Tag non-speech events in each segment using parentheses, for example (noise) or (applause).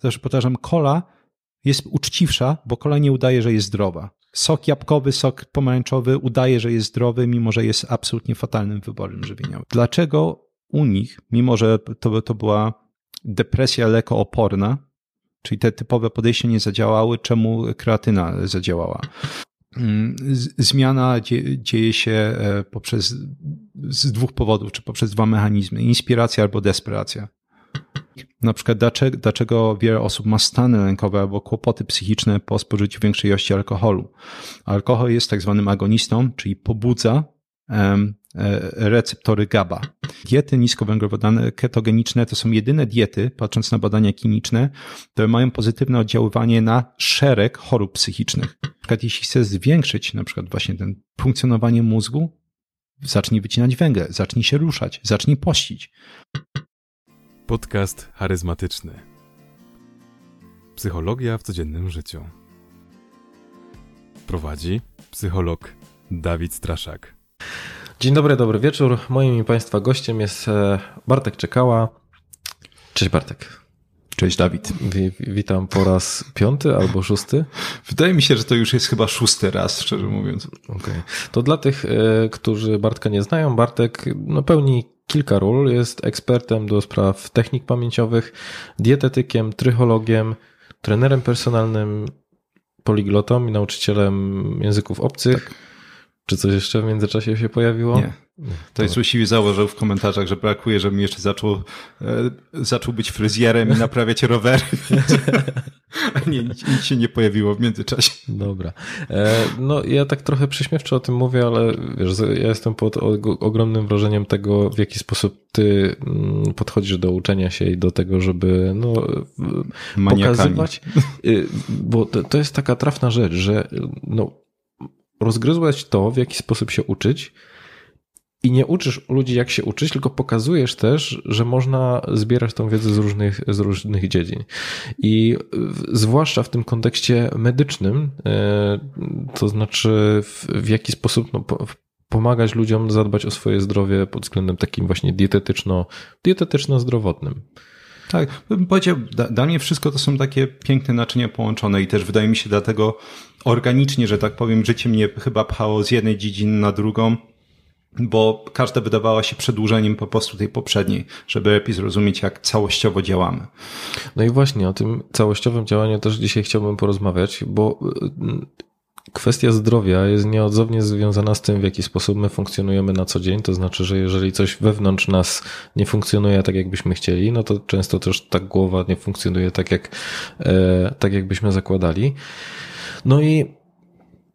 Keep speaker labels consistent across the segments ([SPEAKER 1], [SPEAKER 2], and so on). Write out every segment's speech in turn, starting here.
[SPEAKER 1] też powtarzam, kola jest uczciwsza, bo kola nie udaje, że jest zdrowa. Sok jabłkowy, sok pomarańczowy udaje, że jest zdrowy, mimo że jest absolutnie fatalnym wyborem żywieniowym. Dlaczego u nich, mimo że to, to była depresja lekooporna, czyli te typowe podejścia nie zadziałały, czemu kreatyna zadziałała? Mm, zmiana dzieje się e, poprzez z dwóch powodów, czy poprzez dwa mechanizmy: inspiracja albo desperacja. Na przykład, dlaczego, dlaczego wiele osób ma stany lękowe albo kłopoty psychiczne po spożyciu większej ilości alkoholu? Alkohol jest tak zwanym agonistą, czyli pobudza um, receptory GABA. Diety niskowęglowodanowe, ketogeniczne to są jedyne diety, patrząc na badania kliniczne, które mają pozytywne oddziaływanie na szereg chorób psychicznych. Na przykład, jeśli chcesz zwiększyć na przykład właśnie ten funkcjonowanie mózgu, zacznij wycinać węgiel, zacznij się ruszać, zacznij pościć.
[SPEAKER 2] Podcast charyzmatyczny. Psychologia w codziennym życiu. Prowadzi psycholog Dawid Straszak.
[SPEAKER 3] Dzień dobry, dobry wieczór. Moim i Państwa gościem jest e, Bartek Czekała. Cześć Bartek.
[SPEAKER 1] Cześć Dawid.
[SPEAKER 3] witam po raz piąty albo szósty.
[SPEAKER 1] Wydaje mi się, że to już jest chyba szósty raz, szczerze mówiąc.
[SPEAKER 3] Okay. To dla tych, e, którzy Bartka nie znają, Bartek no, pełni kilka ról. Jest ekspertem do spraw technik pamięciowych, dietetykiem, trychologiem, trenerem personalnym, poliglotą i nauczycielem języków obcych. Tak. Czy coś jeszcze w międzyczasie się pojawiło?
[SPEAKER 1] Nie. To jest właściwie zauważył w komentarzach, że brakuje, żebym jeszcze zaczął, e, zaczął być fryzjerem i naprawiać rowery. (laughs) A nie, nic, nic, się nie pojawiło w międzyczasie.
[SPEAKER 3] Dobra. E, no ja tak trochę prześmiewczo o tym mówię, ale wiesz, ja jestem pod ogromnym wrażeniem tego, w jaki sposób ty mm, podchodzisz do uczenia się i do tego, żeby no, pokazywać. Y, bo to, to jest taka trafna rzecz, że no, rozgryzłeś to, w jaki sposób się uczyć, i nie uczysz ludzi, jak się uczyć, tylko pokazujesz też, że można zbierać tą wiedzę z różnych, z różnych dziedzin. I zwłaszcza w tym kontekście medycznym, e, to znaczy w, w jaki sposób no, pomagać ludziom zadbać o swoje zdrowie pod względem takim właśnie dietetyczno, dietetyczno-zdrowotnym.
[SPEAKER 1] Tak, bym powiedział, dla mnie wszystko to są takie piękne naczynia połączone i też wydaje mi się dlatego organicznie, że tak powiem, życie mnie chyba pchało z jednej dziedziny na drugą, bo każda wydawała się przedłużeniem po prostu tej poprzedniej, żeby lepiej zrozumieć, jak całościowo działamy.
[SPEAKER 3] No i właśnie o tym całościowym działaniu też dzisiaj chciałbym porozmawiać, bo kwestia zdrowia jest nieodzownie związana z tym, w jaki sposób my funkcjonujemy na co dzień. To znaczy, że jeżeli coś wewnątrz nas nie funkcjonuje tak, jakbyśmy chcieli, no to często też ta głowa nie funkcjonuje tak, jak, e, tak jakbyśmy zakładali. No i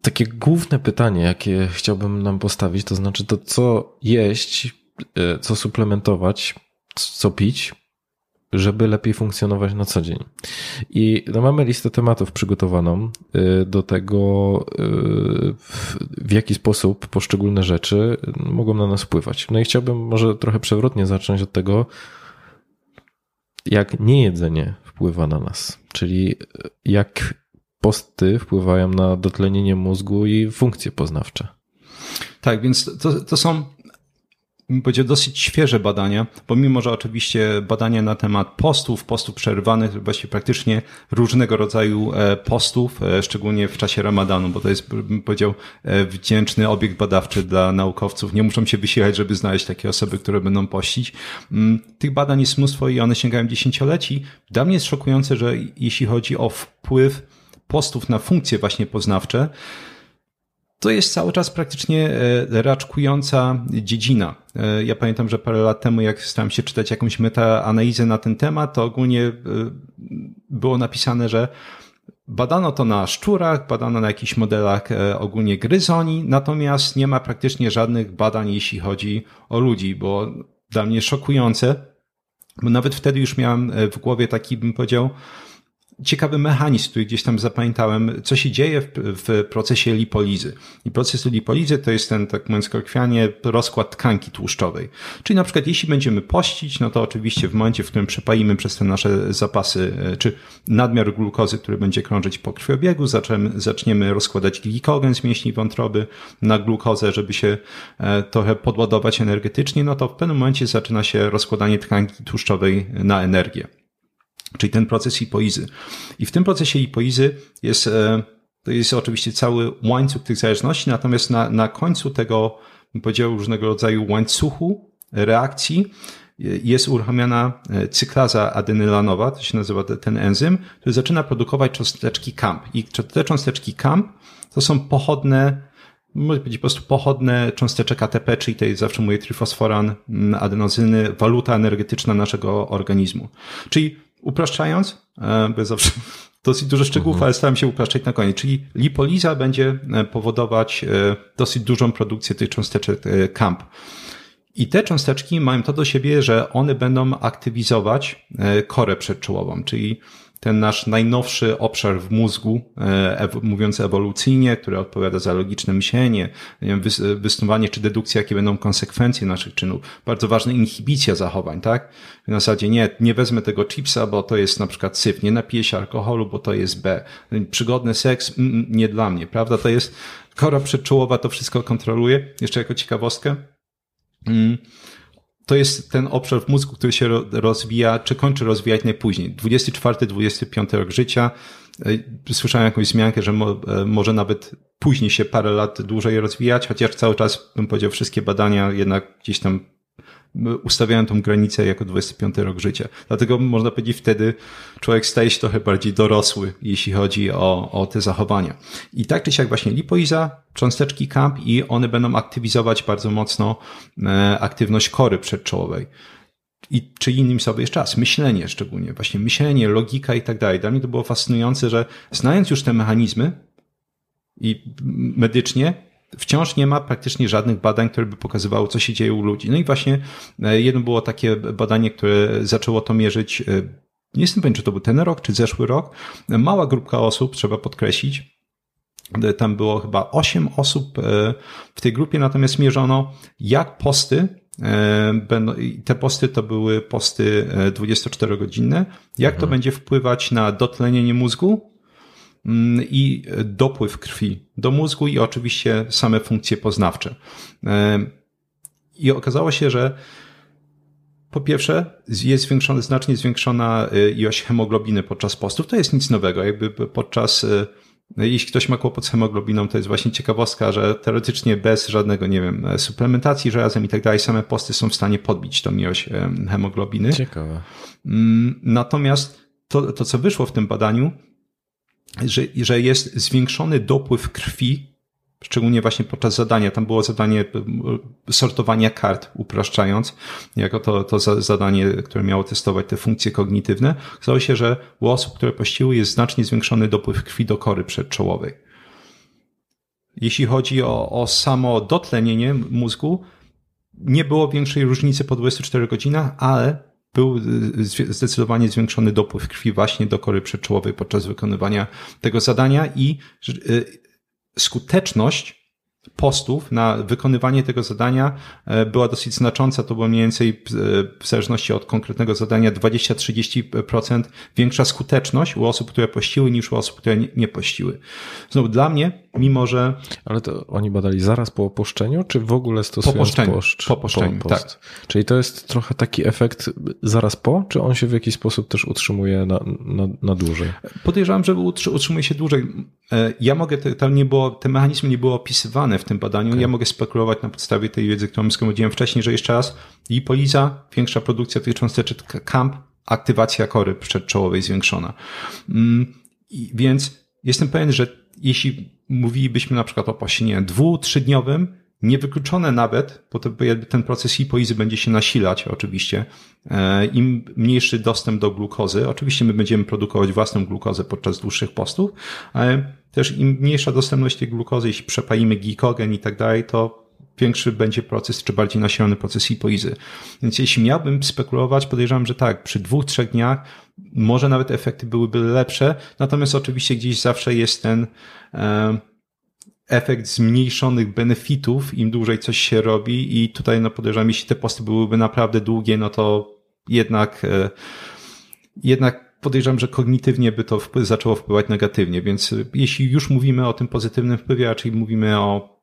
[SPEAKER 3] takie główne pytanie, jakie chciałbym nam postawić, to znaczy to, co jeść, e, co suplementować, co pić, żeby lepiej funkcjonować na co dzień. I no, mamy listę tematów przygotowaną y, do tego, y, w jaki sposób poszczególne rzeczy mogą na nas wpływać. No i chciałbym może trochę przewrotnie zacząć od tego, jak niejedzenie wpływa na nas, czyli jak posty wpływają na dotlenienie mózgu i funkcje poznawcze.
[SPEAKER 1] Tak, więc to, to są powiedział, dosyć świeże badania, pomimo, że oczywiście badania na temat postów, postów przerywanych, właściwie praktycznie różnego rodzaju e, postów, e, szczególnie w czasie ramadanu, bo to jest, bym powiedział, e, wdzięczny obiekt badawczy dla naukowców. Nie muszą się wysilać, żeby znaleźć takie osoby, które będą pościć. Mm, tych badań jest mnóstwo i one sięgają dziesięcioleci. Dla mnie jest szokujące, że jeśli chodzi o wpływ postów na funkcje właśnie poznawcze, to jest cały czas praktycznie e, raczkująca dziedzina. E, ja pamiętam, że parę lat temu, jak starałem się czytać jakąś metaanalizę na ten temat, to ogólnie e, było napisane, że badano to na szczurach, badano na jakichś modelach ogólnie gryzoni, natomiast nie ma praktycznie żadnych badań, jeśli chodzi o ludzi, bo dla mnie szokujące, bo nawet wtedy już miałem w głowie taki, bym powiedział, ciekawy mechanizm, który gdzieś tam zapamiętałem, co się dzieje w, w, procesie lipolizy. I proces lipolizy to jest ten, tak mówiąc kolokwialnie, rozkład tkanki tłuszczowej. Czyli na przykład jeśli będziemy pościć, no to oczywiście w momencie, w którym przepalimy przez te nasze zapasy, e, czy nadmiar glukozy, który będzie krążyć po krwiobiegu, zaczniemy, zaczniemy rozkładać glikogen z mięśni wątroby na glukozę, żeby się e, trochę podładować energetycznie, no to w pewnym momencie zaczyna się rozkładanie tkanki tłuszczowej na energię. Czyli ten proces hipoizy. I w tym procesie hipoizy jest, e, to jest oczywiście cały łańcuch tych zależności, natomiast na, na końcu tego, bym powiedział, różnego rodzaju łańcuchu reakcji jest uruchamiana e, cyklaza adenylanowa, to się nazywa ten enzym, który zaczyna produkować cząsteczki KAMP. I te cząsteczki KAMP to są pochodne, może powiedzieć po prostu pochodne cząsteczek ATP, czyli tej zawsze mówię trifosforan, adenozyny, waluta energetyczna naszego organizmu. Czyli upraszczając, e, bo zawsze (laughs) dosyć dużo szczegółów, mhm. ale staram się upraszczać na koniec. Czyli lipoliza będzie e, powodować dosyć dużą produkcję tych cząsteczek KAMP. I te cząsteczki mają to do siebie, że one będą aktywizować e, korę przedczołową, czyli ten nasz najnowszy obszar w mózgu, e, mówiąc ewolucyjnie, który odpowiada za logiczne myślenie, wysnuwanie czy dedukcja, jakie będą konsekwencje naszych czynów. Bardzo ważna inhibicja zachowań, tak? W zasadzie nie, nie wezmę tego chipsa, bo to jest na przykład syf, nie napiję się alkoholu, bo to jest B. Przygodny seks, mm, mm, nie dla mnie, prawda? To jest kora przedczołowa, to wszystko kontroluje. Jeszcze jako ciekawostkę, Mm. To jest ten obszar w mózgu, który się rozwija, czy kończy rozwijać najpóźniej. 24-25 rok życia. E, słyszałem jakąś zmiankę, że mo, e, może nawet później się parę lat dłużej rozwijać, chociaż cały czas, bym powiedział, wszystkie badania jednak gdzieś tam ustawiają tą granicę jako 25 rok życia. Dlatego można powiedzieć, wtedy człowiek staje się trochę bardziej dorosły, jeśli chodzi o, o te zachowania. I tak czy siak właśnie lipoiza, cząsteczki KAMP i one będą aktywizować bardzo mocno e, aktywność kory przedczołowej. I czy innym sobie jeszcze raz, myślenie szczególnie, właśnie myślenie, logika i tak dalej. Dla mnie to było fascynujące, że znając już te mechanizmy i medycznie, wciąż nie ma praktycznie żadnych badań, które by pokazywały, co się dzieje u ludzi. No i właśnie e, jedno było takie badanie, które zaczęło to mierzyć. E, nie jestem pewien, czy to był ten rok, czy zeszły rok. Mała grupka osób, trzeba podkreślić. E, tam było chyba 8 osób w tej grupie, natomiast mierzono, jak posty te posty to były posty 24-godzinne. Jak to mhm. będzie wpływać na dotlenienie mózgu i dopływ krwi do mózgu i oczywiście same funkcje poznawcze. I okazało się, że po pierwsze, jest zwiększona, znacznie zwiększona y, ilość hemoglobiny podczas postów. To jest nic nowego. Jakby podczas, y, jeśli ktoś ma kłopot z hemoglobiną, to jest właśnie ciekawostka, że teoretycznie bez żadnego, nie wiem, suplementacji żelazem i tak dalej, same posty są w stanie podbić tą ilość hemoglobiny.
[SPEAKER 3] Ciekawe.
[SPEAKER 1] Mm, natomiast to, to, co wyszło w tym badaniu, że, że jest zwiększony dopływ krwi, szczególnie właśnie podczas zadania. Tam było zadanie e, sortowania kart, upraszczając, jako to, to zadanie, które miało testować te funkcje kognitywne. Okazało się, że u osób, które pościły, jest znacznie zwiększony dopływ krwi do kory przedczołowej. Jeśli chodzi o, o samo dotlenienie mózgu, nie było większej różnicy po 24 godzinach, ale był y, zdecydowanie zwiększony dopływ krwi właśnie do kory przedczołowej podczas wykonywania tego zadania i y, skuteczność postów na wykonywanie tego zadania e, była dosyć znacząca. To było mniej więcej e, w zależności od konkretnego zadania 20-30% większa skuteczność u osób, które pościły niż u osób, które nie pościły. Znowu dla mnie, mimo że...
[SPEAKER 3] Ale to oni badali zaraz po opuszczeniu, czy w ogóle stosując
[SPEAKER 1] po poszczeniu,
[SPEAKER 3] poszcz,
[SPEAKER 1] po poszczeniu,
[SPEAKER 3] po
[SPEAKER 1] tak.
[SPEAKER 3] Czyli to jest trochę taki efekt zaraz po, czy on się w jakiś sposób też utrzymuje na, na, na dłużej?
[SPEAKER 1] Podejrzewam, że utrzymuje się dłużej. E, ja mogę, tam nie było, te mechanizmy nie były opisywane w tym badaniu. Okay. Ja mogę spekulować na podstawie tej wiedzy, którą zgromadziłem wcześniej, że jeszcze raz lipoliza, większa produkcja tych cząsteczek KAMP, aktywacja kory przedczołowej zwiększona. Mm, więc jestem pewien, że jeśli mówilibyśmy na przykład o posinie dwu, trzydniowym, niewykluczone nawet, bo to ten proces hipoizy będzie się nasilać oczywiście, e, im mniejszy dostęp do glukozy, oczywiście my będziemy produkować własną glukozę podczas dłuższych postów, ale też im mniejsza dostępność tej glukozy, jeśli przepalimy glikogen i tak dalej, to większy będzie proces, czy bardziej nasilony proces hipoizy. Więc jeśli miałbym spekulować, podejrzewam, że tak, przy dwóch, trzech dniach może nawet efekty byłyby lepsze, natomiast oczywiście gdzieś zawsze jest ten e, efekt zmniejszonych benefitów, im dłużej coś się robi i tutaj no podejrzewam, jeśli te posty byłyby naprawdę długie, no to jednak e, jednak podejrzewam, że kognitywnie by to zaczęło wpływać negatywnie, więc jeśli już mówimy o tym pozytywnym wpływie, raczej mówimy o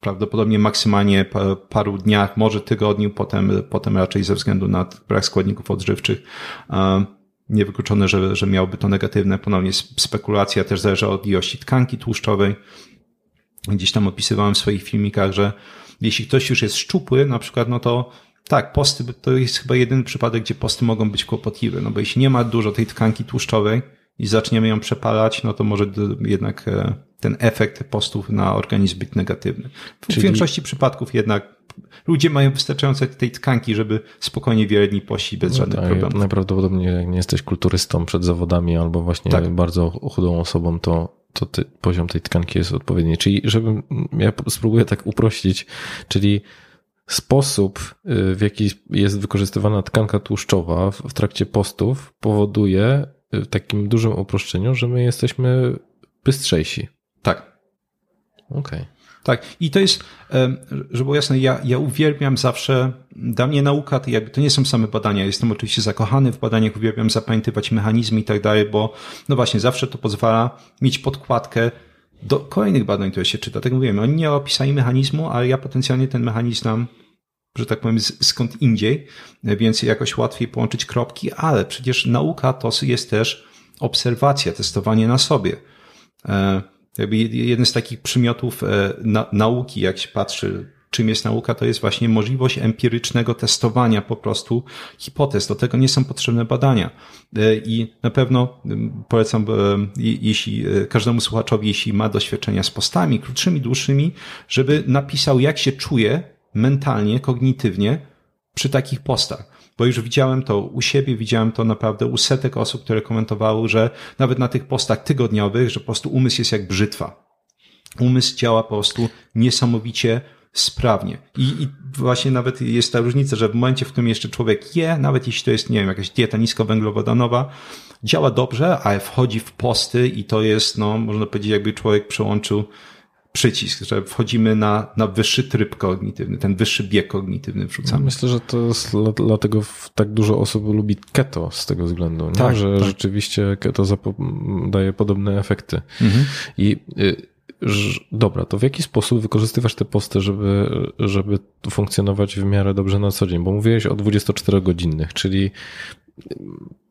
[SPEAKER 1] prawdopodobnie maksymalnie paru dniach, może tygodniu, potem, potem raczej ze względu na brak składników odżywczych niewykluczone, że, że miałoby to negatywne. Ponownie spekulacja też zależy od ilości tkanki tłuszczowej. Gdzieś tam opisywałem w swoich filmikach, że jeśli ktoś już jest szczupły, na przykład, no to tak, posty to jest chyba jedyny przypadek, gdzie posty mogą być kłopotliwe, no bo jeśli nie ma dużo tej tkanki tłuszczowej i zaczniemy ją przepalać, no to może jednak e, ten efekt postów na organizm być negatywny. W Czyli... większości przypadków jednak ludzie mają wystarczająco tej tkanki, żeby spokojnie wiele dni pościć bez no żadnych tak, problemów.
[SPEAKER 3] Najprawdopodobniej jak nie jesteś kulturystą przed zawodami albo właśnie tak. bardzo chudą osobą, to to ty, poziom tej tkanki jest odpowiedni. Czyli, żebym, ja spróbuję tak uprościć, czyli sposób, y, w jaki jest wykorzystywana tkanka tłuszczowa w trakcie postów powoduje y, w takim dużym uproszczeniu, że my jesteśmy bystrzejsi.
[SPEAKER 1] Tak.
[SPEAKER 3] Okej. Okay.
[SPEAKER 1] Tak, i to jest, żeby było jasne, ja, ja uwielbiam zawsze, dla mnie nauka to, jakby, to nie są same badania, jestem oczywiście zakochany w badaniach, uwielbiam zapamiętywać mechanizmy i tak dalej, bo no właśnie, zawsze to pozwala mieć podkładkę do kolejnych badań, które się czyta. Tak mówiłem, oni nie opisali mechanizmu, ale ja potencjalnie ten mechanizm znam, że tak powiem, skąd indziej, więc jakoś łatwiej połączyć kropki, ale przecież nauka to jest też obserwacja, testowanie na sobie. Jakby jeden z takich przymiotów e, na, nauki, jak się patrzy, czym jest nauka, to jest właśnie możliwość empirycznego testowania po prostu hipotez. Do tego nie są potrzebne badania. E, I na pewno polecam, e, jeśli każdemu słuchaczowi, jeśli ma doświadczenia z postami, krótszymi, dłuższymi, żeby napisał, jak się czuje mentalnie, kognitywnie przy takich postach bo już widziałem to u siebie, widziałem to naprawdę u setek osób, które komentowały, że nawet na tych postach tygodniowych, że po prostu umysł jest jak brzytwa. Umysł działa po prostu niesamowicie sprawnie. I, I, właśnie nawet jest ta różnica, że w momencie, w którym jeszcze człowiek je, nawet jeśli to jest, nie wiem, jakaś dieta niskowęglowodanowa, działa dobrze, ale wchodzi w posty i to jest, no, można powiedzieć, jakby człowiek przełączył przycisk, że wchodzimy na, na wyższy tryb kognitywny, ten wyższy bieg kognitywny wrzucamy.
[SPEAKER 3] Myślę, że to jest dlatego tak dużo osób lubi keto z tego względu? Tak, że tak. rzeczywiście keto daje podobne efekty. Mhm. I y, Dobra, to w jaki sposób wykorzystywasz te posty, żeby, żeby funkcjonować w miarę dobrze na co dzień? Bo mówiłeś o 24-godzinnych, czyli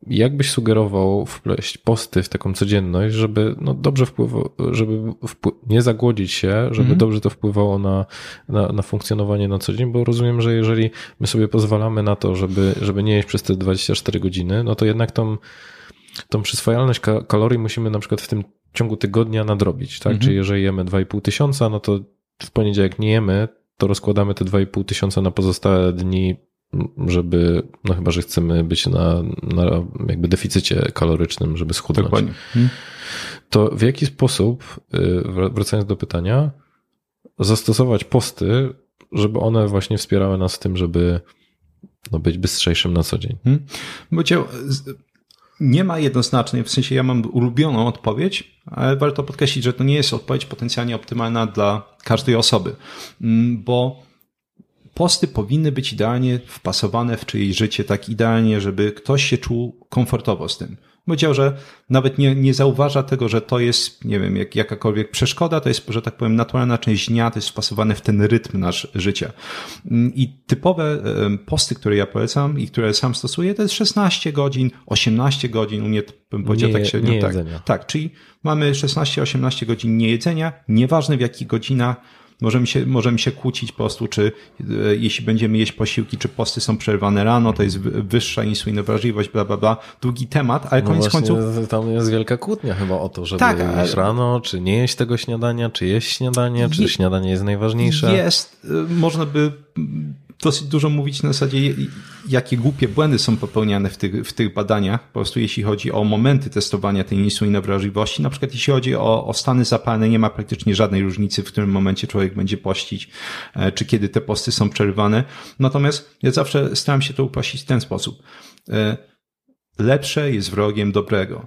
[SPEAKER 3] jak byś sugerował wpleść posty w taką codzienność, żeby no dobrze wpływało, żeby wpły nie zagłodzić się, żeby mm. dobrze to wpływało na, na, na, funkcjonowanie na co dzień, bo rozumiem, że jeżeli my sobie pozwalamy na to, żeby, żeby nie jeść przez te 24 godziny, no to jednak tą, tą przyswajalność kalorii musimy na przykład w tym ciągu tygodnia nadrobić, tak? Mm -hmm. Czyli jeżeli jemy 2,5 tysiąca, no to w poniedziałek nie jemy, to rozkładamy te 2,5 tysiąca na pozostałe dni żeby, no chyba, że chcemy być na, na jakby deficycie kalorycznym, żeby schudnąć. Dokładnie. Hmm. To w jaki sposób, y, wracając do pytania, zastosować posty, żeby one właśnie wspierały nas w tym, żeby no, być bystrzejszym na co dzień? Hmm.
[SPEAKER 1] Bo cię, nie ma jednoznacznej, w sensie ja mam ulubioną odpowiedź, ale warto podkreślić, że to nie jest odpowiedź potencjalnie optymalna dla każdej osoby, mm, bo posty powinny być idealnie wpasowane w czyjeś życie, tak idealnie, żeby ktoś się czuł komfortowo z tym. Powiedział, że nawet nie, nie zauważa tego, że to jest, nie wiem, jak, jakakolwiek przeszkoda, to jest, że tak powiem, naturalna część dnia, to jest wpasowane w ten rytm nasz życia. I typowe posty, które ja polecam i które sam stosuję, to jest 16 godzin, 18 godzin, u mnie bym powiedział nie, tak średnio. Tak, tak, czyli mamy 16-18 godzin niejedzenia, nieważne w jakich godzinach, Możemy się, możemy się kłócić po prostu, czy e, jeśli będziemy jeść posiłki, czy posty są przerwane rano, to jest wyższa insulinowrażliwość, bla, bla, bla. Długi temat, ale no koniec końców...
[SPEAKER 3] Tam jest wielka kłótnia chyba o to, żeby tak, jeść rano, czy nie jeść tego śniadania, czy jeść śniadanie, czy je... śniadanie jest najważniejsze.
[SPEAKER 1] Jest, e, można by dosyć dużo mówić na zasadzie, jakie głupie błędy są popełniane w tych, w tych badaniach, po prostu jeśli chodzi o momenty testowania tej insulinowrażliwości. Na przykład jeśli chodzi o, o stany zapalne, nie ma praktycznie żadnej różnicy, w którym momencie człowiek będzie pościć, e, czy kiedy te posty są przerywane. Natomiast ja zawsze staram się to uprościć w ten sposób. E, lepsze jest wrogiem dobrego.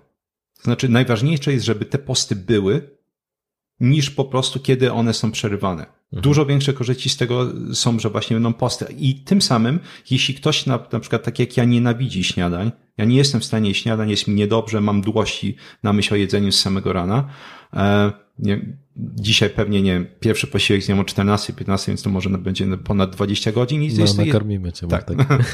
[SPEAKER 1] To znaczy najważniejsze jest, żeby te posty były, niż po prostu kiedy one są przerywane. Mhm. Dużo większe korzyści z tego są, że właśnie będą posty. I tym samym, jeśli ktoś na, na przykład tak jak ja nienawidzi śniadań, ja nie jestem w stanie śniadań, jest mi niedobrze, mam dłości na myśl o jedzeniu z samego rana, e, nie, dzisiaj pewnie, nie wiem, pierwszy posiłek zjem o 14, 15, więc to może będzie ponad 20 godzin. I
[SPEAKER 3] No,
[SPEAKER 1] jest,
[SPEAKER 3] nakarmimy cię.
[SPEAKER 1] tak.
[SPEAKER 3] Tak. (laughs)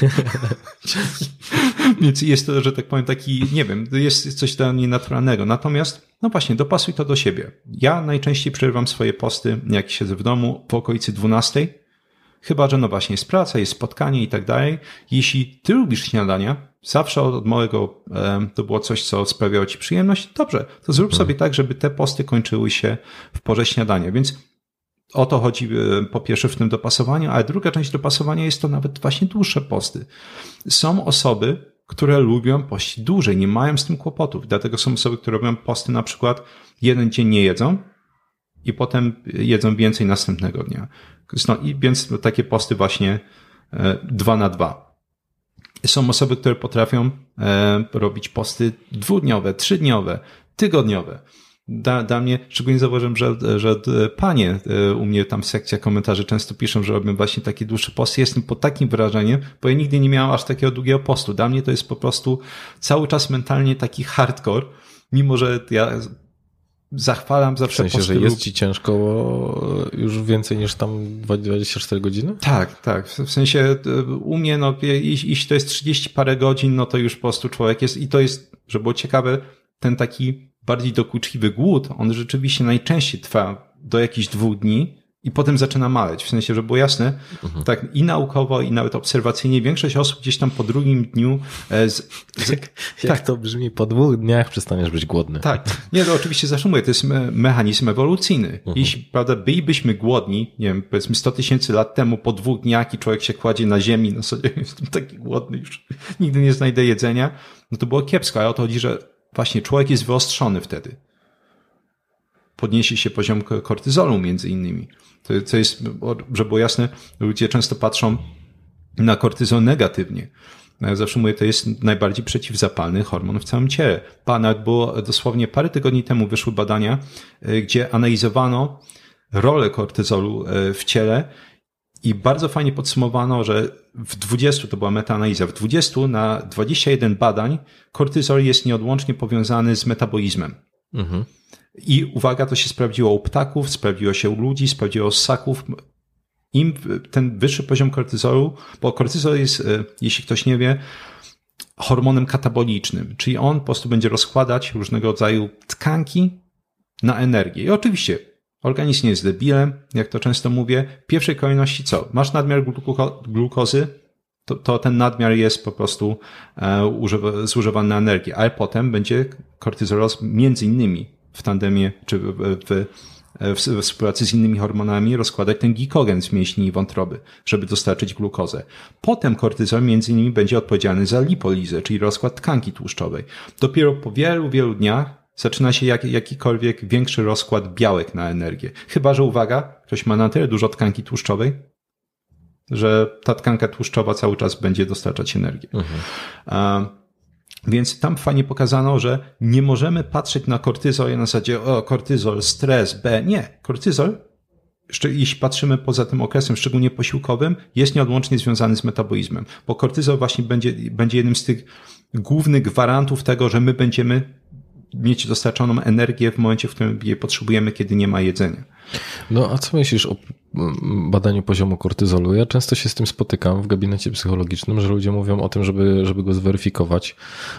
[SPEAKER 3] (laughs)
[SPEAKER 1] Więc jest to, że tak powiem, taki, nie wiem, jest coś dla mnie naturalnego. Natomiast, no właśnie, dopasuj to do siebie. Ja najczęściej przerywam swoje posty, jak siedzę w domu, po okolicy 12. Chyba, że no właśnie jest praca, jest spotkanie i tak dalej. Jeśli ty lubisz śniadania, zawsze od małego e, to było coś, co sprawiało ci przyjemność, dobrze, to zrób sobie tak, żeby te posty kończyły się w porze śniadania. Więc o to chodzi e, po pierwsze w tym dopasowaniu, ale druga część dopasowania jest to nawet właśnie dłuższe posty. Są osoby, które lubią pościć dłużej, nie mają z tym kłopotów. Dlatego są osoby, które robią posty na przykład jeden dzień nie jedzą i potem jedzą więcej następnego dnia. No i więc takie posty właśnie e, dwa na dwa. Są osoby, które potrafią e, robić posty dwudniowe, trzydniowe, tygodniowe. Da, dla mnie, szczególnie zauważyłem, że, że panie e, u mnie tam w sekcji komentarzy często piszą, że robią właśnie takie dłuższe posty. Jestem pod takim wrażeniem, bo ja nigdy nie miałem aż takiego długiego postu. Dla mnie to jest po prostu cały czas mentalnie taki hardcore, mimo że ja zachwalam zawsze
[SPEAKER 3] W sensie,
[SPEAKER 1] posty
[SPEAKER 3] że jest ci ciężko już więcej niż tam 24 godziny?
[SPEAKER 1] Tak, tak. W sensie u mnie, no, jeśli to jest 30 parę godzin, no to już po prostu człowiek jest, i to jest, żeby było ciekawe, ten taki bardziej dokuczliwy głód, on rzeczywiście najczęściej trwa do jakichś dwóch dni i potem zaczyna maleć. W sensie, żeby było jasne, tak i naukowo, i nawet obserwacyjnie większość osób gdzieś tam po drugim dniu e, z, z,
[SPEAKER 3] Jak to brzmi, po dwóch dniach przestaniesz być głodny.
[SPEAKER 1] tak. Nie, to oczywiście mówię, to jest me- mechanizm ewolucyjny. Jeśli, prawda, bylibyśmy głodni, nie wiem, powiedzmy 100 tysięcy lat temu, po dwóch dniach i człowiek się kładzie na ziemi, no sobie (laughs) jestem taki głodny już, nigdy nie znajdę jedzenia, no to było kiepsko, ale o to chodzi, że właśnie człowiek jest wyostrzony wtedy. Podniesie się poziom ko- kortyzolu między innymi. To, to jest, żeby było jasne, ludzie często patrzą na kortyzol negatywnie. No, Ja zawsze mówię, to jest najbardziej przeciwzapalny hormon w całym ciele. Nawet było dosłownie parę tygodni temu wyszły badania, y, gdzie analizowano rolę kortyzolu y, w ciele i bardzo fajnie podsumowano, że w 20, to była metaanaliza, w 20 na 21 badań kortyzol jest nieodłącznie powiązany z metabolizmem.
[SPEAKER 3] Mhm.
[SPEAKER 1] I uwaga, to się sprawdziło u ptaków, sprawdziło się u ludzi, sprawdziło u ssaków. Im ten wyższy poziom kortyzolu, bo kortyzol jest, e, jeśli ktoś nie wie, hormonem katabolicznym, czyli on po prostu będzie rozkładać różnego rodzaju tkanki na energię. I oczywiście organizm jest debilem, jak to często mówię. W pierwszej kolejności co? Masz nadmiar gluko- glukozy, to, to ten nadmiar jest po prostu e, używa, zużywany na energię, ale potem będzie kortyzol roz- między innymi w tandemie czy w, w, w, w współpracy z innymi hormonami rozkładać ten glikogen z mięśni i wątroby, żeby dostarczyć glukozę. Potem kortyzol między innymi będzie odpowiedzialny za lipolizę, czyli rozkład tkanki tłuszczowej. Dopiero po wielu, wielu dniach zaczyna się jak, jakikolwiek większy rozkład białek na energię. Chyba, że uwaga, ktoś ma na tyle dużo tkanki tłuszczowej, że ta tkanka tłuszczowa cały czas będzie dostarczać energię. A, więc tam fajnie pokazano, że nie możemy patrzeć na kortyzol i na zasadzie, o, kortyzol, stres, B. Nie. Kortyzol, jeśli patrzymy poza tym okresem, szczególnie posiłkowym, jest nieodłącznie związany z metabolizmem, bo kortyzol właśnie będzie, będzie jednym z tych głównych gwarantów tego, że my będziemy mieć dostarczoną energię w momencie, w którym jej potrzebujemy, kiedy nie ma jedzenia.
[SPEAKER 3] No a co myślisz o mm, badaniu poziomu kortyzolu? Ja często się z tym spotykam w gabinecie psychologicznym, że ludzie mówią o tym, żeby, żeby go zweryfikować.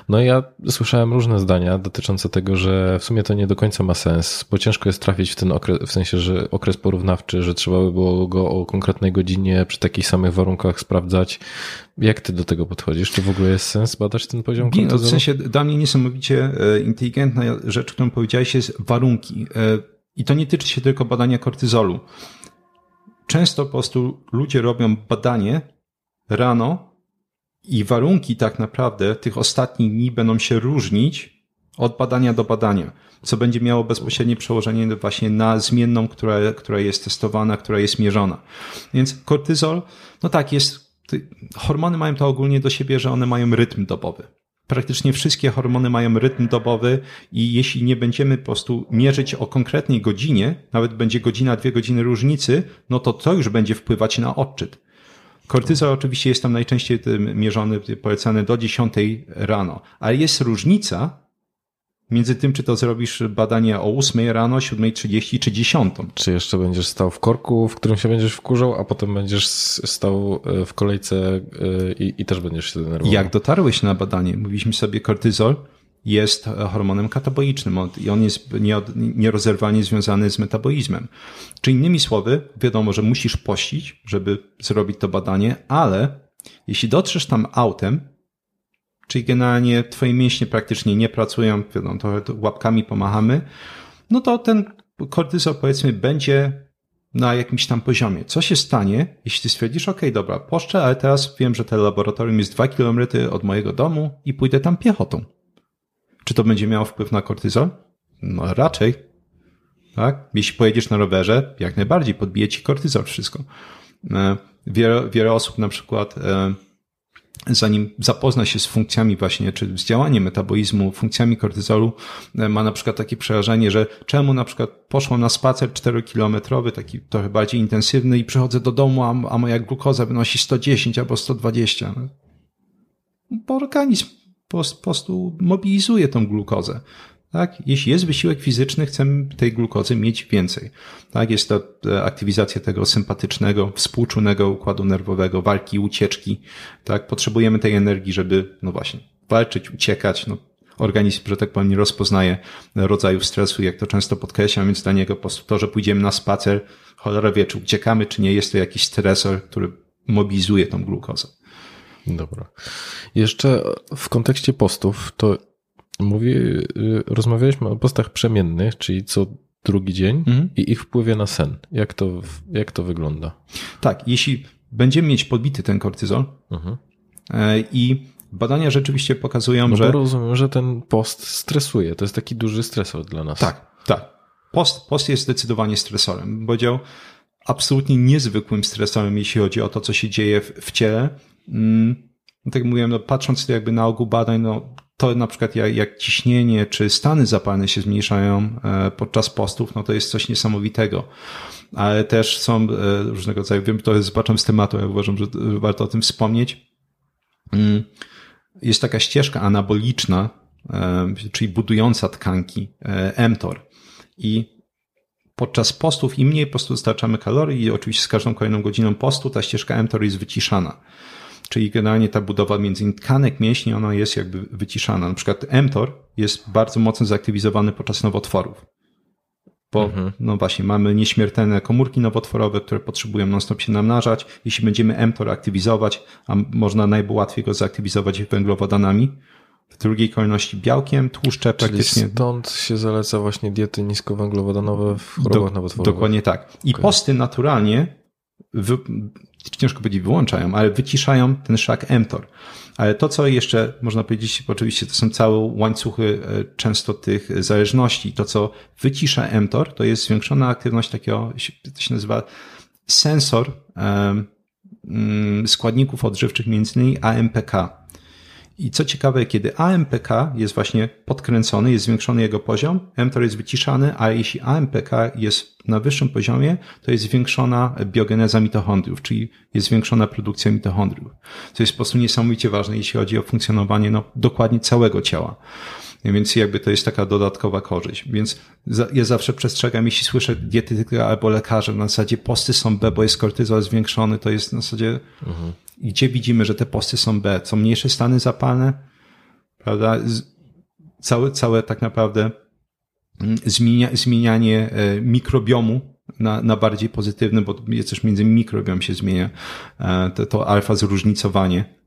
[SPEAKER 3] No i ja słyszałem różne zdania dotyczące tego, że w sumie to nie do końca ma sens, bo ciężko jest trafić w ten okres, w sensie, że okres porównawczy, że trzeba by było go o konkretnej godzinie przy takich samych warunkach sprawdzać. Jak ty do tego podchodzisz? Czy w ogóle jest sens badać ten poziom
[SPEAKER 1] Nie, no,
[SPEAKER 3] kortyzolu?
[SPEAKER 1] w sensie dla mnie niesamowicie e, inteligentna rzecz, którą powiedziałeś, jest warunki. I to nie tyczy się tylko badania kortyzolu. Często po prostu ludzie robią badanie rano i warunki tak naprawdę tych ostatnich dni będą się różnić od badania do badania, co będzie miało bezpośrednie przełożenie właśnie na zmienną, która, która jest testowana, która jest mierzona. Więc kortyzol, no tak, jest, hormony mają to ogólnie do siebie, że one mają rytm dobowy. Praktycznie wszystkie hormony mają rytm dobowy i jeśli nie będziemy po prostu mierzyć o konkretnej godzinie, nawet będzie godzina, dwie godziny różnicy, no to to już będzie wpływać na odczyt. Kortyzol oczywiście jest tam najczęściej mierzony, polecany do 10 rano, ale jest różnica między tym, czy to zrobisz badanie o 8 rano, 7.30 czy 10.
[SPEAKER 3] Czy jeszcze będziesz stał w korku, w którym się będziesz wkurzał, a potem będziesz stał e, w kolejce e, i, i też będziesz się denerwował.
[SPEAKER 1] Jak dotarłeś na badanie? Mówiliśmy sobie, kortyzol jest hormonem katabolicznym i on jest nierozerwalnie związany z metabolizmem. Czy innymi słowy, wiadomo, że musisz pościć, żeby zrobić to badanie, ale jeśli dotrzesz tam autem, czyli generalnie twoje mięśnie praktycznie nie pracują, wiadomo, trochę łapkami pomachamy, no to ten kortyzol powiedzmy będzie na jakimś tam poziomie. Co się stanie, jeśli stwierdzisz, ok, dobra, poszczę, ale teraz wiem, że to laboratorium jest dwa kilometry od mojego domu i pójdę tam piechotą. Czy to będzie miało wpływ na kortyzol? No raczej. Tak? Jeśli pojedziesz na rowerze, jak najbardziej podbije ci kortyzol wszystko. E, wiele, wiele osób na przykład e, zanim zapozna się z funkcjami właśnie, czy z działaniem metabolizmu, funkcjami kortyzolu, e, ma na przykład takie przerażenie, że czemu na przykład poszło na spacer 4-kilometrowy, taki trochę bardziej intensywny i przychodzę do domu, a, a moja glukoza wynosi 110 albo 120. Bo organizm po prostu mobilizuje tą glukozę. Tak? Jeśli jest wysiłek fizyczny, chcemy tej glukozy mieć więcej. Tak? Jest to e, aktywizacja tego sympatycznego, współczulnego układu nerwowego, walki, ucieczki. Tak? Potrzebujemy tej energii, żeby, no właśnie, walczyć, uciekać. No, organizm, że tak powiem, nie rozpoznaje rodzajów stresu, jak to często podkreślam, więc dla niego po prostu to, że pójdziemy na spacer, cholera wie, czy uciekamy, czy nie, jest to jakiś stresor, który mobilizuje tą glukozę.
[SPEAKER 3] Dobra. Jeszcze w kontekście postów, to mówi, y, rozmawialiśmy o postach przemiennych, czyli co drugi dzień mhm. i ich wpływie na sen. Jak to, jak to wygląda?
[SPEAKER 1] Tak, jeśli będziemy mieć podbity ten kortyzol mhm. E, i badania rzeczywiście pokazują,
[SPEAKER 3] no
[SPEAKER 1] że...
[SPEAKER 3] rozumiem, że ten post stresuje. To jest taki duży stresor dla nas.
[SPEAKER 1] Tak, tak. Post, post jest zdecydowanie stresorem. Powiedział absolutnie niezwykłym stresorem, jeśli chodzi o to, co się dzieje w, w ciele. Mm, tak jak mówiłem, no patrząc jakby na ogół badań, no to na przykład jak, jak ciśnienie czy stany zapalne się zmniejszają e, podczas postów, no to jest coś niesamowitego. Ale też są e, różnego rodzaju, wiem, to jest z tematu, ja uważam, że warto o tym wspomnieć. Mm, jest taka ścieżka anaboliczna, e, czyli budująca tkanki, mTOR. I podczas postów im mniej po prostu dostarczamy kalorii i oczywiście z każdą kolejną godziną postu ta ścieżka mTOR jest wyciszana czyli generalnie ta budowa między tkanek mięśni, ona jest jakby wyciszana. Na przykład mTOR jest bardzo mocno zaktywizowany podczas nowotworów. Bo, mhm. no właśnie, mamy nieśmiertelne komórki nowotworowe, które potrzebują non-stop się namnażać. Jeśli będziemy mTOR aktywizować, a można najłatwiej go zaaktywizować węglowodanami, w drugiej kolejności białkiem, tłuszcze
[SPEAKER 3] Czyli
[SPEAKER 1] praktycznie.
[SPEAKER 3] Stąd się zaleca właśnie diety niskowęglowodanowe w chorobach Do, nowotworowych.
[SPEAKER 1] Dokładnie tak. I okay. posty naturalnie ciężko powiedzieć wyłączają, ale wyciszają ten szlak mTOR. Ale to, co jeszcze można powiedzieć, oczywiście to są całe łańcuchy e, często tych zależności. To, co wycisza mTOR, to jest zwiększona aktywność takiego, to się nazywa sensor um, składników odżywczych, między innymi AMPK. I co ciekawe, kiedy AMPK jest właśnie podkręcony, jest zwiększony jego poziom, mTOR jest wyciszany, a jeśli AMPK jest na wyższym poziomie, to jest zwiększona biogeneza mitochondriów, czyli jest zwiększona produkcja mitochondriów. Co jest po prostu niesamowicie ważne, jeśli chodzi o funkcjonowanie no, dokładnie całego ciała. Więc jakby to jest taka dodatkowa korzyść. Więc ja zawsze przestrzegam, jeśli słyszę dietetyka albo lekarza na zasadzie posty są B, bo jest kortyzol zwiększony, to jest na zasadzie mhm. gdzie widzimy, że te posty są B, co mniejsze stany zapalne, prawda? Całe, całe tak naprawdę mm, zmienia, zmienianie e, mikrobiomu na, na bardziej pozytywny, bo też między mikrobiom się zmienia e, to, to alfa zróżnicowanie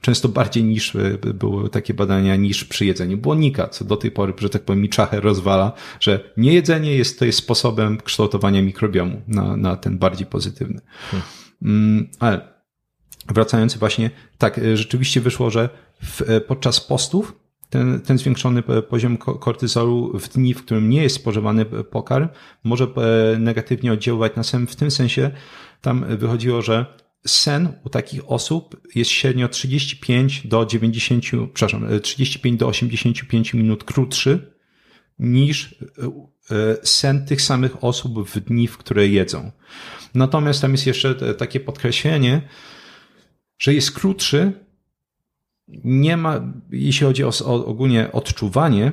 [SPEAKER 1] często bardziej niż e, były takie badania niż przy jedzeniu błonnika, co do tej pory, że tak powiem, mi czachę rozwala, że niejedzenie jest, to jest sposobem kształtowania mikrobiomu na, na ten bardziej pozytywny. Hmm. Ale wracając właśnie, tak, e, rzeczywiście wyszło, że w, podczas postów ten, ten zwiększony poziom kortyzolu w dni, w którym nie jest spożywany pokarm, może negatywnie oddziaływać na sen w tym sensie, tam wychodziło, że sen u takich osób jest średnio 35 do 90, przepraszam, 35 do 85 minut krótszy niż e, sen tych samych osób w dni, w które jedzą. Natomiast tam jest jeszcze takie podkreślenie, że jest krótszy, nie ma, jeśli chodzi o, o ogólnie odczuwanie,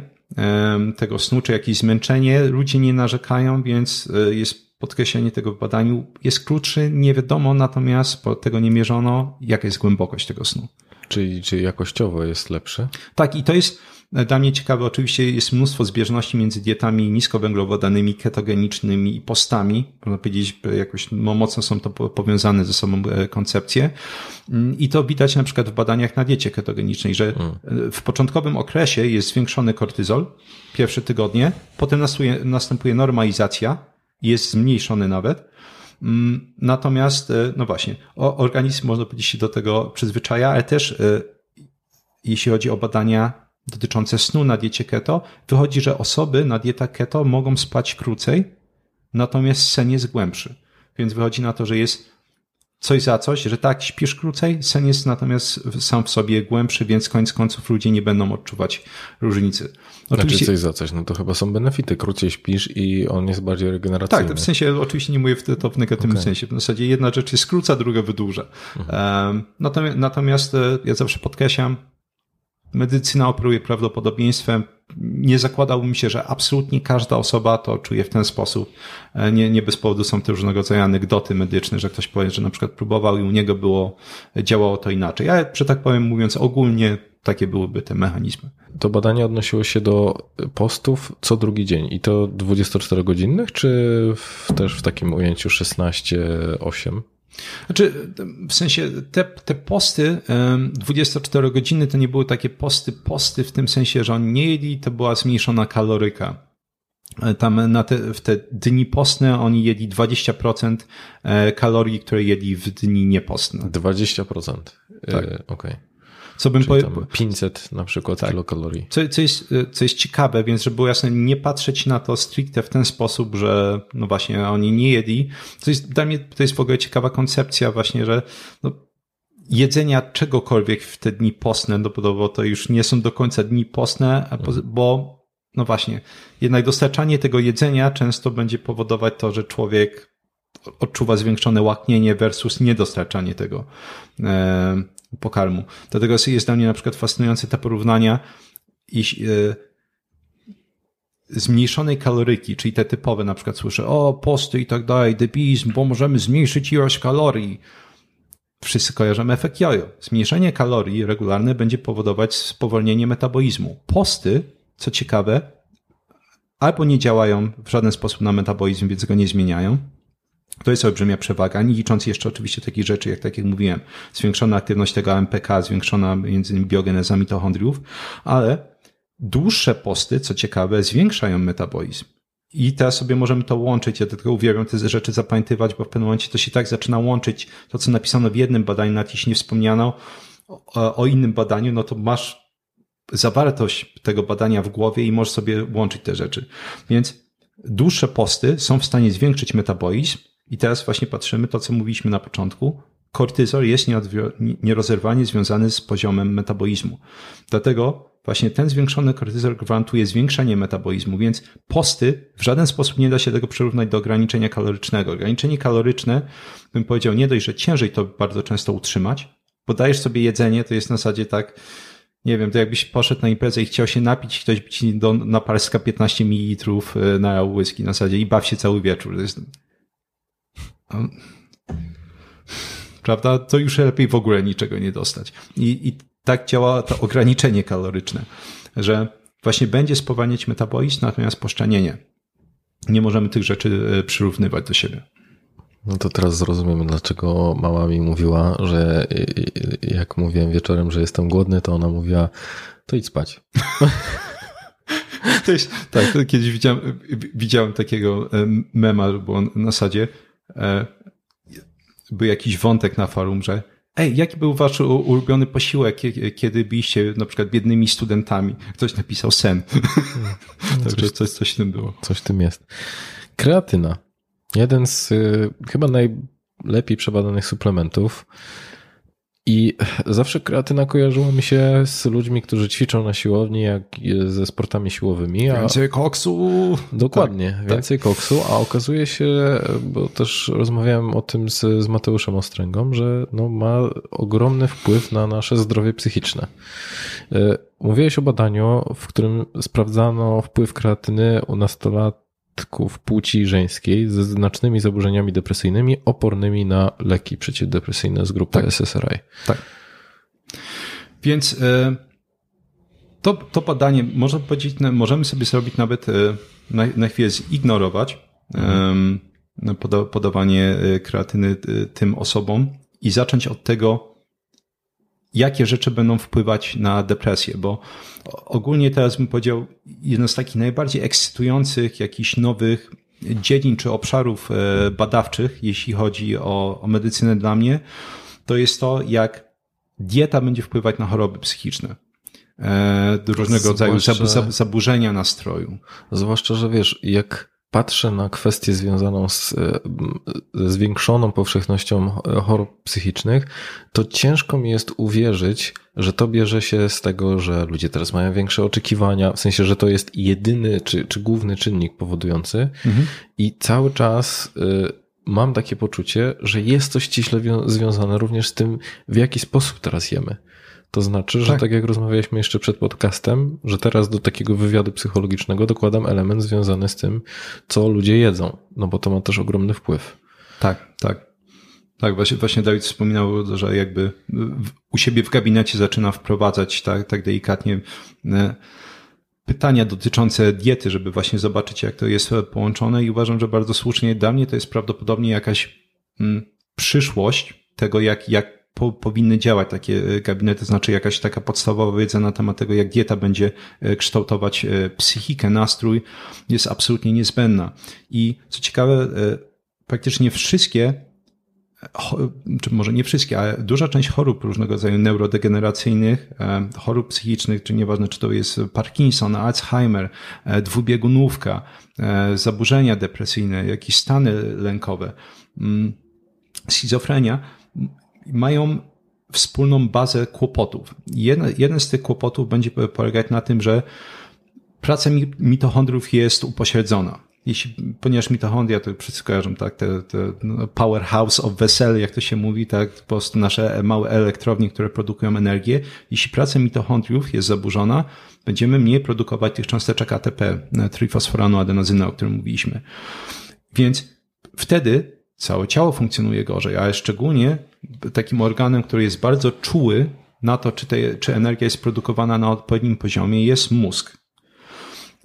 [SPEAKER 1] tego snu, czy jakieś zmęczenie, ludzie nie narzekają, więc e, jest podkreślenie tego w badaniu. Jest krótszy, nie wiadomo, natomiast tego nie mierzono, jaka jest głębokość tego snu.
[SPEAKER 3] Czyli, czy jakościowo jest lepszy?
[SPEAKER 1] Tak, i to jest e, dla mnie ciekawe. Oczywiście jest mnóstwo zbieżności między dietami niskowęglowodanymi, ketogenicznymi i postami. Można powiedzieć, że jakoś no, mocno są to po- powiązane ze sobą e, koncepcje. Mm, I to widać na przykład w badaniach na diecie ketogenicznej, że e, w początkowym okresie jest zwiększony kortyzol, pierwsze tygodnie, potem następuje normalizacja, jest zmniejszony nawet. Mm, Natomiast, e, no właśnie, organizm, można powiedzieć, się do tego przyzwyczaja, ale też e, jeśli chodzi o badania dotyczące snu na diecie keto, wychodzi, że osoby na dietach keto mogą spać krócej, natomiast sen jest głębszy. Więc wychodzi na to, że jest coś za coś, że tak, śpisz krócej, sen jest natomiast sam w sobie głębszy, więc koniec końców ludzie nie będą odczuwać różnicy.
[SPEAKER 3] Znaczy coś za coś, no to chyba są benefity. Krócej śpisz i on jest bardziej regeneracyjny.
[SPEAKER 1] Tak, w sensie oczywiście nie mówię w to w negatywnym
[SPEAKER 3] Okej.
[SPEAKER 1] sensie. W zasadzie jedna rzecz jest skróca, druga wydłuża. Um, natomiast, natomiast e, ja zawsze podkreślam, medycyna operuje prawdopodobieństwem. Nie zakładałbym się, że absolutnie każda osoba to czuje w ten sposób. E, Nie, nie bez powodu są te różnego rodzaju anegdoty medyczne, że ktoś powie, że na przykład próbował i u niego było, działało to inaczej. Ale, że tak powiem, mówiąc ogólnie, takie byłyby te mechanizmy.
[SPEAKER 3] To badanie odnosiło się do postów co drugi dzień i to 24-godzinnych, czy w, też w takim ujęciu 16-8?
[SPEAKER 1] Znaczy, w sensie te, te posty em, 24 godziny to nie były takie posty, posty w tym sensie, że oni nie jedli, to była zmniejszona kaloryka. E, Tam na te, w te dni postne oni jedli 20% e, kalorii, które jedli w dni niepostne.
[SPEAKER 3] 20%.
[SPEAKER 1] Tak.
[SPEAKER 3] E, Okej.
[SPEAKER 1] Co bym
[SPEAKER 3] Czyli
[SPEAKER 1] powiedział.
[SPEAKER 3] tam 500 na przykład
[SPEAKER 1] Tak.
[SPEAKER 3] kilokalorii.
[SPEAKER 1] Co, co, jest, e, co jest ciekawe, więc żeby było jasne, nie patrzeć na to stricte w ten sposób, że no właśnie oni nie jedli. To jest, dla mnie to jest w ogóle ciekawa koncepcja właśnie, że no, jedzenia czegokolwiek w te dni postne, no bo to- już nie są do końca dni postne, po- bo no właśnie, jednak dostarczanie tego jedzenia często będzie powodować to, że człowiek odczuwa zwiększone łaknienie versus niedostarczanie tego e, pokarmu. Dlatego jest- dla mnie na przykład fascynujące te porównania iż, e, zmniejszonej kaloryki, czyli te typowe, na przykład słyszę, o posty i tak dalej, debilizm, bo możemy zmniejszyć ilość kalorii. Wszyscy kojarzymy efekt jojo. Zmniejszenie kalorii regularne będzie powodować spowolnienie metabolizmu. Posty, co ciekawe, albo nie działają w żaden sposób na metabolizm, więc go nie zmieniają. To jest olbrzymia przewaga, nie licząc jeszcze oczywiście takich rzeczy, jak tak jak mówiłem, zwiększona aktywność tego AMPK, zwiększona między innymi biogeneza mitochondriów, ale dłuższe posty, co ciekawe, zwiększają metabolizm. I teraz sobie możemy to łączyć. Ja tylko uwielbiam te rzeczy zapamiętywać, bo w pewnym momencie to się tak zaczyna łączyć. To, co napisano w jednym badaniu, nawet jeśli nie wspomniano o, o innym badaniu, no to masz zawartość tego badania w głowie i możesz sobie łączyć te rzeczy. Więc dłuższe posty są w stanie zwiększyć metabolizm i teraz właśnie patrzymy to, co mówiliśmy na początku. Kortyzol jest nierozerwalnie związany z poziomem metabolizmu. Dlatego właśnie ten zwiększony kortyzol gwarantuje zwiększenie metabolizmu, więc posty w żaden sposób nie da się tego przyrównać do ograniczenia kalorycznego. Ograniczenie kaloryczne, bym powiedział, nie dość, że ciężej to bardzo często utrzymać, bo dajesz sobie jedzenie, to jest na zasadzie tak, nie wiem, to jakbyś poszedł na imprezę i chciał się napić, ktoś by ci do naparska 15 ml na whisky na zasadzie i baw się cały wieczór. To jest... Prawda? To już lepiej w ogóle niczego nie dostać. I, i tak działa to ograniczenie kaloryczne, że właśnie będzie spowalniać metabolizm, natomiast poszczanienie. Nie możemy tych rzeczy e, przyrównywać do siebie.
[SPEAKER 3] No to teraz zrozumiemy, dlaczego mama mi mówiła, że y, y, jak mówiłem wieczorem, że jestem głodny, to ona mówiła, to idź spać. (laughs)
[SPEAKER 1] Tak, kiedyś widziałem, widziałem takiego e, mema, bo na zasadzie e, był jakiś wątek na forum, że ej, jaki był wasz ulubiony posiłek, kie- kiedy byliście na przykład biednymi studentami? Ktoś napisał sen. (laughs) Także coś, coś w tym było.
[SPEAKER 3] Coś w tym jest. Kreatyna. Jeden z y, chyba najlepiej przebadanych suplementów. I zawsze kreatyna kojarzyła mi się z ludźmi, którzy ćwiczą na siłowni, jak ze sportami siłowymi.
[SPEAKER 1] A... Więcej koksu.
[SPEAKER 3] Dokładnie, tak, więcej tak. koksu, a okazuje się, bo też rozmawiałem o tym z, z Mateuszem Ostręgą, że no, ma ogromny wpływ na nasze zdrowie psychiczne. E, mówiłeś o badaniu, w którym sprawdzano wpływ kreatyny u nastolatków płci żeńskiej ze znacznymi zaburzeniami depresyjnymi opornymi na leki przeciwdepresyjne z grupy tak. SSRI.
[SPEAKER 1] Tak. Więc e, to, to badanie można powiedzieć, możemy sobie zrobić nawet e, na, na chwilę zignorować mhm. podawanie e, kreatyny tym osobom i zacząć od tego, jakie rzeczy będą wpływać na depresję, bo ogólnie teraz bym powiedział, jedno z takich najbardziej ekscytujących jakichś nowych dziedzin czy obszarów e, badawczych, jeśli chodzi o, o medycynę dla mnie, to jest to, jak dieta będzie wpływać na choroby psychiczne e, różnego rodzaju zaburzenia nastroju.
[SPEAKER 3] Zwłaszcza, że wiesz, jak patrzę na kwestię związaną z ze zwiększoną powszechnością chorób psychicznych, to ciężko mi jest uwierzyć, że to bierze się z tego, że ludzie teraz mają większe oczekiwania, w sensie, że to jest jedyny czy, czy główny czynnik powodujący mhm. i cały czas y, mam takie poczucie, że jest coś ściśle związane również z tym, w jaki sposób teraz jemy. To znaczy, że tak. tak jak rozmawialiśmy jeszcze przed podcastem, że teraz do takiego wywiadu psychologicznego dokładam element związany z tym, co ludzie jedzą, no bo to ma też ogromny wpływ.
[SPEAKER 1] Tak, tak. Tak, właśnie, właśnie Dawid wspominał, że jakby u siebie w gabinecie zaczyna wprowadzać tak, tak delikatnie e, pytania dotyczące diety, żeby właśnie zobaczyć, jak to jest połączone i uważam, że bardzo słusznie dla mnie to jest prawdopodobnie jakaś mm, przyszłość tego, jak, jak po, powinny działać takie e, gabinety, znaczy jakaś taka podstawowa wiedza na temat tego, jak dieta będzie e, kształtować e, psychikę, nastrój, jest absolutnie niezbędna. I co ciekawe, praktycznie wszystkie czy może nie wszystkie, ale duża część chorób różnego rodzaju neurodegeneracyjnych, chorób psychicznych, czy nieważne, czy to jest Parkinson, Alzheimer, dwubiegunówka, zaburzenia depresyjne, jakieś stany lękowe, mm, schizofrenia, mają wspólną bazę kłopotów. Jeden, jeden z tych kłopotów będzie polegać na tym, że praca mitochondriów jest upośledzona. Jeśli, ponieważ mitochondria, to wszyscy kojarzą, tak, te, te no, powerhouse of vessel, jak to się mówi, tak, po prostu nasze małe elektrownie, które produkują energię. Jeśli praca mitochondriów jest zaburzona, będziemy mniej produkować tych cząsteczek ATP, trifosforanu, adenozyny, o którym mówiliśmy. Więc wtedy całe ciało funkcjonuje gorzej, ale szczególnie takim organem, który jest bardzo czuły na to, czy, te, czy energia jest produkowana na odpowiednim poziomie, jest mózg.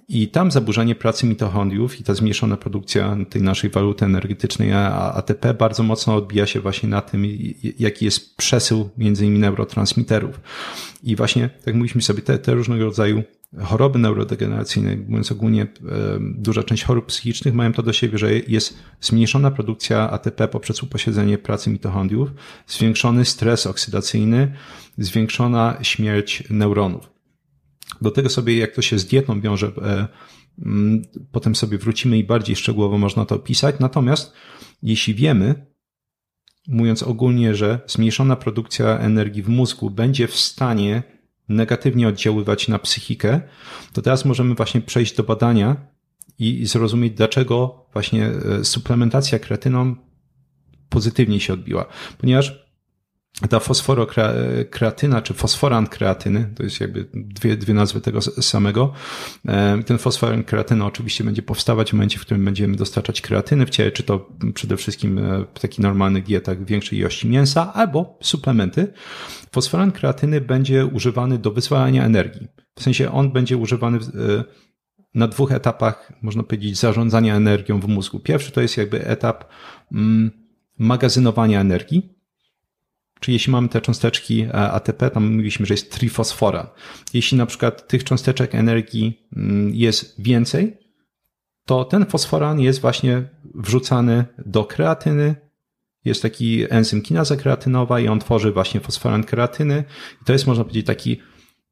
[SPEAKER 1] I tam zaburzenie pracy mitochondriów i ta zmniejszona produkcja tej naszej waluty energetycznej ATP bardzo mocno odbija się właśnie na tym, jaki jest przesył między innymi neurotransmiterów. I właśnie, tak mówiliśmy sobie, te, te różnego rodzaju choroby neurodegeneracyjne, mówiąc ogólnie, duża część chorób psychicznych mają to do siebie, że jest zmniejszona produkcja ATP poprzez uposiedzenie pracy mitochondriów, zwiększony stres oksydacyjny, zwiększona śmierć neuronów. Do tego sobie, jak to się z dietą wiąże, e, potem sobie wrócimy i bardziej szczegółowo można to opisać. Natomiast jeśli wiemy, mówiąc ogólnie, że zmniejszona produkcja energii w mózgu będzie w stanie negatywnie oddziaływać na psychikę, to teraz możemy właśnie przejść do badania i zrozumieć, dlaczego właśnie e, suplementacja kretyną pozytywnie się odbiła. Ponieważ ta fosforokreatyna, czy fosforant kreatyny, to jest jakby dwie, dwie nazwy tego samego. E, ten fosforant kreatyny oczywiście będzie powstawać w momencie, w którym będziemy dostarczać kreatyny w ciele, czy to przede wszystkim e, w takich normalnych dietach większej ilości mięsa, albo suplementy. Fosforant kreatyny będzie używany do wyzwalania energii. W sensie on będzie używany e, na dwóch etapach, można powiedzieć, zarządzania energią w mózgu. Pierwszy to jest jakby etap mm, magazynowania energii, Czyli jeśli mamy te cząsteczki e, ATP, tam mówiliśmy, że jest trifosfora. Jeśli na przykład tych cząsteczek energii mm, jest więcej, to ten fosforan jest właśnie wrzucany do kreatyny. Jest taki enzym kinaza kreatynowa i on tworzy właśnie fosforan kreatyny. I to jest, można powiedzieć, taki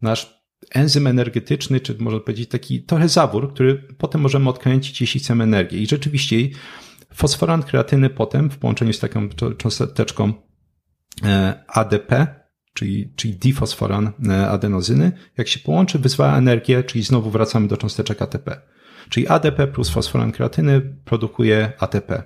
[SPEAKER 1] nasz enzym energetyczny, czy można powiedzieć taki trochę zawór, który potem możemy odkręcić, jeśli chcemy energię. I rzeczywiście fosforan kreatyny potem w połączeniu z taką cząsteczką ADP, czyli, czyli difosforan e, adenozyny, jak się połączy, wyzwala energię, czyli znowu wracamy do cząsteczek ATP. Czyli ADP plus fosforan kreatyny produkuje ATP.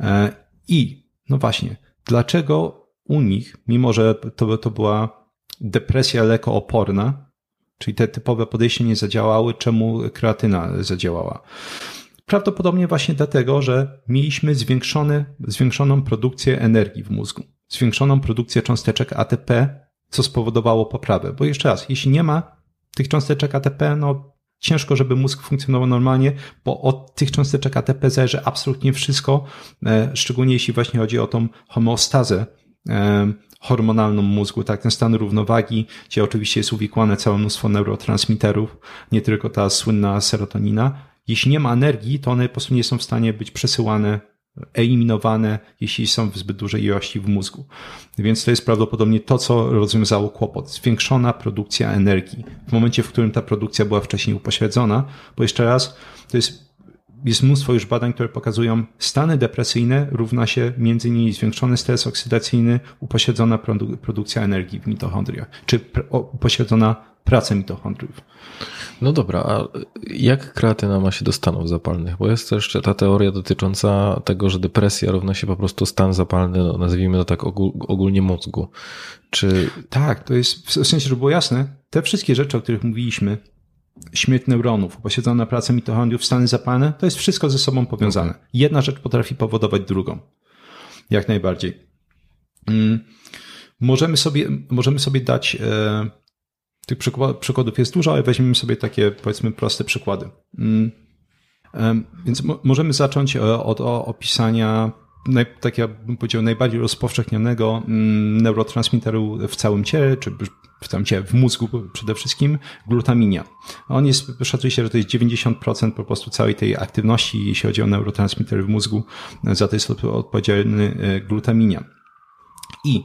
[SPEAKER 1] E, I, no właśnie, dlaczego u nich, mimo że to, to była depresja lekooporna, czyli te typowe podejście nie zadziałały, czemu kreatyna zadziałała? Prawdopodobnie właśnie dlatego, że mieliśmy zwiększony, zwiększoną produkcję energii w mózgu, zwiększoną produkcję cząsteczek ATP, co spowodowało poprawę. Bo jeszcze raz, jeśli nie ma tych cząsteczek ATP, no ciężko, żeby mózg funkcjonował normalnie, bo od tych cząsteczek ATP zależy absolutnie wszystko, e, szczególnie jeśli właśnie chodzi o tą homeostazę e, hormonalną mózgu, tak, ten stan równowagi, gdzie oczywiście jest uwikłane całe mnóstwo neurotransmiterów, nie tylko ta słynna serotonina, jeśli nie ma energii, to one po prostu nie są w stanie być przesyłane, eliminowane, jeśli są w zbyt dużej ilości w mózgu. Więc to jest prawdopodobnie to, co rozwiązało kłopot. Zwiększona produkcja energii. W momencie, w którym ta produkcja była wcześniej upośledzona, bo jeszcze raz, to jest jest mnóstwo już badań, które pokazują stany depresyjne równa się między innymi zwiększony stres oksydacyjny, upośledzona produ produkcja energii w mitochondriach, czy upośledzona praca mitochondriów.
[SPEAKER 3] No dobra, a jak kreatyna ma się do stanów zapalnych? Bo jest też ta teoria dotycząca tego, że depresja równa się po prostu stan zapalny, no nazwijmy to tak ogólnie mózgu. Czy...
[SPEAKER 1] Tak, to jest, w sensie, żeby było jasne, te wszystkie rzeczy, o których mówiliśmy, śmierć neuronów, upośledzona praca mitochondriów, stany zapalne, to jest wszystko ze sobą powiązane. Okay. Jedna rzecz potrafi powodować drugą. Jak najbardziej. Mm, możemy sobie, możemy sobie dać e, tych przykładów jest dużo, ale weźmiemy sobie takie, powiedzmy, proste przykłady. Mm, więc możemy zacząć e, od opisania, tak jak bym powiedział, najbardziej rozpowszechnionego mm, neurotransmiteru w całym ciele, czy w całym ciele, w mózgu przede wszystkim, glutaminia. On jest, szacuje się, że to jest 90% po prostu całej tej aktywności, jeśli chodzi o neurotransmitery w mózgu, za to jest odpowiedzialny e, glutaminia. I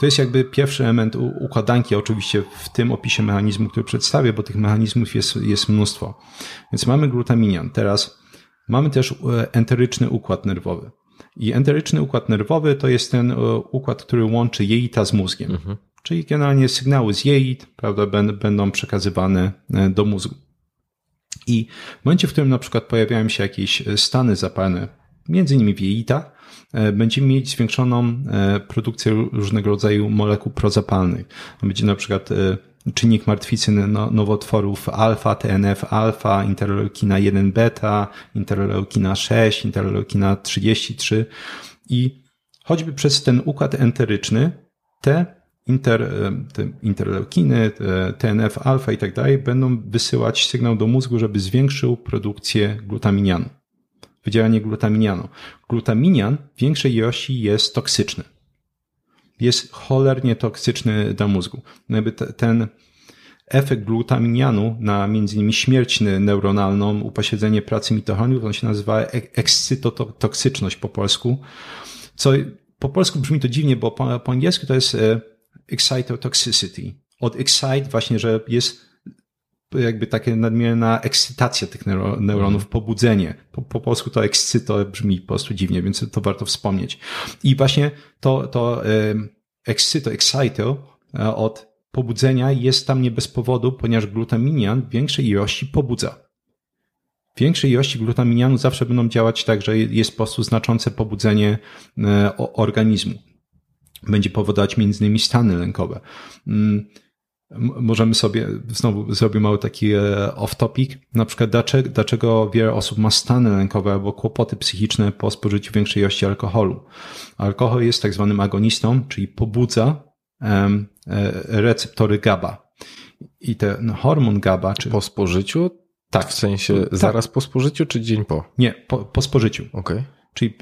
[SPEAKER 1] to jest jakby pierwszy element układanki, oczywiście w tym opisie mechanizmu, który przedstawię, bo tych mechanizmów jest, jest mnóstwo. Więc mamy glutaminian. Teraz mamy też e, enteryczny układ nerwowy. I enteryczny układ nerwowy to jest ten e, układ, który łączy jelita z mózgiem. Mhm. Czyli generalnie sygnały z jelit prawda, będą przekazywane e, do mózgu. I w momencie, w którym na przykład pojawiają się jakieś stany zapalne, między innymi w jelitach, E, będziemy mieć zwiększoną e, produkcję różnego rodzaju molekuł prozapalnych. Będzie na przykład e, czynnik martwicy no, nowotworów alfa, TNF alfa, interleukina 1 beta, interleukina 6, interleukina 33 i choćby przez ten układ enteryczny te, inter, te interleukiny, te TNF alfa i tak dalej będą wysyłać sygnał do mózgu, żeby zwiększył produkcję glutaminianu wydzielanie glutaminianu. Glutaminian w większej ilości jest toksyczny. Jest cholernie toksyczny dla mózgu. No jakby ten efekt glutaminianu na między innymi śmierć neuronalną, upośledzenie pracy mitochondriów, on się nazywa ekscytotoksyczność po polsku, co po polsku brzmi to dziwnie, bo po, po angielsku to jest e, excitotoxicity. Od excite właśnie, że jest jakby takie nadmierna ekscytacja tych neuronów, mhm. pobudzenie. Po, po polsku to ekscyto brzmi po prostu dziwnie, więc to warto wspomnieć. I właśnie to, to ekscyto, excito e, od pobudzenia jest tam nie bez powodu, ponieważ glutaminian w większej ilości pobudza. Większej ilości glutaminianu zawsze będą działać tak, że jest po prostu znaczące pobudzenie e, organizmu. Będzie powodować między innymi stany lękowe. Możemy sobie, znowu zrobię mały taki e, off-topic, na przykład dlaczego, dlaczego wiele osób ma stany lękowe albo kłopoty psychiczne po spożyciu większej ilości alkoholu. Alkohol jest tak zwanym agonistą, czyli pobudza e, receptory GABA. I ten hormon GABA, czy...
[SPEAKER 3] Po spożyciu? Tak. W sensie tak. zaraz po spożyciu, czy dzień po?
[SPEAKER 1] Nie, po, po spożyciu.
[SPEAKER 3] Okej. Okay.
[SPEAKER 1] Czyli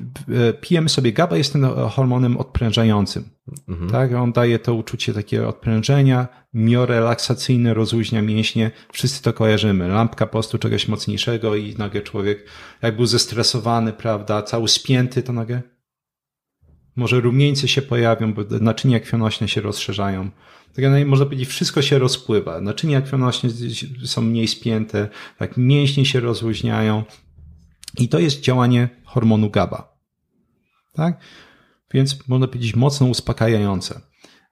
[SPEAKER 1] e, pijemy sobie GABA, jest ten hormonem odprężającym. Mhm. Tak? On daje to uczucie takiego odprężenia, miorelaksacyjne, rozluźnia mięśnie. Wszyscy to kojarzymy. Lampka po prostu czegoś mocniejszego i nagle człowiek, jak był zestresowany, prawda, cały spięty, to nagle może rumieńce się pojawią, bo naczynia krwionośne się rozszerzają. Tak można powiedzieć, wszystko się rozpływa. Naczynia krwionośne są mniej spięte, tak mięśnie się rozluźniają. I to jest działanie hormonu GABA. Tak? więc można powiedzieć mocno uspokajające.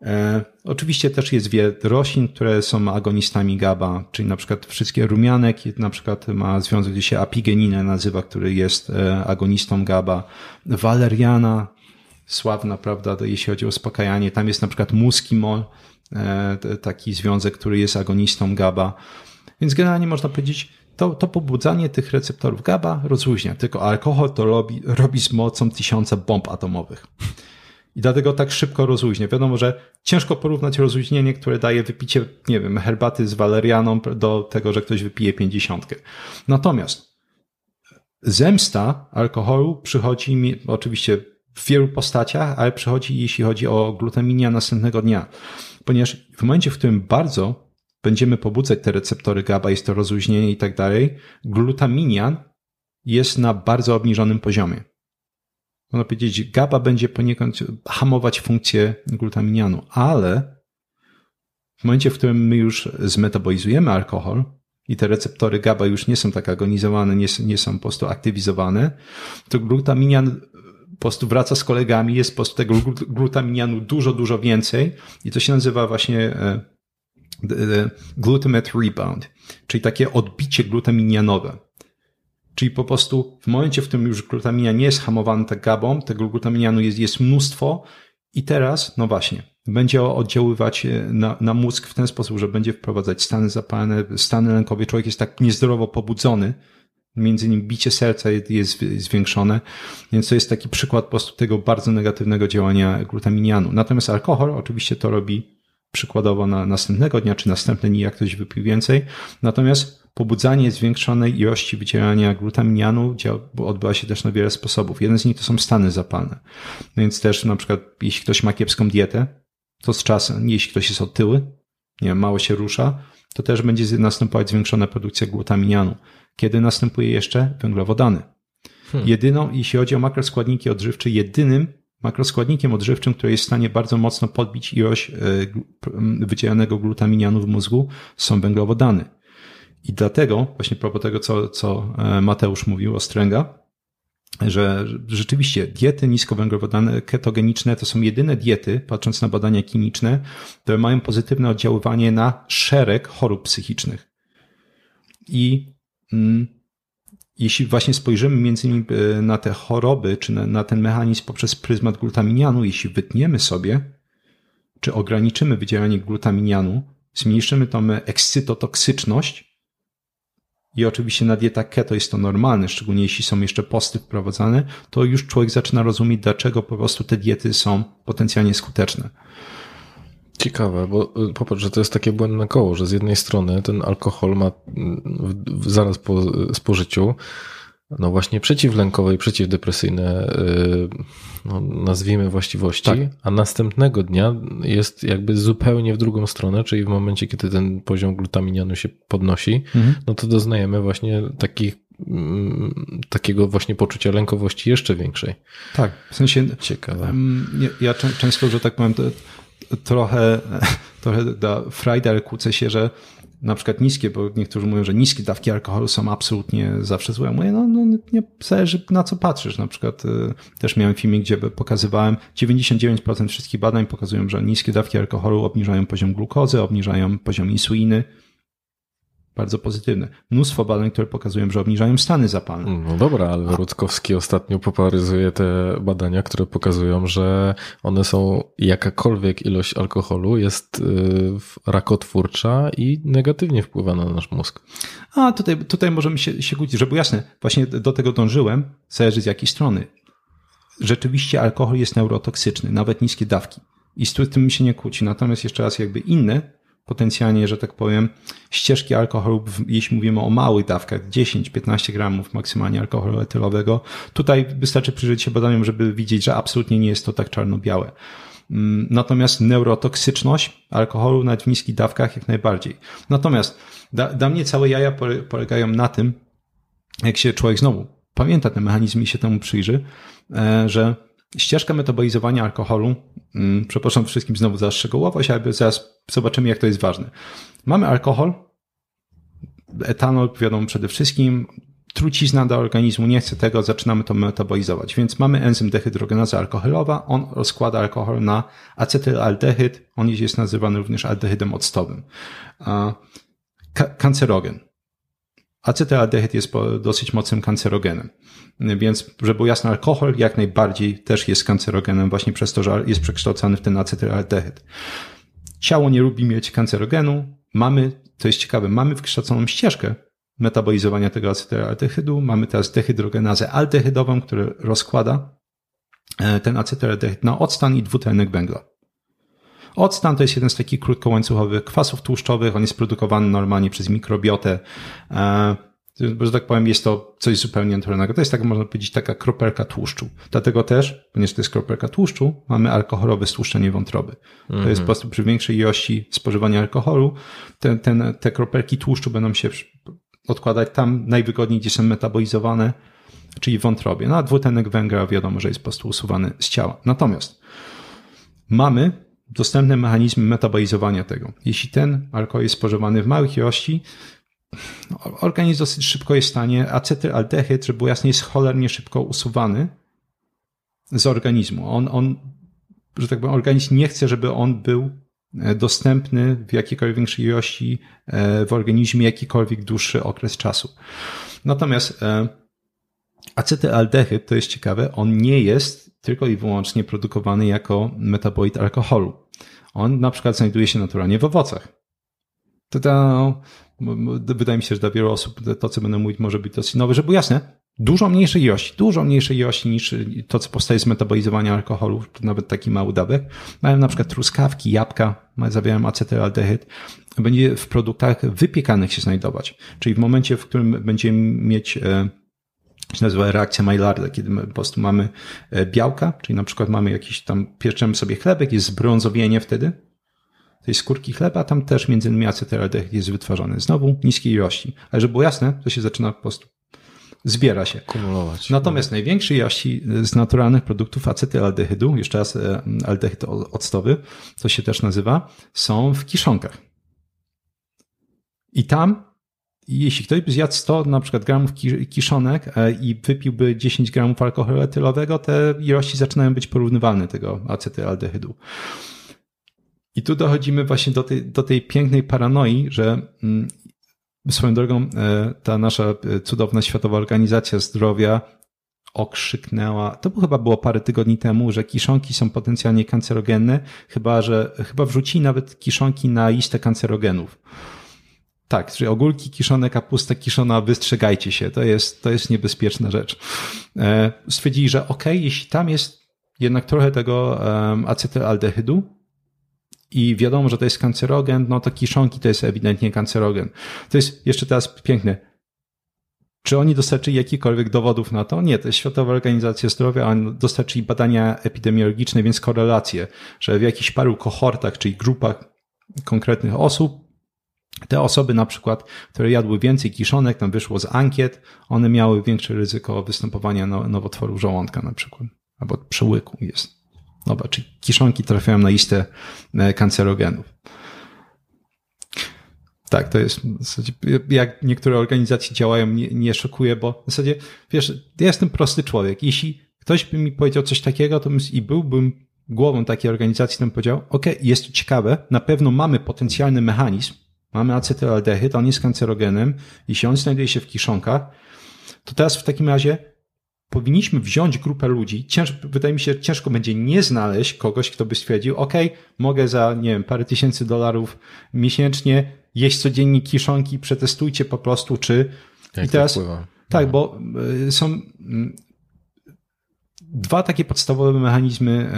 [SPEAKER 1] E, oczywiście też jest wiele roślin, które są agonistami GABA, czyli na przykład wszystkie rumianek, na przykład ma związek, gdzie się apigeninę nazywa, który jest e, agonistą GABA. Waleriana, sławna, prawda, jeśli chodzi o uspokajanie. Tam jest na przykład muskimol, e, taki związek, który jest agonistą GABA. Więc generalnie można powiedzieć, to, to pobudzanie tych receptorów GABA rozluźnia, tylko alkohol to robi, robi z mocą tysiąca bomb atomowych. I dlatego tak szybko rozluźnia. Wiadomo, że ciężko porównać rozluźnienie, które daje wypicie, nie wiem, herbaty z walerianą do tego, że ktoś wypije pięćdziesiątkę. Natomiast zemsta alkoholu przychodzi mi, oczywiście w wielu postaciach, ale przychodzi, jeśli chodzi o glutaminię następnego dnia. Ponieważ w momencie, w którym bardzo będziemy pobudzać te receptory GABA, jest to rozluźnienie i tak dalej, glutaminian jest na bardzo obniżonym poziomie. Można powiedzieć, GABA będzie poniekąd hamować funkcję glutaminianu, ale w momencie, w którym my już zmetabolizujemy alkohol i te receptory GABA już nie są tak agonizowane, nie, nie są po prostu aktywizowane, to glutaminian po prostu wraca z kolegami, jest po prostu tego glutaminianu dużo, dużo więcej i to się nazywa właśnie e, glutamate rebound, czyli takie odbicie glutaminianowe. Czyli po prostu w momencie, w którym już glutamina nie jest hamowana tak gabą, tego glutaminianu jest, jest mnóstwo i teraz, no właśnie, będzie oddziaływać e, na, na mózg w ten sposób, że będzie wprowadzać stany zapalne, stany lękowe. Człowiek jest tak niezdrowo pobudzony, między innymi bicie serca jest zwiększone, więc to jest taki przykład po prostu tego bardzo negatywnego działania glutaminianu. Natomiast alkohol oczywiście to robi przykładowo na następnego dnia, czy następny dni, jak ktoś wypił więcej. Natomiast pobudzanie zwiększonej ilości wycierania glutaminianu odbywa się też na wiele sposobów. Jeden z nich to są stany zapalne. No więc też na przykład, jeśli ktoś ma kiepską dietę, to z czasem, jeśli ktoś jest otyły, nie wiem, mało się rusza, to też będzie następować zwiększona produkcja glutaminianu. Kiedy następuje jeszcze węglowodany. Hmm. Jedyną, jeśli chodzi o makroskładniki odżywcze, jedynym makroskładnikiem odżywczym, który jest w stanie bardzo mocno podbić ilość e, wydzielanego glutaminianu w mózgu, są węglowodany. I dlatego, właśnie propos tego, co, co e, Mateusz mówił o stręga, że rzeczywiście diety niskowęglowodane, ketogeniczne to są jedyne diety, patrząc na badania kliniczne, które mają pozytywne oddziaływanie na szereg chorób psychicznych. I mm, jeśli właśnie spojrzymy między innymi e, na te choroby, czy na, na ten mechanizm poprzez pryzmat glutaminianu, jeśli wytniemy sobie, czy ograniczymy wydzielanie glutaminianu, zmniejszymy tą ekscytotoksyczność, i oczywiście na dietach keto jest to normalne, szczególnie jeśli są jeszcze posty wprowadzane, to już człowiek zaczyna rozumieć, dlaczego po prostu te diety są potencjalnie skuteczne.
[SPEAKER 3] Ciekawe, bo y, popatrz, że to jest takie błędne koło, że z jednej strony ten alkohol ma zaraz po spożyciu no właśnie przeciwlękowe i przeciwdepresyjne, y, no nazwijmy właściwości, tak. a następnego dnia jest jakby zupełnie w drugą stronę, czyli w momencie, kiedy ten poziom glutaminianu się podnosi, mhm. no to doznajemy właśnie takich mm, takiego właśnie poczucia lękowości jeszcze większej.
[SPEAKER 1] Tak, w sensie ciekawe. Ja, ja często, że tak powiem, trochę, (laughs) trochę da Friday kłócę się, że na przykład niskie, bo niektórzy mówią, że niskie dawki alkoholu są absolutnie zawsze złe. Mówię, no, no nie zależy na co patrzysz. Na przykład y, też miałem filmik, gdzie pokazywałem 99% wszystkich badań pokazują, że niskie dawki alkoholu obniżają poziom glukozy, obniżają poziom insuliny, bardzo pozytywne. Mnóstwo badań, które pokazują, że obniżają stany zapalne.
[SPEAKER 3] No dobra, ale Rutkowski ostatnio popularyzuje te badania, które pokazują, że one są, jakakolwiek ilość alkoholu jest y, rakotwórcza i negatywnie wpływa na nasz mózg.
[SPEAKER 1] A tutaj, tutaj możemy się, się kłócić, żeby jasne, właśnie do tego dążyłem, zależy z jakiej strony. Rzeczywiście alkohol jest neurotoksyczny, nawet niskie dawki. I z tym się nie kłóci. Natomiast jeszcze raz jakby inne potencjalnie, że tak powiem, ścieżki alkoholu, jeśli mówimy o małych dawkach, 10-15 gramów maksymalnie alkoholu etylowego, tutaj wystarczy przyjrzeć się badaniom, żeby widzieć, że absolutnie nie jest to tak czarno-białe. Mm, natomiast neurotoksyczność alkoholu nawet w niskich dawkach jak najbardziej. Natomiast da, dla mnie całe jaja polegają na tym, jak się człowiek znowu pamięta ten mechanizm i się temu przyjrzy, e, że ścieżka metabolizowania alkoholu, mm, przepraszam wszystkim znowu za szczegółowość, ale zaraz zobaczymy, jak to jest ważne. Mamy alkohol, etanol, wiadomo przede wszystkim, trucizna do organizmu, nie chce tego, zaczynamy to metabolizować. Więc mamy enzym dehydrogenaza alkoholowa, on rozkłada alkohol na acetylaldehyd, on jest nazywany również aldehydem octowym. Ka kancerogen. Acetylaldehyd jest dosyć mocnym kancerogenem. Więc, żeby było jasne, alkohol jak najbardziej też jest kancerogenem właśnie przez to, że jest przekształcany w ten acetylaldehyd. Ciało nie lubi mieć kancerogenu. Mamy, to jest ciekawe, mamy wykształconą ścieżkę metabolizowania tego acetylaldehydu. Mamy teraz dehydrogenazę aldehydową, która rozkłada e, ten acetylaldehyd na octan i dwutlenek węgla. Octan to jest jeden z takich krótkołańcuchowych kwasów tłuszczowych. On jest produkowany normalnie przez mikrobiotę. E, że tak powiem, jest to coś zupełnie naturalnego. To jest tak, można powiedzieć, taka kropelka tłuszczu. Dlatego też, ponieważ to jest kropelka tłuszczu, mamy alkoholowe stłuszczenie wątroby. To jest po prostu przy większej ilości spożywania alkoholu, ten, ten, te kropelki tłuszczu będą się odkładać tam najwygodniej, gdzie są metabolizowane, czyli w wątrobie. No a dwutlenek węgla wiadomo, że jest po prostu usuwany z ciała. Natomiast mamy dostępne mechanizmy metabolizowania tego. Jeśli ten alkohol jest spożywany w małych ilości, organizm dosyć szybko jest w stanie, acetylaldehyd, żeby było jasne, jest cholernie szybko usuwany z organizmu. On, on, że tak powiem, organizm nie chce, żeby on był e, dostępny w jakiejkolwiek większej ilości e, w organizmie jakikolwiek dłuższy okres czasu. Natomiast e, acetylaldehyd, to jest ciekawe, on nie jest tylko i wyłącznie produkowany jako metabolit alkoholu. On na przykład znajduje się naturalnie w owocach. To, to wydaje mi się, że dla wielu osób to, co będę mówić, może być dosyć nowe, żeby było jasne, dużo mniejszej ilości, dużo mniejszej ilości niż to, co powstaje z metabolizowania alkoholu, nawet taki mały dawek. Mają na przykład truskawki, jabłka, zawierają acetylaldehyd, będzie w produktach wypiekanych się znajdować. Czyli w momencie, w którym będziemy mieć e, się nazywa reakcja Maillarda, kiedy my po prostu mamy e, białka, czyli na przykład mamy jakiś tam, pieczemy sobie chlebek, jest zbrązowienie wtedy, tej skórki chleba, tam też między innymi acetylaldehyd jest wytwarzany. Znowu niskiej ilości. Ale żeby było jasne, to się zaczyna po prostu zbiera się.
[SPEAKER 3] Kumulować.
[SPEAKER 1] Natomiast no. największej ilości z naturalnych produktów acetylaldehydu, jeszcze raz e, aldehyd octowy, to się też nazywa, są w kiszonkach. I tam, jeśli ktoś by zjadł 100 na przykład gramów kiszonek e, i wypiłby 10 gramów alkoholu etylowego, te ilości zaczynają być porównywalne tego acetylaldehydu. I tu dochodzimy właśnie do tej, do tej pięknej paranoi, że mm, swoją drogą e, ta nasza e, cudowna Światowa Organizacja Zdrowia okrzyknęła, to chyba było parę tygodni temu, że kiszonki są potencjalnie kancerogenne, chyba że chyba wrzucili nawet kiszonki na listę kancerogenów. Tak, czyli ogólki kiszone, kapusta kiszona, wystrzegajcie się, to jest, to jest niebezpieczna rzecz. E, stwierdzili, że ok, jeśli tam jest jednak trochę tego acetylaldehydu, i wiadomo, że to jest kancerogen, no to kiszonki to jest ewidentnie kancerogen. To jest jeszcze teraz piękne. Czy oni dostarczyli jakichkolwiek dowodów na to? Nie, to jest Światowa Organizacja Zdrowia, oni dostarczyli badania epidemiologiczne, więc korelacje, że w jakichś paru kohortach, czyli grupach konkretnych osób, te osoby na przykład, które jadły więcej kiszonek, tam wyszło z ankiet, one miały większe ryzyko występowania nowotworu żołądka na przykład, albo przełyku jest. Dobra, czy kiszonki trafiają na listę e, kancerogenów. Tak, to jest, w zasadzie, jak niektóre organizacje działają, nie, nie szokuje, bo w zasadzie, wiesz, ja jestem prosty człowiek. Jeśli ktoś by mi powiedział coś takiego, to bym, i byłbym głową takiej organizacji, to bym powiedział, ok, jest to ciekawe, na pewno mamy potencjalny mechanizm, mamy acetylaldehyd, on jest kancerogenem, jeśli on znajduje się w kiszonkach, to teraz w takim razie powinniśmy wziąć grupę ludzi. Cięż, wydaje mi się, ciężko będzie nie znaleźć kogoś, kto by stwierdził, OK, mogę za, nie wiem, parę tysięcy dolarów miesięcznie jeść codziennie kiszonki, przetestujcie po prostu, czy.
[SPEAKER 3] Jak I teraz. To
[SPEAKER 1] tak, bo y, są mm, dwa takie podstawowe mechanizmy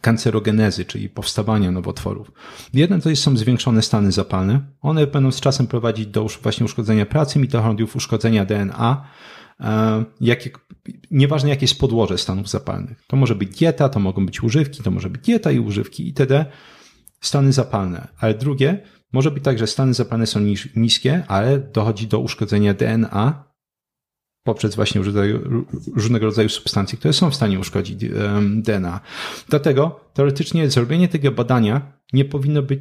[SPEAKER 1] kancerogenezy, czyli powstawania nowotworów. Jeden to jest, są zwiększone stany zapalne. One będą z czasem prowadzić do właśnie uszkodzenia pracy mitochondriów, uszkodzenia DNA, E, jakie, nieważne jakie jest podłoże stanów zapalnych. To może być dieta, to mogą być używki, to może być dieta i używki itd. Stany zapalne. Ale drugie, może być tak, że stany zapalne są niskie, ale dochodzi do uszkodzenia DNA poprzez właśnie różnego rodzaju substancje, które są w stanie uszkodzić DNA. Dlatego teoretycznie zrobienie tego badania nie powinno być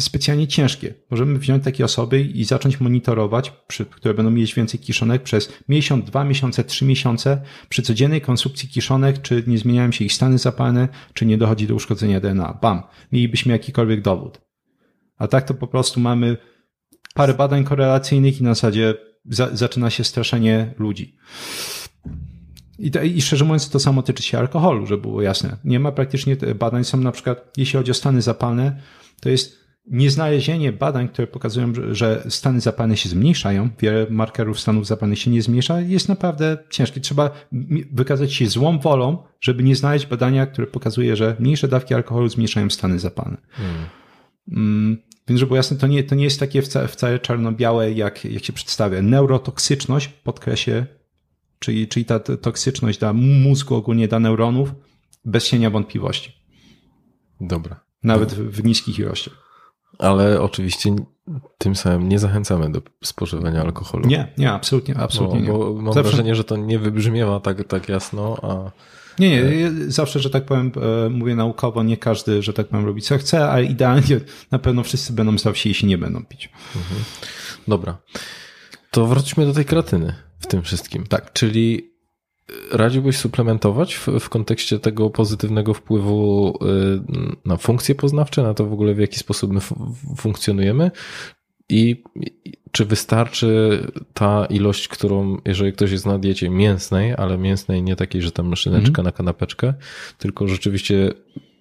[SPEAKER 1] specjalnie ciężkie. Możemy wziąć takie osoby i zacząć monitorować, przy, które będą mieć więcej kiszonek przez miesiąc, dwa miesiące, trzy miesiące przy codziennej konsumpcji kiszonek, czy nie zmieniają się ich stany zapalne, czy nie dochodzi do uszkodzenia DNA. Bam. Mielibyśmy jakikolwiek dowód. A tak to po prostu mamy parę badań korelacyjnych i na zasadzie za, zaczyna się straszenie ludzi. I, to, I szczerze mówiąc, to samo tyczy się alkoholu, żeby było jasne. Nie ma praktycznie badań, są na przykład, jeśli chodzi o stany zapalne, to jest nieznalezienie badań, które pokazują, że stany zapalne się zmniejszają, wiele markerów stanów zapalnych się nie zmniejsza, jest naprawdę ciężkie. Trzeba wykazać się złą wolą, żeby nie znaleźć badania, które pokazuje, że mniejsze dawki alkoholu zmniejszają stany zapalne. Hmm. Więc żeby było jasne, to nie, to nie jest takie wcale, wcale czarno-białe, jak, jak się przedstawia. Neurotoksyczność podkreślę, czyli, czyli ta toksyczność dla mózgu, ogólnie dla neuronów, bez cienia wątpliwości.
[SPEAKER 3] Dobra.
[SPEAKER 1] Nawet w, w niskich ilościach.
[SPEAKER 3] Ale oczywiście tym samym nie zachęcamy do spożywania alkoholu.
[SPEAKER 1] Nie, nie, absolutnie, absolutnie
[SPEAKER 3] no, bo
[SPEAKER 1] nie.
[SPEAKER 3] Mam Zawsze... wrażenie, że to nie wybrzmiewa tak, tak jasno, a...
[SPEAKER 1] Nie, nie, zawsze, że tak powiem, e, mówię naukowo, nie każdy, że tak powiem, robi co chce, ale idealnie na pewno wszyscy będą zdrowsi, jeśli nie będą pić. Mhm.
[SPEAKER 3] Dobra. To wróćmy do tej kreatyny w tym wszystkim. Tak. Czyli radziłbyś suplementować w, w, kontekście tego pozytywnego wpływu na funkcje poznawcze, na to w ogóle w jaki sposób my funkcjonujemy? I czy wystarczy ta ilość, którą, jeżeli ktoś jest na diecie mięsnej, ale mięsnej nie takiej, że tam szyneczka mm. na kanapeczkę, tylko rzeczywiście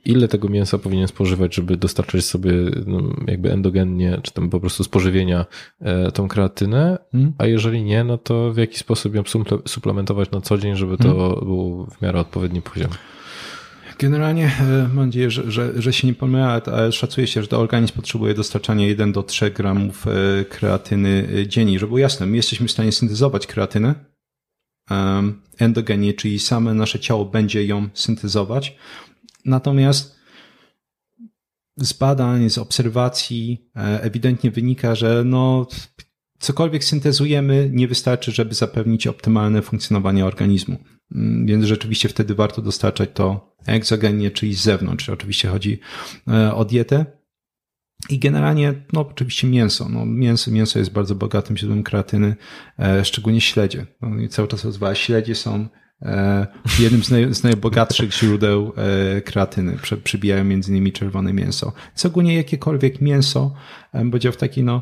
[SPEAKER 3] ile tego mięsa powinien spożywać, żeby dostarczać sobie no, jakby endogennie, czy tam po prostu z pożywienia e, tą kreatynę, hmm. a jeżeli nie, no to w jaki sposób ją suplementować na co dzień, żeby to hmm. był w miarę odpowiedni poziom.
[SPEAKER 1] Generalnie e, mam nadzieję, że, że, że się nie pomyla, ale szacuje się, że to organizm potrzebuje dostarczania 1 do 3 gramów e, kreatyny dziennie. Żeby było jasne, my jesteśmy w stanie syntezować kreatynę endogennie, czyli same nasze ciało będzie ją syntezować, Natomiast z badań, z obserwacji e, ewidentnie wynika, że no, cokolwiek syntezujemy, nie wystarczy, żeby zapewnić optymalne funkcjonowanie organizmu. Mm, więc rzeczywiście wtedy warto dostarczać to egzogennie, czyli z zewnątrz. Oczywiście chodzi e, o dietę. I generalnie, no oczywiście mięso. No, mięso, mięso jest bardzo bogatym źródłem kreatyny, e, szczególnie śledzie. No, cały czas rozwija. Śledzie są E, jednym z, naj, z najbogatszych źródeł kreatyny. Przybijają między innymi czerwone mięso. Co ogólnie jakiekolwiek mięso będzie w taki, no,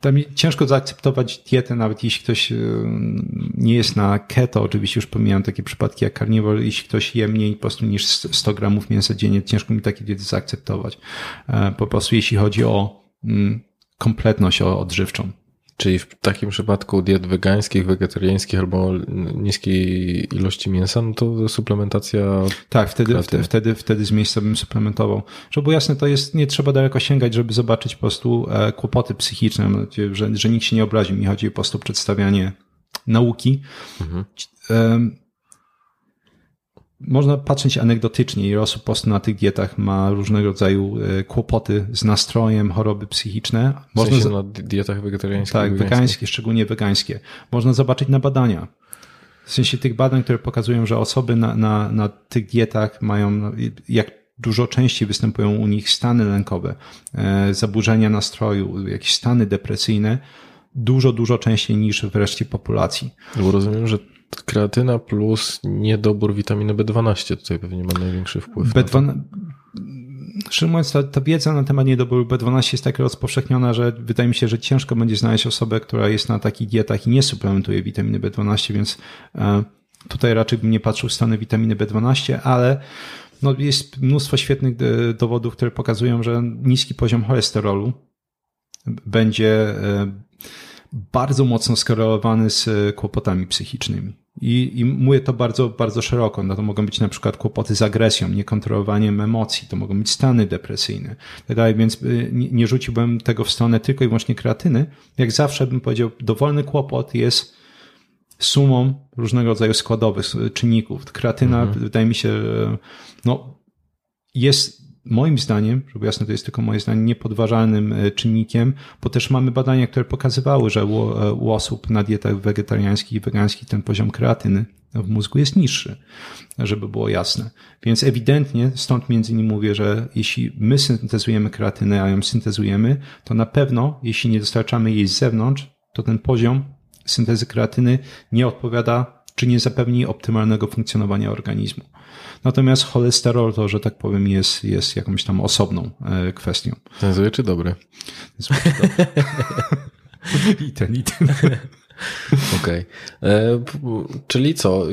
[SPEAKER 1] tam ciężko zaakceptować dietę, nawet jeśli ktoś nie jest na keto, oczywiście już pomijam takie przypadki jak carnivore, jeśli ktoś je mniej po prostu niż 100 gramów mięsa dziennie, ciężko mi takie diety zaakceptować. Po prostu jeśli chodzi o mm, kompletność odżywczą.
[SPEAKER 3] Czyli w takim przypadku diet wegańskich, wegetariańskich albo niskiej ilości mięsa, no to suplementacja.
[SPEAKER 1] Tak, wtedy, wtedy, wtedy, wtedy z miejsca bym suplementował. Żeby było jasne, to jest, nie trzeba daleko sięgać, żeby zobaczyć po prostu e, kłopoty psychiczne, że, że nikt się nie obrazi. Mi chodzi po prostu o przedstawianie nauki. Mhm można patrzeć anegdotycznie. Ile osób po prostu na tych dietach ma różnego rodzaju e, kłopoty z nastrojem, choroby psychiczne.
[SPEAKER 3] Można w sensie na dietach wegetariańskich?
[SPEAKER 1] Tak, wegańskie, szczególnie wegańskie. Można zobaczyć na badania. W sensie tych badań, które pokazują, że osoby na, na, na tych dietach mają, no, jak dużo częściej występują u nich stany lękowe, e, zaburzenia nastroju, jakieś stany depresyjne, dużo, dużo częściej niż w reszcie populacji.
[SPEAKER 3] Bo rozumiem, że kreatyna plus niedobór witaminy B12 tutaj pewnie ma największy wpływ.
[SPEAKER 1] B12, szczerze mówiąc, ta, ta wiedza na temat niedoboru B12 jest tak rozpowszechniona, że wydaje mi się, że ciężko będzie znaleźć osobę, która jest na takich dietach i nie suplementuje witaminy B12, więc e, tutaj raczej bym nie patrzył w stany witaminy B12, ale no jest mnóstwo świetnych e, dowodów, które pokazują, że niski poziom cholesterolu będzie e, bardzo mocno skorelowany z e, kłopotami psychicznymi. I, I mówię to bardzo, bardzo szeroko. No to mogą być na przykład kłopoty z agresją, niekontrolowaniem emocji, to mogą być stany depresyjne. Tak dalej, więc e, nie, nie rzuciłbym tego w stronę tylko i wyłącznie kreatyny. Jak zawsze bym powiedział, dowolny kłopot jest sumą różnego rodzaju składowych czynników. Kreatyna, mhm. wydaje mi się, no, jest moim zdaniem, żeby jasne, to jest tylko moje zdanie, niepodważalnym e, czynnikiem, bo też mamy badania, które pokazywały, że u, e, u osób na dietach wegetariańskich i wegańskich ten poziom kreatyny w mózgu jest niższy, żeby było jasne. Więc ewidentnie, stąd między innymi mówię, że jeśli my syntezujemy kreatynę, a ją syntezujemy, to na pewno, jeśli nie dostarczamy jej z zewnątrz, to ten poziom syntezy kreatyny nie odpowiada, czy nie zapewni optymalnego funkcjonowania organizmu. Natomiast cholesterol to, że tak powiem, jest, jest jakąś tam osobną e, kwestią.
[SPEAKER 3] Ten zły czy dobry?
[SPEAKER 1] Zły czy dobry. (laughs) I ten, i ten. (laughs)
[SPEAKER 3] Okej. Okay. E, czyli co?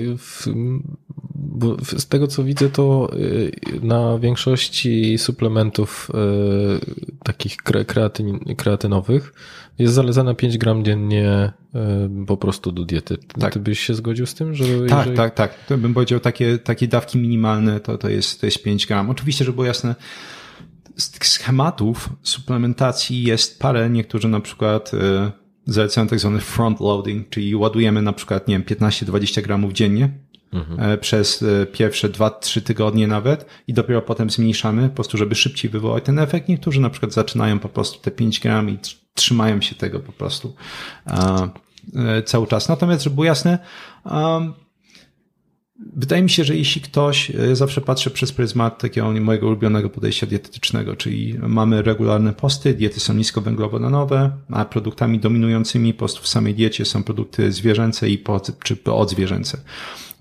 [SPEAKER 3] z tego co widzę, to e, na większości suplementów takich kreatyn, kreatynowych jest zalecane 5 gram dziennie po prostu do diety. Tak. Ty byś się zgodził z tym, że.
[SPEAKER 1] Tak, jeżeli... tak, tak. To bym powiedział, takie, takie dawki minimalne to, to, jest, to jest 5 gram. Oczywiście, żeby było jasne, z tych schematów suplementacji jest parę. Niektórzy na przykład y, zalecają tak zwany front loading, czyli ładujemy na przykład, nie wiem, 15-20 gramów dziennie mhm. E, przez e, pierwsze 2-3 tygodnie nawet i dopiero potem zmniejszamy, po prostu, żeby szybciej wywołać ten efekt. Niektórzy na przykład zaczynają po prostu te 5 gram i trzymają się tego po prostu e, cały czas. Natomiast, żeby było jasne, Wydaje mi się, że jeśli ktoś, ja zawsze patrzę przez pryzmat takiego mojego ulubionego podejścia dietetycznego, czyli mamy regularne posty, diety są niskowęglowodanowe, a produktami dominującymi postu w samej diecie są produkty zwierzęce i po, czy odzwierzęce.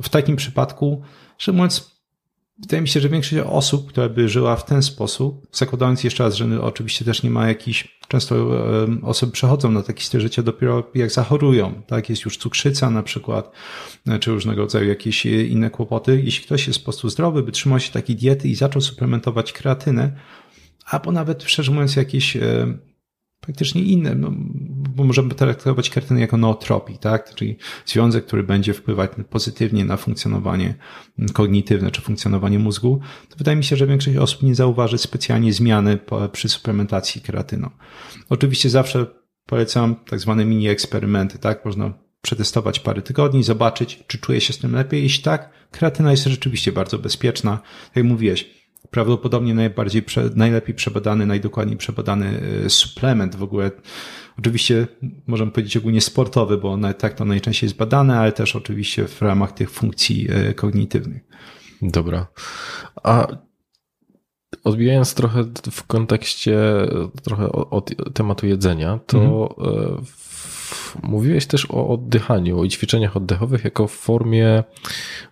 [SPEAKER 1] W takim przypadku, że mówiąc Wydaje mi się, że większość osób, która by żyła w ten sposób, zakładając jeszcze raz, że oczywiście też nie ma jakichś, często osoby przechodzą na taki styl życia dopiero jak zachorują, tak, jest już cukrzyca na przykład, e, czy różnego rodzaju jakieś e, inne kłopoty. Jeśli ktoś jest po prostu zdrowy, by trzymał się takiej diety i zaczął suplementować kreatynę, albo nawet szczerze mówiąc jakieś praktycznie inne, no, bo możemy traktować kartynę jako nootropii, tak? Czyli związek, który będzie wpływać pozytywnie na funkcjonowanie kognitywne czy funkcjonowanie mózgu, to wydaje mi się, że większość osób nie zauważy specjalnie zmiany przy suplementacji kreatyną. Oczywiście zawsze polecam tak zwane mini eksperymenty, tak? Można przetestować parę tygodni, zobaczyć, czy czuje się z tym lepiej. Jeśli tak, kreatyna jest rzeczywiście bardzo bezpieczna. Tak jak mówiłeś, prawdopodobnie najbardziej, najlepiej przebadany, najdokładniej przebadany e, suplement w ogóle. Oczywiście możemy powiedzieć ogólnie sportowy, bo tak to najczęściej jest badane, ale też oczywiście w ramach tych funkcji e, kognitywnych.
[SPEAKER 3] Dobra. A odbijając trochę w kontekście trochę od tematu jedzenia, to mhm. mówiłeś też o oddychaniu i ćwiczeniach oddechowych jako formie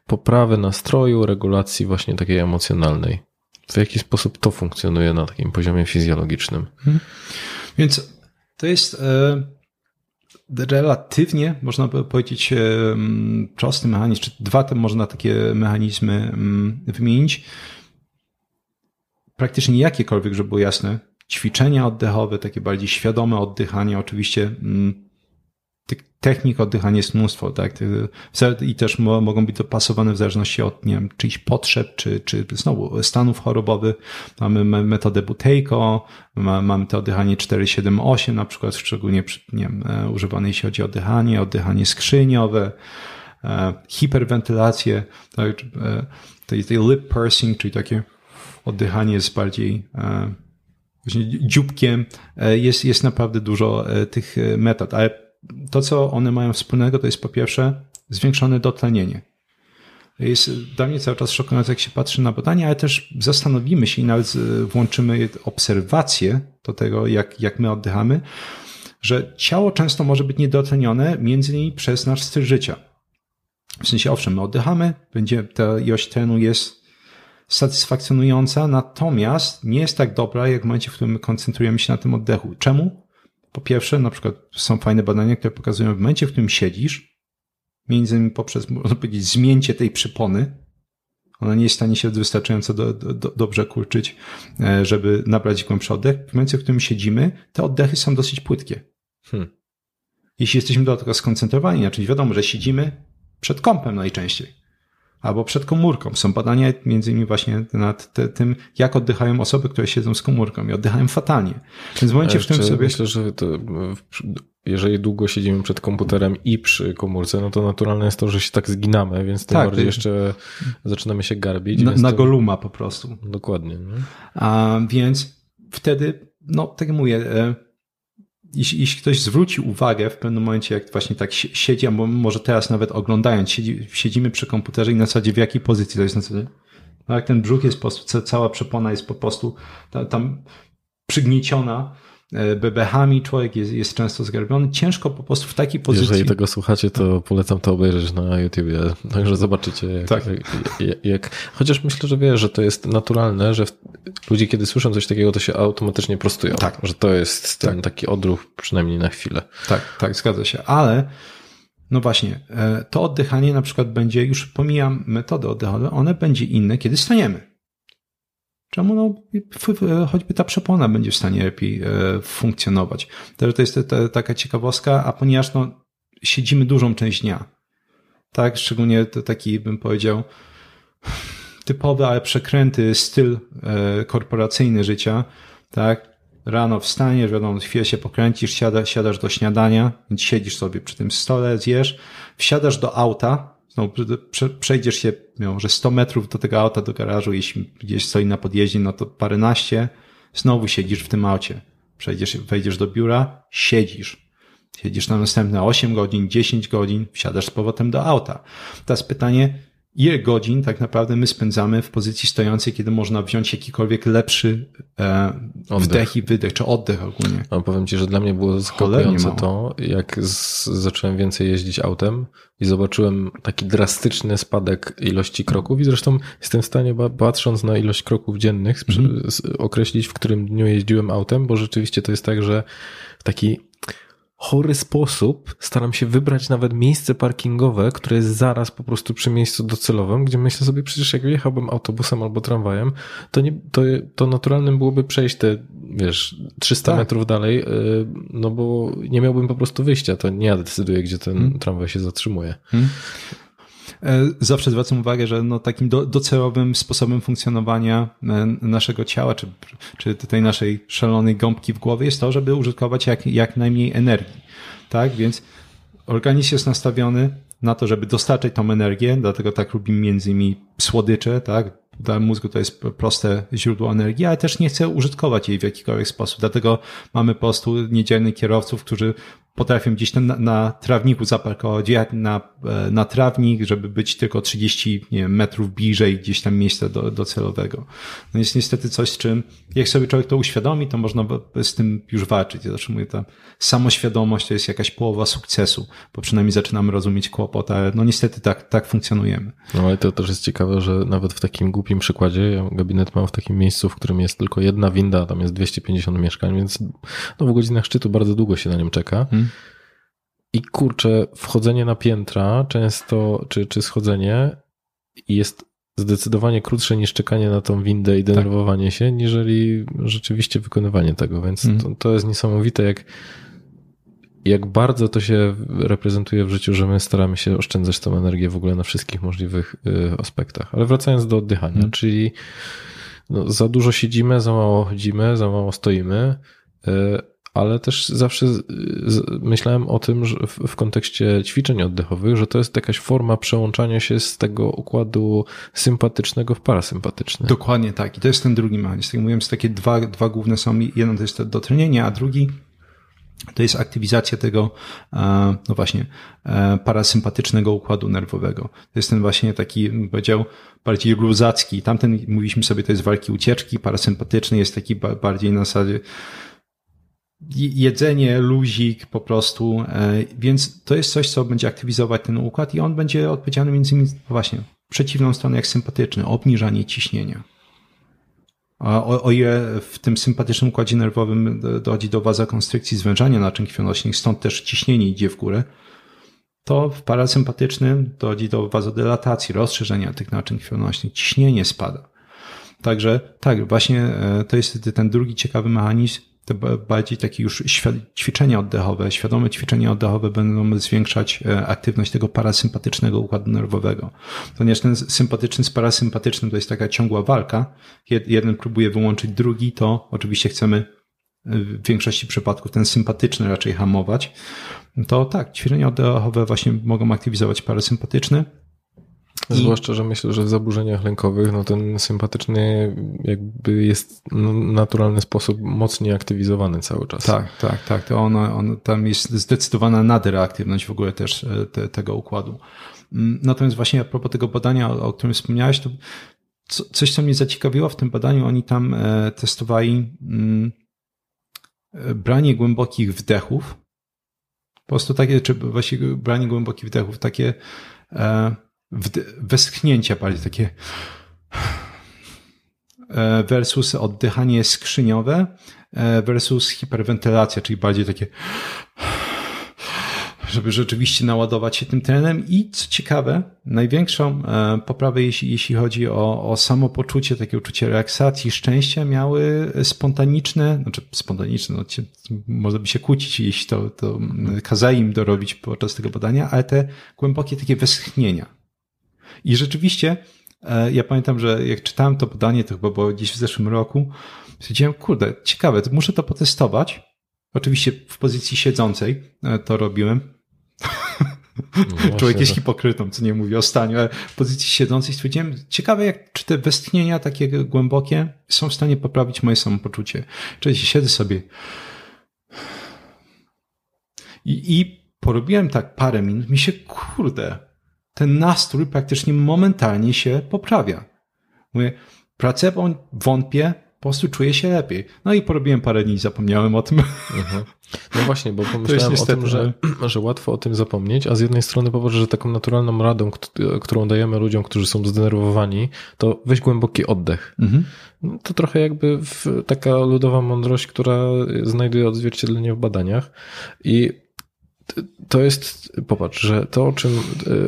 [SPEAKER 3] poprawy nastroju, regulacji właśnie takiej emocjonalnej w jaki sposób to funkcjonuje na takim poziomie fizjologicznym. Hmm.
[SPEAKER 1] Więc to jest e, relatywnie, można powiedzieć, e, prosty mechanizm, czy dwa te można takie mechanizmy wymienić. Praktycznie jakiekolwiek, żeby było jasne, ćwiczenia oddechowe, takie bardziej świadome oddychanie, oczywiście technik oddychania jest mnóstwo, tak? I też mogą być dopasowane w zależności od, nie wiem, czyichś potrzeb, czy, czy znowu stanów chorobowych. Mamy metodę Buteyko, mamy to oddychanie 478 na przykład, szczególnie nie wiem, e, używane jeśli chodzi o oddychanie, oddychanie skrzyniowe, e, hiperwentylację, tak? E, tej, tej lip pursing, czyli takie oddychanie z bardziej właśnie dzióbkiem. Jest, jest naprawdę dużo tych metod, ale to, co one mają wspólnego, to jest po pierwsze zwiększone dotlenienie. Jest dla mnie cały czas szokujące, jak się patrzy na badania, ale też zastanowimy się i nawet włączymy obserwację do tego, jak, jak my oddychamy, że ciało często może być niedotlenione między innymi przez nasz styl życia. W sensie, owszem, my oddychamy, będzie, ta ilość tlenu jest satysfakcjonująca, natomiast nie jest tak dobra, jak w momencie, w którym my koncentrujemy się na tym oddechu. Czemu? Po pierwsze, na przykład są fajne badania, które pokazują w momencie, w którym siedzisz, między innymi poprzez, można powiedzieć, zmięcie tej przypony, ona nie jest w stanie się wystarczająco do, do, dobrze kurczyć, e, żeby nabrać głębszy oddech. W momencie, w którym siedzimy, te oddechy są dosyć płytkie. Hmm. Jeśli jesteśmy do tego skoncentrowani, znaczy wiadomo, że siedzimy przed kąpem najczęściej albo przed komórką. Są badania między innymi właśnie nad te, tym, jak oddychają osoby, które siedzą z komórką i oddychają fatalnie.
[SPEAKER 3] Więc w momencie, w którym sobie... Myślę, że to jeżeli długo siedzimy przed komputerem i przy komórce, no to naturalne jest to, że się tak zginamy, więc tym
[SPEAKER 1] Tak,
[SPEAKER 3] bardziej jeszcze zaczynamy się garbić.
[SPEAKER 1] Na, na
[SPEAKER 3] to-
[SPEAKER 1] goluma po prostu.
[SPEAKER 3] Dokładnie. No.
[SPEAKER 1] A więc wtedy, no tak jak mówię, e, jeśli, jeśli ktoś zwróci uwagę w pewnym momencie, jak właśnie tak si- siedzi, albo może teraz nawet oglądając, siedzi, siedzimy przy komputerze i na zasadzie w jakiej pozycji to jest na zasadzie. No jak ten brzuch jest po prostu, ca- cała przepona jest po prostu ta, tam przygnieciona bebechami, człowiek jest, jest często zgarbiony. Ciężko po prostu w takiej pozycji.
[SPEAKER 3] Jeżeli tego słuchacie, to polecam to obejrzeć na YouTubie, także zobaczycie jak,
[SPEAKER 1] Tak.
[SPEAKER 3] jak, jak, chociaż myślę, że wiesz, że to jest naturalne, że ludzie kiedy słyszą coś takiego, to się automatycznie prostują,
[SPEAKER 1] Tak.
[SPEAKER 3] że to jest ten taki odruch przynajmniej na chwilę.
[SPEAKER 1] Tak, tak, zgadza się. Ale no właśnie, e, to oddychanie na przykład będzie, już pomijam metody oddechowe, one będzie inne, kiedy staniemy. Czemu? No, f- choćby ta przepona będzie w stanie lepiej e, funkcjonować. Także to jest ta- ta- taka ciekawostka, a ponieważ no, siedzimy dużą część dnia, tak, szczególnie to taki, bym powiedział, typowy, ale przekręty styl e, korporacyjny życia, tak, rano wstaniesz, wiadomo, chwilę się pokręcisz, siada, siadasz do śniadania, więc siedzisz sobie przy tym stole, zjesz, wsiadasz do auta, prze, przejdziesz się, może 100 metrów do tego auta, do garażu, jeśli gdzieś stoi na podjeździe, no to paręnaście, znowu siedzisz w tym aucie. Przejdziesz, wejdziesz do biura, siedzisz. Siedzisz na następne 8 godzin, 10 godzin, wsiadasz z powrotem do auta. Teraz pytanie, ile godzin tak naprawdę my spędzamy w pozycji stojącej, kiedy można wziąć jakikolwiek lepszy e,
[SPEAKER 3] Oddech.
[SPEAKER 1] wdech i wydech, czy oddech ogólnie.
[SPEAKER 3] A powiem Ci, że dla mnie było zaskakujące to, jak z, zacząłem więcej jeździć autem i zobaczyłem taki drastyczny spadek ilości kroków i zresztą jestem w stanie, patrząc na ilość kroków dziennych,
[SPEAKER 1] Mhm.
[SPEAKER 3] s- określić, w którym dniu jeździłem autem, bo rzeczywiście to jest tak, że taki chory sposób staram się wybrać nawet miejsce parkingowe, które jest zaraz po prostu przy miejscu docelowym, gdzie myślę sobie, przecież jak jechałbym autobusem albo tramwajem, to, nie, to, to naturalnym byłoby przejść te, wiesz, 300
[SPEAKER 1] Tak.
[SPEAKER 3] metrów dalej, yy, no bo nie miałbym po prostu wyjścia, to nie ja decyduję, gdzie ten
[SPEAKER 1] Hmm.
[SPEAKER 3] tramwaj się zatrzymuje.
[SPEAKER 1] E, Zawsze zwracam uwagę, że no takim do, docelowym sposobem funkcjonowania e, naszego ciała, czy, czy tej naszej szalonej gąbki w głowie jest to, żeby użytkować jak, jak najmniej energii. Tak? Więc organizm jest nastawiony na to, żeby dostarczać tą energię, dlatego tak lubimy między innymi słodycze, tak? Dla mózgu to jest proste źródło energii, ale też nie chce użytkować jej w jakikolwiek sposób. Dlatego mamy po prostu niedzielnych kierowców, którzy potrafią gdzieś tam na, na trawniku zaparkować, na, e, na trawnik, żeby być tylko 30 nie wiem, metrów bliżej gdzieś tam miejsca do, docelowego. No jest niestety coś, z czym jak sobie człowiek to uświadomi, to można z tym już walczyć. Ja zawsze mówię, ta samoświadomość to jest jakaś połowa sukcesu, bo przynajmniej zaczynamy rozumieć kłopot, ale no niestety tak, tak funkcjonujemy.
[SPEAKER 3] No ale to też jest ciekawe, że nawet w takim głupim przykładzie, ja gabinet mam w takim miejscu, w którym jest tylko jedna winda, a tam jest 250 mieszkań, więc no w godzinach szczytu bardzo długo się na nim czeka.
[SPEAKER 1] Hmm.
[SPEAKER 3] I kurczę, wchodzenie na piętra często, czy, czy schodzenie jest zdecydowanie krótsze niż czekanie na tą windę i denerwowanie się, niżeli rzeczywiście wykonywanie tego, więc
[SPEAKER 1] Mhm.
[SPEAKER 3] to, to jest niesamowite, jak, jak bardzo to się reprezentuje w życiu, że my staramy się oszczędzać tą energię w ogóle na wszystkich możliwych y, aspektach. Ale wracając do oddychania,
[SPEAKER 1] Mhm.
[SPEAKER 3] czyli no, za dużo siedzimy, za mało chodzimy, za mało stoimy, y, ale też zawsze myślałem o tym, że w, kontekście ćwiczeń oddechowych, że to jest jakaś forma przełączania się z tego układu sympatycznego w parasympatyczny.
[SPEAKER 1] Dokładnie tak. I to jest ten drugi mechanizm. Tak jest takie dwa, dwa główne są. Jeden to jest to dotlenienie, a drugi to jest aktywizacja tego, e, no właśnie, e, parasympatycznego układu nerwowego. To jest ten właśnie taki, bym powiedział, bardziej luzacki. Tamten, mówiliśmy sobie, to jest walki ucieczki, parasympatyczny jest taki ba- bardziej na zasadzie jedzenie, luzik po prostu, e, więc to jest coś, co będzie aktywizować ten układ i on będzie odpowiedzialny między innymi właśnie przeciwną stronę jak sympatyczny, obniżanie ciśnienia. O, o ile w tym sympatycznym układzie nerwowym do- dochodzi do wazokonstrykcji, zwężania naczyń krwionośnych, stąd też ciśnienie idzie w górę, to w parasympatycznym dochodzi do wazodylatacji, rozszerzenia tych naczyń krwionośnych, ciśnienie spada. Także tak, właśnie e, to jest ten drugi ciekawy mechanizm, te ba- bardziej takie już ćwiczenia oddechowe, świadome ćwiczenia oddechowe będą zwiększać e, aktywność tego parasympatycznego układu nerwowego. Ponieważ ten sympatyczny z parasympatycznym to jest taka ciągła walka. Jed- Jeden próbuje wyłączyć drugi, to oczywiście chcemy w większości przypadków ten sympatyczny raczej hamować, to tak, ćwiczenia oddechowe właśnie mogą aktywizować parasympatyczny.
[SPEAKER 3] I... Zwłaszcza, że myślę, że w zaburzeniach lękowych no ten sympatyczny jakby jest w naturalny sposób mocniej aktywizowany cały czas.
[SPEAKER 1] Tak, tak, tak. To on, tam jest zdecydowana nadreaktywność w ogóle też e, te, tego układu. Mm, natomiast właśnie a propos tego badania, o, którym wspomniałeś, to co, coś, co mnie zaciekawiło w tym badaniu, oni tam e, testowali mm, e, branie głębokich wdechów. Po prostu takie, czy właściwie branie głębokich wdechów, takie westchnięcia bardziej takie versus oddychanie skrzyniowe versus hiperwentylacja, czyli bardziej takie żeby rzeczywiście naładować się tym trenem i co ciekawe, największą e, poprawę, jeśli, jeśli chodzi o, o samopoczucie, takie uczucie relaksacji, szczęścia, miały spontaniczne, znaczy spontaniczne, no, można by się kłócić, jeśli to, to kazali im dorobić podczas tego badania, ale te głębokie takie westchnienia. I rzeczywiście, e, ja pamiętam, że jak czytałem to badanie, to chyba było gdzieś w zeszłym roku, stwierdziłem, kurde, ciekawe, muszę to potestować. Oczywiście w pozycji siedzącej e, to robiłem. No Człowiek jest hipokrytą, co nie mówi o staniu, ale w pozycji siedzącej stwierdziłem, ciekawe jak, czy te westchnienia takie głębokie są w stanie poprawić moje samopoczucie. Czyli siedzę sobie i, i porobiłem tak parę minut, mi się, kurde, ten nastrój praktycznie momentalnie się poprawia. Mówię, pracę wątpię, po prostu czuję się lepiej. No i porobiłem parę dni, zapomniałem o tym. Mhm.
[SPEAKER 3] No właśnie, bo (laughs) pomyślałem niestety, o tym, że, no. (clears throat) że łatwo o tym zapomnieć, a z jednej strony popatrz, że taką naturalną radą, którą dajemy ludziom, którzy są zdenerwowani, to weź głęboki oddech. Mhm. No to trochę jakby taka ludowa mądrość, która znajduje odzwierciedlenie w badaniach i to jest, popatrz, że to, o czym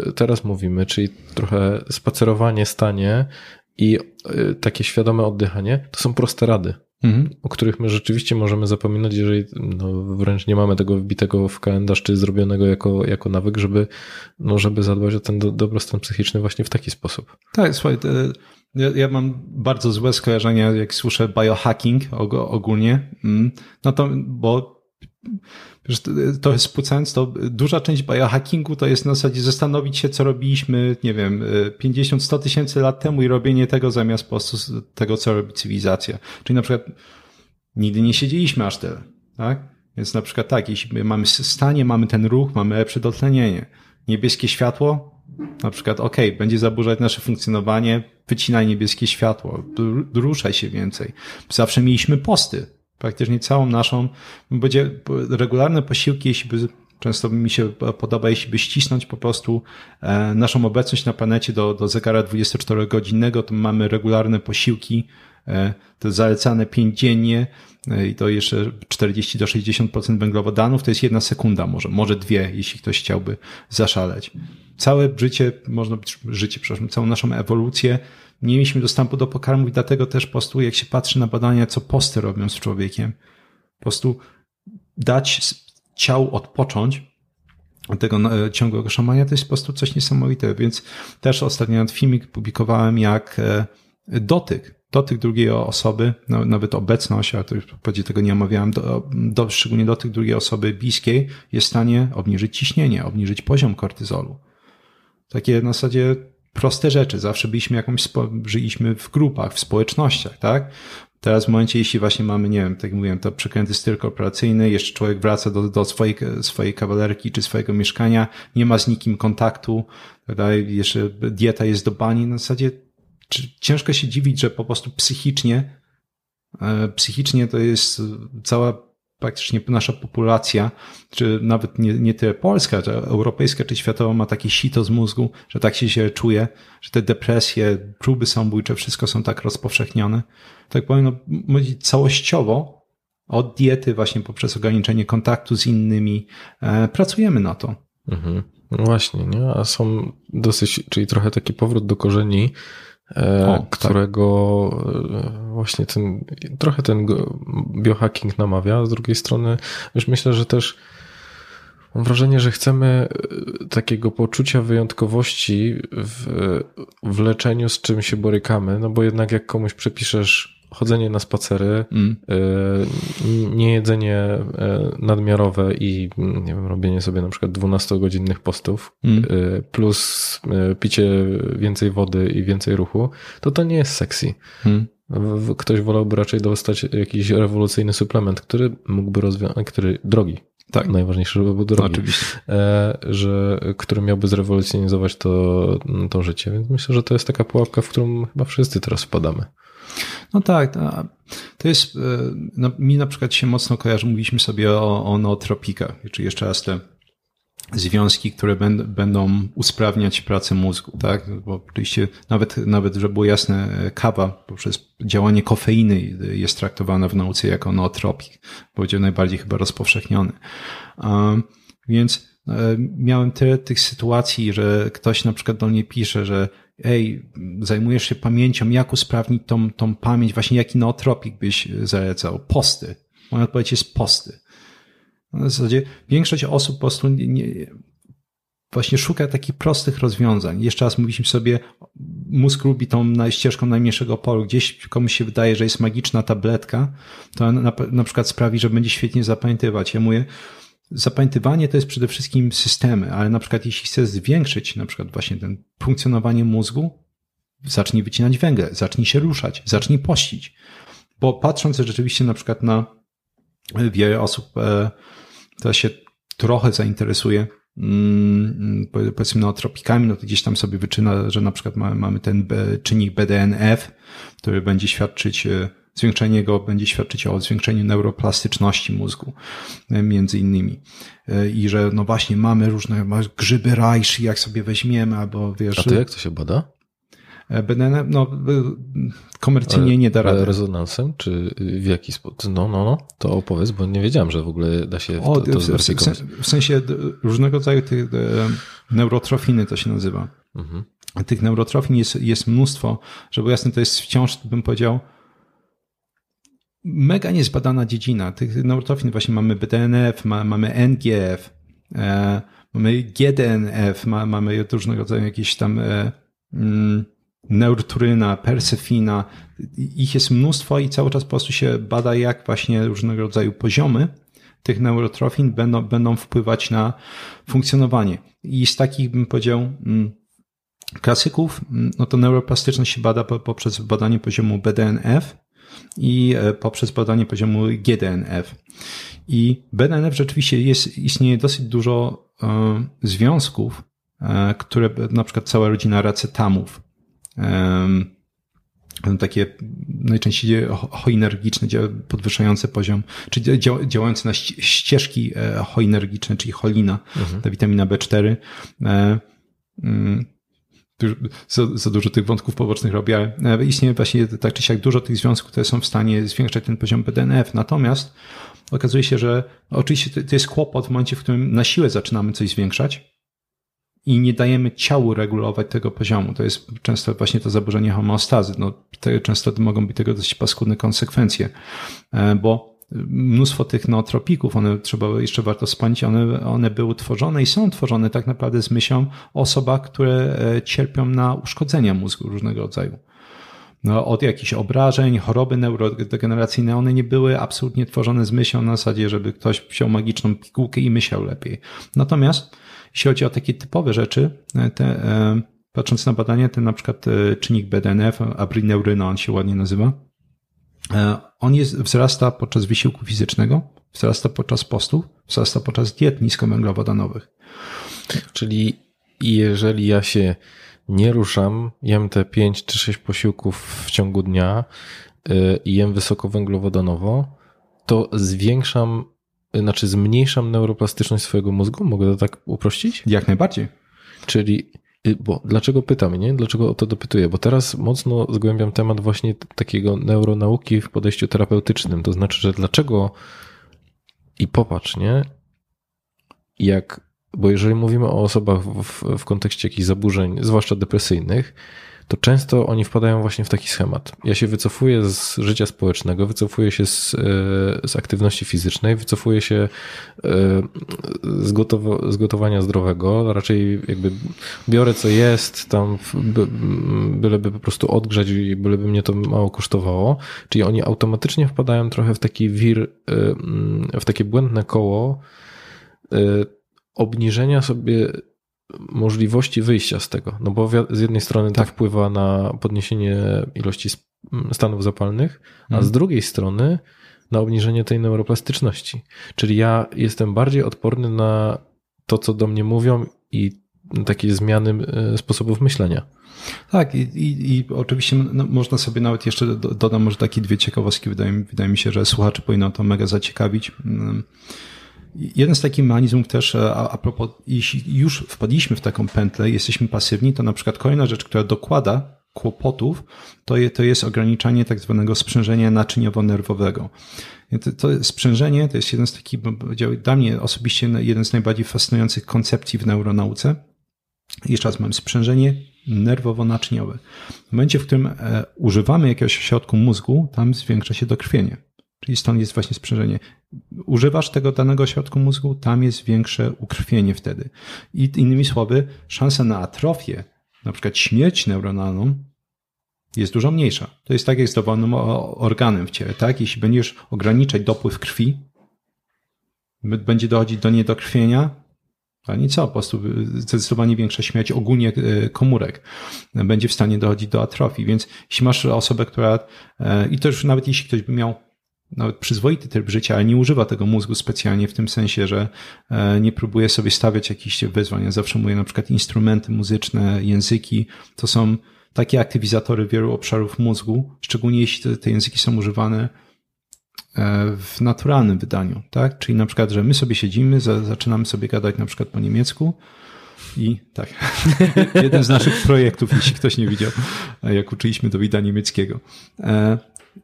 [SPEAKER 3] e, teraz mówimy, czyli trochę spacerowanie, stanie, i y, takie świadome oddychanie to są proste rady, mhm. o których my rzeczywiście możemy zapominać, jeżeli no, wręcz nie mamy tego wbitego w kalendarz, czy zrobionego jako, jako nawyk, żeby, no, żeby zadbać o ten do, dobrostan psychiczny właśnie w taki sposób.
[SPEAKER 1] Tak, słuchaj, ja, ja mam bardzo złe skojarzenia, jak słyszę biohacking ogólnie, mm, no to, bo to jest spłucając, to duża część biohackingu to jest na zasadzie zastanowić się, co robiliśmy, nie wiem, 50-100 tysięcy lat temu i robienie tego zamiast po prostu tego, co robi cywilizacja. Czyli na przykład nigdy nie siedzieliśmy aż tyle, tak? Więc na przykład tak, jeśli mamy stanie, mamy ten ruch, mamy lepsze dotlenienie. Niebieskie światło, na przykład, ok, będzie zaburzać nasze funkcjonowanie, wycinaj niebieskie światło, ruszaj się więcej. Zawsze mieliśmy posty, praktycznie całą naszą, będzie regularne posiłki, jeśli by często mi się podoba, jeśli by ścisnąć po prostu e, naszą obecność na planecie do, do zegara 24-godzinnego, to mamy regularne posiłki, e, to zalecane 5 dziennie e, i to jeszcze 40 do 60% węglowodanów, to jest jedna sekunda może, może dwie, jeśli ktoś chciałby zaszaleć. Całe życie, można być życie, przepraszam, całą naszą ewolucję nie mieliśmy dostępu do pokarmów i dlatego też po prostu jak się patrzy na badania, co posty robią z człowiekiem, po prostu dać ciału odpocząć od tego e, ciągłego szamania, to jest po prostu coś niesamowitego, więc też ostatnio filmik publikowałem jak e, dotyk, dotyk drugiej osoby, no, nawet obecność, a to już w tego nie omawiałem, do, do, szczególnie dotyk drugiej osoby bliskiej jest w stanie obniżyć ciśnienie, obniżyć poziom kortyzolu. Takie na zasadzie proste rzeczy. Zawsze byliśmy jakąś, żyliśmy w grupach, w społecznościach, tak? Teraz w momencie, jeśli właśnie mamy, nie wiem, tak jak mówiłem, to przekręty styl korporacyjny, jeszcze człowiek wraca do, do swojej, swojej kawalerki czy swojego mieszkania, nie ma z nikim kontaktu, prawda? jeszcze dieta jest do bani, na zasadzie ciężko się dziwić, że po prostu psychicznie, e, psychicznie to jest cała praktycznie nasza populacja, czy nawet nie, nie tyle polska, czy europejska, czy światowa ma takie sito z mózgu, że tak się, się czuje, że te depresje, próby samobójcze, wszystko są tak rozpowszechnione. Tak powiem, no, całościowo od diety właśnie poprzez ograniczenie kontaktu z innymi e, pracujemy na to.
[SPEAKER 3] Mhm. No właśnie, nie? a są dosyć, czyli trochę taki powrót do korzeni, o, tak. którego tak. właśnie ten, trochę ten biohacking namawia. Z drugiej strony, już myślę, że też mam wrażenie, że chcemy e, takiego poczucia wyjątkowości w, w leczeniu, z czym się borykamy, no bo jednak jak komuś przepiszesz chodzenie na spacery,
[SPEAKER 1] Mm.
[SPEAKER 3] y, nie jedzenie y, nadmiarowe i nie wiem, robienie sobie na przykład 12-godzinnych postów,
[SPEAKER 1] Mm.
[SPEAKER 3] y, plus picie więcej wody i więcej ruchu, to to nie jest sexy.
[SPEAKER 1] Mm.
[SPEAKER 3] Ktoś wolałby raczej dostać jakiś rewolucyjny suplement, który mógłby rozwiązać, który drogi.
[SPEAKER 1] Tak.
[SPEAKER 3] Najważniejsze, żeby był drogi.
[SPEAKER 1] Oczywiście.
[SPEAKER 3] E, że, który miałby zrewolucjonizować to, to życie. Więc myślę, że to jest taka pułapka, w którą chyba wszyscy teraz wpadamy.
[SPEAKER 1] No tak, to, jest, e, no, mi na przykład się mocno kojarzy, mówiliśmy sobie o, o nootropikach, czyli jeszcze raz te związki, które będą, usprawniać pracę mózgu, tak? Bo oczywiście nawet, nawet, żeby było jasne, e, kawa poprzez działanie kofeiny jest traktowana w nauce jako nootropik, będzie najbardziej chyba rozpowszechniony. Więc e, miałem tyle tych sytuacji, że ktoś na przykład do mnie pisze, że ej, zajmujesz się pamięcią, jak usprawnić tą, tą pamięć, właśnie jaki nootropik byś zalecał? Posty. Moja odpowiedź jest posty. W zasadzie większość osób po prostu nie, nie, właśnie szuka takich prostych rozwiązań. Jeszcze raz mówiliśmy sobie, mózg lubi tą ścieżką najmniejszego oporu. Gdzieś komuś się wydaje, że jest magiczna tabletka, to na, na przykład sprawi, że będzie świetnie zapamiętywać. Ja mówię, zapamiętywanie to jest przede wszystkim systemy, ale na przykład jeśli chcesz zwiększyć na przykład właśnie ten funkcjonowanie mózgu, zacznij wycinać węgiel, zacznij się ruszać, zacznij pościć. Bo patrząc rzeczywiście na przykład na wiele osób, e, teraz się trochę zainteresuje mm, po- powiedzmy nootropikami, no to gdzieś tam sobie wyczyna, że na przykład mamy, ten czynnik BDNF, który będzie świadczyć, e, zwiększenie go będzie świadczyć o zwiększeniu neuroplastyczności mózgu, e, między innymi. E, I że no właśnie mamy różne grzyby rajszy, jak sobie weźmiemy, albo wiesz...
[SPEAKER 3] A to jak to się bada?
[SPEAKER 1] e, BDNF, no komercyjnie nie da rady.
[SPEAKER 3] Rezonansem? Czy w jaki sposób? No, no, no. To opowiedz, bo nie wiedziałem, że w ogóle da się
[SPEAKER 1] O,
[SPEAKER 3] to, to
[SPEAKER 1] w, w, w, sensie różnego rodzaju tych neurotrofiny to się nazywa.
[SPEAKER 3] Mhm.
[SPEAKER 1] Tych neurotrofin jest, jest mnóstwo, żeby jasne, to jest wciąż, bym powiedział, mega niezbadana dziedzina. Tych neurotrofin właśnie mamy BDNF, ma, mamy NGF, e, mamy GDNF, ma, mamy różnego rodzaju jakieś tam e, mm, neurturyna, persefina. Ich jest mnóstwo i cały czas po prostu się bada, jak właśnie różnego rodzaju poziomy tych neurotrofin będą, będą wpływać na funkcjonowanie. I z takich, bym powiedział, mm, klasyków, mm, no to neuroplastyczność się bada po- poprzez badanie poziomu BDNF i e, poprzez badanie poziomu GDNF. I BDNF rzeczywiście jest, istnieje dosyć dużo e, związków, e, które na przykład cała rodzina racetamów, em, takie najczęściej cho- choinergiczne, podwyższające poziom, czy dzia- działające na ści- ścieżki choinergiczne, czyli cholina, ta witamina B4. Tu Za, za dużo tych wątków pobocznych robię, ale istnieje właśnie tak czy siak dużo tych związków, które są w stanie zwiększać ten poziom BDNF. Natomiast okazuje się, że oczywiście to, to jest kłopot w momencie, w którym na siłę zaczynamy coś zwiększać i nie dajemy ciału regulować tego poziomu. To jest często właśnie to zaburzenie homeostazy. No, te, często mogą być tego dość paskudne konsekwencje, e, bo mnóstwo tych nootropików, one trzeba jeszcze warto wspomnieć, one, one były tworzone i są tworzone tak naprawdę z myślą o osobach, które e, cierpią na uszkodzenia mózgu różnego rodzaju. No, od jakichś obrażeń, choroby neurodegeneracyjne, one nie były absolutnie tworzone z myślą na zasadzie, żeby ktoś wziął magiczną pigułkę i myślał lepiej. Natomiast jeśli chodzi o takie typowe rzeczy, e, te, e, patrząc na badania, ten na przykład czynnik BDNF, abrineuryna on się ładnie nazywa, on jest, wzrasta podczas wysiłku fizycznego, wzrasta podczas postów, wzrasta podczas diet niskowęglowodanowych.
[SPEAKER 3] Czyli jeżeli ja się nie ruszam, jem te 5 czy 6 posiłków w ciągu dnia y, i jem wysokowęglowodanowo, to zwiększam, znaczy zmniejszam neuroplastyczność swojego mózgu? Mogę to tak uprościć?
[SPEAKER 1] Jak najbardziej.
[SPEAKER 3] Czyli, bo dlaczego pytam, nie? Dlaczego o to dopytuję? Bo teraz mocno zgłębiam temat właśnie takiego neuronauki w podejściu terapeutycznym. To znaczy, że dlaczego i popatrz, nie? Jak, bo jeżeli mówimy o osobach w, w kontekście jakichś zaburzeń, zwłaszcza depresyjnych, to często oni wpadają właśnie w taki schemat. Ja się wycofuję z życia społecznego, wycofuję się z, e, z aktywności fizycznej, wycofuję się e, z, gotowo, z gotowania zdrowego, raczej jakby biorę co jest, tam by, byleby po prostu odgrzać i byleby mnie to mało kosztowało. Czyli oni automatycznie wpadają trochę w taki wir, e, w takie błędne koło obniżenia sobie możliwości wyjścia z tego. No bo z jednej strony tak. to wpływa na podniesienie ilości stanów zapalnych, a z mhm. drugiej strony na obniżenie tej neuroplastyczności. Czyli ja jestem bardziej odporny na to, co do mnie mówią i takie zmiany e, sposobów myślenia.
[SPEAKER 1] Tak, i, i, i oczywiście no, można sobie nawet jeszcze dodam może takie dwie ciekawostki. Wydaje, wydaje mi się, że słuchacze powinno to mega zaciekawić. Jeden z takich mechanizmów też, e, a, a propos, jeśli już wpadliśmy w taką pętlę, jesteśmy pasywni, to na przykład kolejna rzecz, która dokłada kłopotów, to, je, to jest ograniczanie tak zwanego sprzężenia naczyniowo-nerwowego. To, to sprzężenie to jest jeden z takich, dla mnie osobiście jeden z najbardziej fascynujących koncepcji w neuronauce. Jeszcze raz mam sprzężenie nerwowo-naczyniowe. W momencie, w którym e, używamy jakiegoś środku mózgu, tam zwiększa się dokrwienie. Czyli stąd jest właśnie sprzężenie. Używasz tego danego środku mózgu, tam jest większe ukrwienie wtedy. I innymi słowy, szansa na atrofię, na przykład śmierć neuronalną, jest dużo mniejsza. To jest tak jak z dowolnym organem w ciele, tak? Jeśli będziesz ograniczać dopływ krwi, będzie dochodzić do niedokrwienia, a co, po prostu zdecydowanie większa śmierć ogólnie e, komórek będzie w stanie dochodzić do atrofii. Więc jeśli masz osobę, która, e, i to już nawet jeśli ktoś by miał nawet przyzwoity tryb życia, ale nie używa tego mózgu specjalnie w tym sensie, że e, nie próbuje sobie stawiać jakichś wyzwań. Ja zawsze mówię na przykład instrumenty muzyczne, języki, to są takie aktywizatory wielu obszarów mózgu, szczególnie jeśli te, te języki są używane e, w naturalnym wydaniu, tak? Czyli na przykład, że my sobie siedzimy, za, zaczynamy sobie gadać na przykład po niemiecku i tak, (laughs) jeden z naszych projektów, jeśli ktoś nie widział, jak uczyliśmy do wida niemieckiego.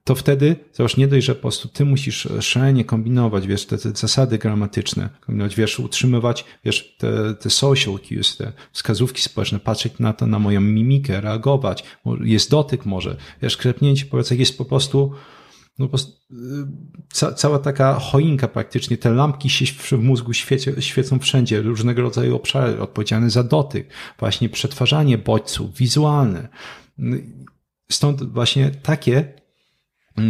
[SPEAKER 1] To wtedy, załóż nie dość, że po prostu ty musisz szalenie kombinować, wiesz, te, te zasady gramatyczne, kombinować, wiesz, utrzymywać, wiesz, te, te social cues, te wskazówki społeczne, patrzeć na to, na moją mimikę, reagować, jest dotyk może, wiesz, krepnięcie powiedzmy, jest po prostu, no po prostu, y, ca, cała taka choinka praktycznie, te lampki się w mózgu świecie, świecą wszędzie, różnego rodzaju obszary odpowiedzialne za dotyk, właśnie przetwarzanie bodźców, wizualne. Stąd właśnie takie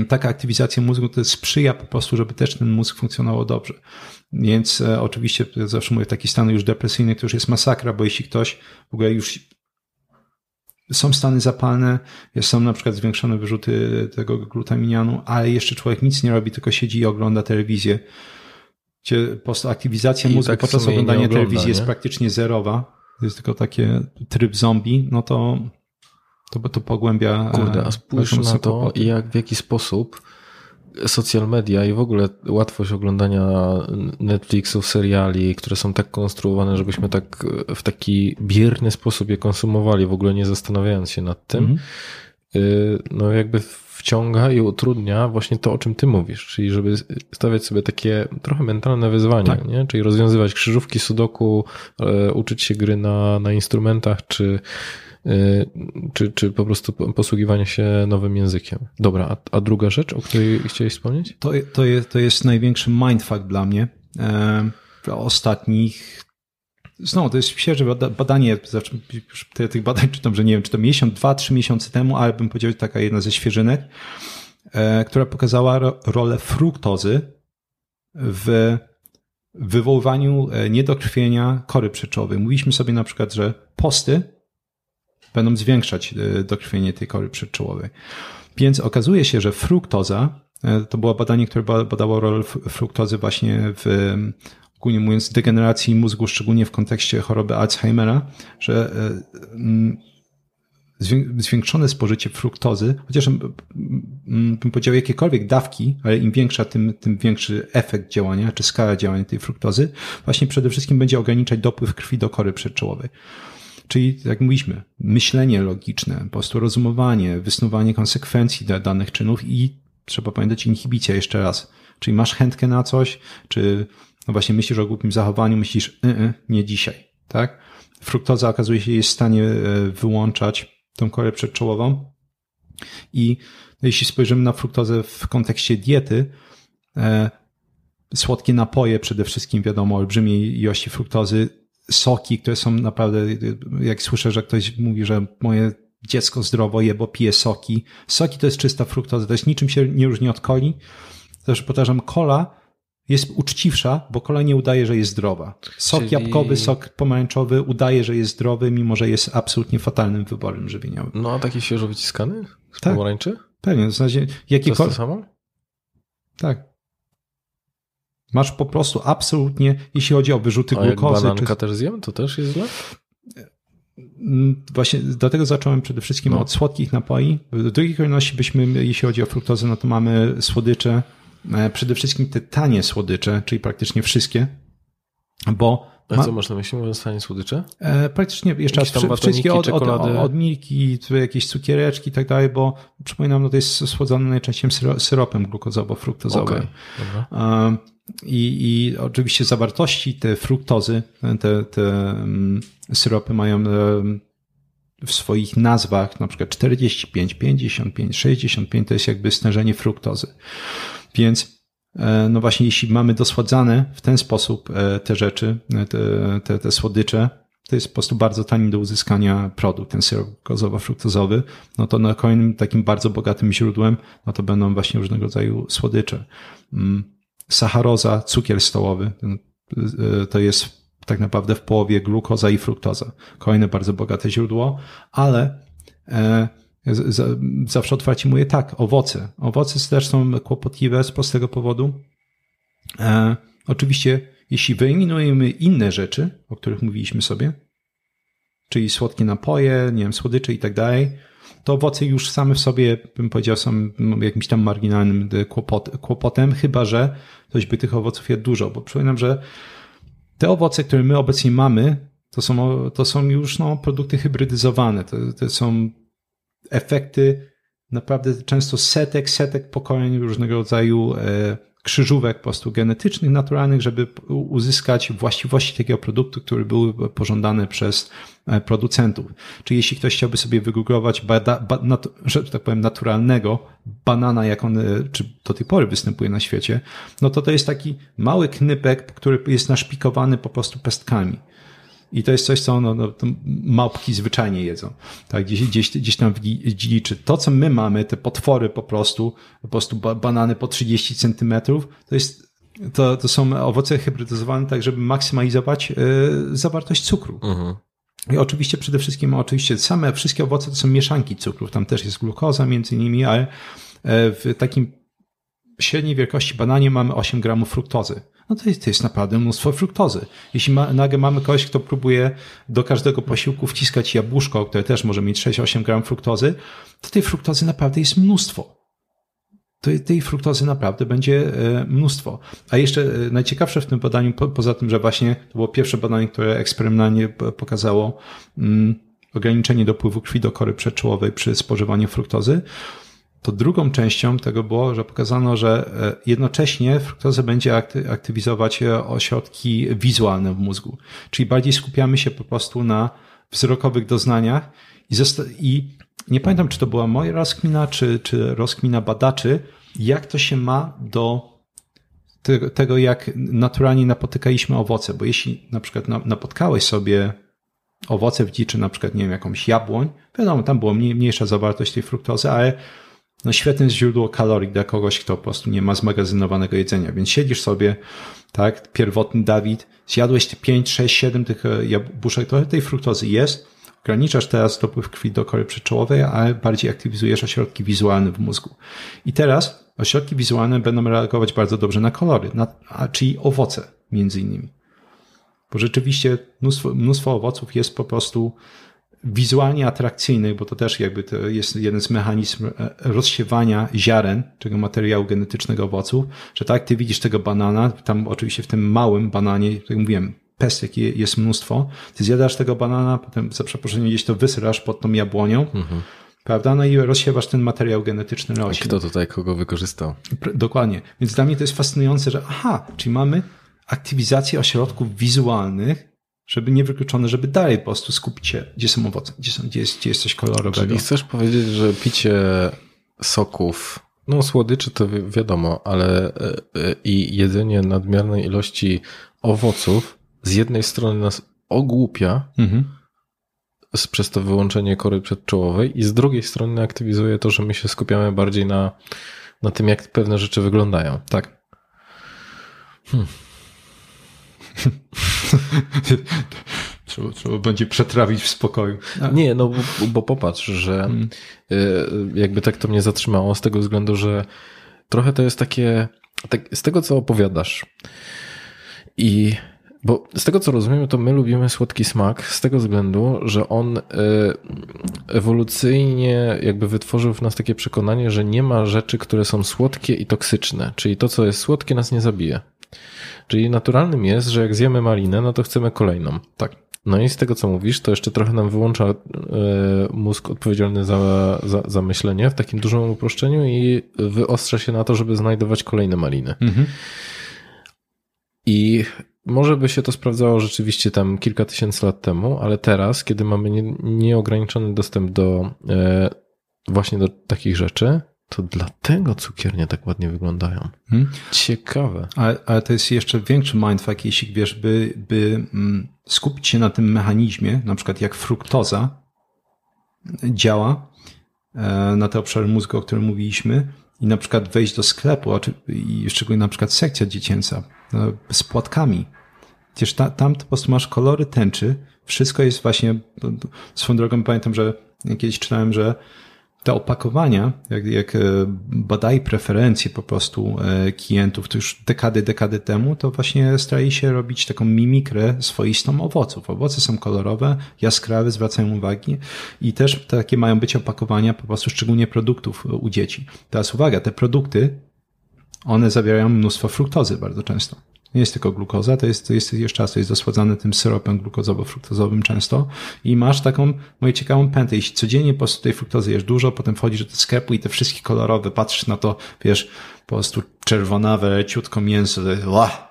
[SPEAKER 1] taka aktywizacja mózgu to sprzyja po prostu, żeby też ten mózg funkcjonował dobrze. Więc e, oczywiście zawsze mówię, taki stan już depresyjny to już jest masakra, bo jeśli ktoś w ogóle już są stany zapalne, są na przykład zwiększone wyrzuty tego glutaminianu, ale jeszcze człowiek nic nie robi, tylko siedzi i ogląda telewizję. Gdzie po prostu aktywizacja mózgu tak podczas oglądania ogląda, telewizji nie? jest praktycznie zerowa. To jest tylko takie tryb zombie, no to to, to pogłębia.
[SPEAKER 3] E, Kurde, a spójrz na to, jak w jaki sposób social media i w ogóle łatwość oglądania Netflixów, seriali, które są tak konstruowane, żebyśmy tak w taki bierny sposób je konsumowali, w ogóle nie zastanawiając się nad tym, mm -hmm. no jakby wciąga i utrudnia właśnie to, o czym ty mówisz, czyli żeby stawiać sobie takie trochę mentalne wyzwania, tak. nie? czyli rozwiązywać krzyżówki, sudoku, e, uczyć się gry na, na instrumentach, czy czy, czy po prostu posługiwanie się nowym językiem. Dobra, a, a druga rzecz, o której chciałeś wspomnieć?
[SPEAKER 1] To, to, jest, to jest największy mindfuck dla mnie. E, ostatnich Znowu, to jest świeże badanie, tych badań czytam, że nie wiem, czy to miesiąc, dwa, trzy miesiące temu, ale bym powiedział, taka jedna ze świeżynek, e, która pokazała rolę fruktozy w wywoływaniu e, niedokrwienia kory przeczowej. Mówiliśmy sobie na przykład, że posty będą zwiększać e, dokrwienie tej kory przedczołowej. Więc okazuje się, że fruktoza, e, to było badanie, które badało rolę fruktozy właśnie w ogólnie mówiąc, degeneracji mózgu, szczególnie w kontekście choroby Alzheimera, że e, zwiększone spożycie fruktozy, chociaż bym powiedział jakiekolwiek dawki, ale im większa, tym, tym większy efekt działania, czy skala działania tej fruktozy, właśnie przede wszystkim będzie ograniczać dopływ krwi do kory przedczołowej. Czyli, jak mówiliśmy, myślenie logiczne, po prostu rozumowanie, wysnuwanie konsekwencji danych czynów i trzeba pamiętać inhibicja jeszcze raz. Czyli masz chętkę na coś, czy no właśnie myślisz o głupim zachowaniu, myślisz, y -y, nie dzisiaj, tak? Fruktoza okazuje się jest w stanie e, wyłączać tą korę przedczołową. I no, jeśli spojrzymy na fruktozę w kontekście diety, e, słodkie napoje przede wszystkim, wiadomo, olbrzymiej ilości fruktozy, soki, które są naprawdę, jak słyszę, że ktoś mówi, że moje dziecko zdrowo je, bo pije soki. Soki to jest czysta fruktoza, to jest niczym się nie różni od coli. Też powtarzam, kola jest uczciwsza, bo kola nie udaje, że jest zdrowa. Sok
[SPEAKER 3] Czyli-
[SPEAKER 1] jabłkowy, sok pomarańczowy udaje, że jest zdrowy, mimo że jest absolutnie fatalnym wyborem żywieniowym.
[SPEAKER 3] No a taki świeżo wyciskany? Z
[SPEAKER 1] Tak.
[SPEAKER 3] pomarańczy?
[SPEAKER 1] Pewnie, w zasadzie
[SPEAKER 3] To jest to
[SPEAKER 1] jakiekolwiek.
[SPEAKER 3] samo?
[SPEAKER 1] Tak. Masz po prostu absolutnie, jeśli chodzi o wyrzuty
[SPEAKER 3] A jak
[SPEAKER 1] glukozy.
[SPEAKER 3] bananka
[SPEAKER 1] Czy,
[SPEAKER 3] też zjem, to też jest źle?
[SPEAKER 1] Mm, właśnie dlatego zacząłem przede wszystkim
[SPEAKER 3] No.
[SPEAKER 1] od słodkich napoi. W drugiej kolejności byśmy, jeśli chodzi o fruktozę, no to mamy słodycze, e, przede wszystkim te tanie słodycze, czyli praktycznie wszystkie, bo
[SPEAKER 3] A
[SPEAKER 1] ma,
[SPEAKER 3] co masz na myśli, mówiąc tanie słodycze?
[SPEAKER 1] e, praktycznie jeszcze raz wszy- wszystkie
[SPEAKER 3] batoniki,
[SPEAKER 1] od, od, od tu jakieś cukiereczki i tak dalej, bo przypominam, no to jest słodzone najczęściej syro- syropem glukozowo-fruktozowym.
[SPEAKER 3] Dobra.
[SPEAKER 1] Um, I, I oczywiście zawartości te fruktozy, te, te mm, syropy mają em, w swoich nazwach na przykład 45, 55, 65 to jest jakby stężenie fruktozy. Więc e, no właśnie jeśli mamy dosładzane w ten sposób e, te rzeczy, e, te, te, te słodycze, to jest po prostu bardzo tani do uzyskania produkt, ten syrop glukozowo-fruktozowy, no to na kolejnym takim bardzo bogatym źródłem, no to będą właśnie różnego rodzaju słodycze. Mm, Sacharoza, cukier stołowy, to jest tak naprawdę w połowie glukoza i fruktoza. Kolejne bardzo bogate źródło, ale e, zawsze otwarcie mówię tak, owoce. Owoce też są kłopotliwe z prostego powodu. E, oczywiście, jeśli wyeliminujemy inne rzeczy, o których mówiliśmy sobie, czyli słodkie napoje, nie wiem, słodycze i tak dalej, to owoce już same w sobie, bym powiedział, są jakimś tam marginalnym kłopot, kłopotem, chyba że ktoś by tych owoców jadł dużo, bo przypominam, że te owoce, które my obecnie mamy, to są, to są już no, produkty hybrydyzowane. To, to są efekty naprawdę często setek, setek pokoleń różnego rodzaju e, krzyżówek po prostu genetycznych, naturalnych, żeby uzyskać właściwości takiego produktu, które były pożądane przez e, producentów. Czyli jeśli ktoś chciałby sobie wygooglować, że tak powiem, naturalnego banana, jak on, e, czy do tej pory występuje na świecie, no to to jest taki mały knypek, który jest naszpikowany po prostu pestkami. I to jest coś, co no, no, małpki zwyczajnie jedzą. Tak, gdzieś, gdzieś, gdzieś tam w dziliczy. To, co my mamy, te potwory po prostu, po prostu ba banany po 30 centymetrów, to jest, to, to są owoce hybrydyzowane tak, żeby maksymalizować y, zawartość cukru.
[SPEAKER 3] Mhm.
[SPEAKER 1] I oczywiście przede wszystkim, oczywiście same wszystkie owoce to są mieszanki cukrów. Tam też jest glukoza między innymi, ale w takim średniej wielkości bananie mamy 8 gramów fruktozy no to jest, to jest naprawdę mnóstwo fruktozy. Jeśli ma, nagle mamy kogoś, kto próbuje do każdego posiłku wciskać jabłuszko, które też może mieć 6-8 gram fruktozy, to tej fruktozy naprawdę jest mnóstwo. To tej fruktozy naprawdę będzie mnóstwo. A jeszcze najciekawsze w tym badaniu, po, poza tym, że właśnie to było pierwsze badanie, które eksperymentalnie pokazało mm, ograniczenie dopływu krwi do kory przedczołowej przy spożywaniu fruktozy, to drugą częścią tego było, że pokazano, że jednocześnie fruktozę będzie aktywizować ośrodki wizualne w mózgu. Czyli bardziej skupiamy się po prostu na wzrokowych doznaniach i, i nie pamiętam, czy to była moja rozkmina, czy, czy rozkmina badaczy, jak to się ma do tego, tego, jak naturalnie napotykaliśmy owoce, bo jeśli na przykład napotkałeś sobie owoce w dziczy, na przykład, nie wiem, jakąś jabłoń, wiadomo, tam była mniejsza zawartość tej fruktozy, ale no świetne źródło kalorii dla kogoś, kto po prostu nie ma zmagazynowanego jedzenia. Więc siedzisz sobie, tak, pierwotny Dawid, zjadłeś te 5, 6, 7 tych jabłuszek, trochę tej fruktozy jest, ograniczasz teraz dopływ krwi do kory przedczołowej, ale bardziej aktywizujesz ośrodki wizualne w mózgu. I teraz ośrodki wizualne będą reagować bardzo dobrze na kolory, na, a, czyli owoce między innymi. Bo rzeczywiście mnóstwo, mnóstwo owoców jest po prostu wizualnie atrakcyjnych, bo to też jakby to jest jeden z mechanizmów rozsiewania ziaren, czego materiału genetycznego owoców, że tak, ty widzisz tego banana, tam oczywiście w tym małym bananie, jak mówiłem, pestek jest mnóstwo, ty zjadasz tego banana, potem za przeproszeniem gdzieś to wysyrasz pod tą jabłonią, mhm. prawda, no i rozsiewasz ten materiał genetyczny rośnie.
[SPEAKER 3] Kto tutaj kogo wykorzystał?
[SPEAKER 1] Dokładnie. Więc dla mnie to jest fascynujące, że aha, czyli mamy aktywizację ośrodków wizualnych, żeby niewykluczone, żeby dalej po prostu skupić się, gdzie są owoce, gdzie, są, gdzie, jest, gdzie jest coś kolorowego.
[SPEAKER 3] Czyli chcesz powiedzieć, że picie soków, no słodyczy to wi- wiadomo, ale e, e, i jedzenie nadmiernej ilości owoców z jednej strony nas ogłupia
[SPEAKER 1] Mhm.
[SPEAKER 3] przez to wyłączenie kory przedczołowej i z drugiej strony aktywizuje to, że my się skupiamy bardziej na, na tym, jak pewne rzeczy wyglądają.
[SPEAKER 1] Tak. (laughs) trzeba, trzeba będzie przetrawić w spokoju.
[SPEAKER 3] Nie, no bo, bo popatrz, że
[SPEAKER 1] Mm.
[SPEAKER 3] y, jakby tak to mnie zatrzymało z tego względu, że trochę to jest takie, tak, z tego co opowiadasz i bo z tego co rozumiem, to my lubimy słodki smak z tego względu, że on y, ewolucyjnie jakby wytworzył w nas takie przekonanie, że nie ma rzeczy, które są słodkie i toksyczne, czyli to co jest słodkie nas nie zabije. Czyli naturalnym jest, że jak zjemy malinę, no to chcemy kolejną.
[SPEAKER 1] tak.
[SPEAKER 3] No i z tego, co mówisz, to jeszcze trochę nam wyłącza e, mózg odpowiedzialny za, za, za myślenie w takim dużym uproszczeniu i wyostrza się na to, żeby znajdować kolejne maliny.
[SPEAKER 1] Mhm.
[SPEAKER 3] I może by się to sprawdzało rzeczywiście tam kilka tysięcy lat temu, ale teraz, kiedy mamy nie, nieograniczony dostęp do e, właśnie do takich rzeczy, to dlatego cukiernie tak ładnie wyglądają.
[SPEAKER 1] Mhm.
[SPEAKER 3] Ciekawe.
[SPEAKER 1] Ale, ale to jest jeszcze większy mindfuck, jeśli wiesz, by, by mm, skupić się na tym mechanizmie, na przykład jak fruktoza działa e, na te obszary mózgu, o którym mówiliśmy, i na przykład wejść do sklepu, i szczególnie na przykład sekcja dziecięca e, z płatkami. Przecież ta, tam po prostu masz kolory tęczy, wszystko jest właśnie, swoją drogą pamiętam, że kiedyś czytałem, że te opakowania, jak, jak e, badali preferencje po prostu e, klientów, to już dekady, dekady temu, to właśnie starali się robić taką mimikrę swoistą owoców. Owoce są kolorowe, jaskrawe, zwracają uwagi i też takie mają być opakowania po prostu szczególnie produktów u dzieci. Teraz uwaga, te produkty, one zawierają mnóstwo fruktozy bardzo często. Nie jest tylko glukoza, to jest, to jest jeszcze raz, to jest dosładzane tym syropem glukozowo-fruktozowym często i masz taką moją ciekawą pętę. Jeśli codziennie po prostu tej fruktozy jesz dużo, potem wchodzisz do sklepu i te wszystkie kolorowe, patrzysz na to, wiesz, po prostu czerwonawe, ciutko mięso, ła,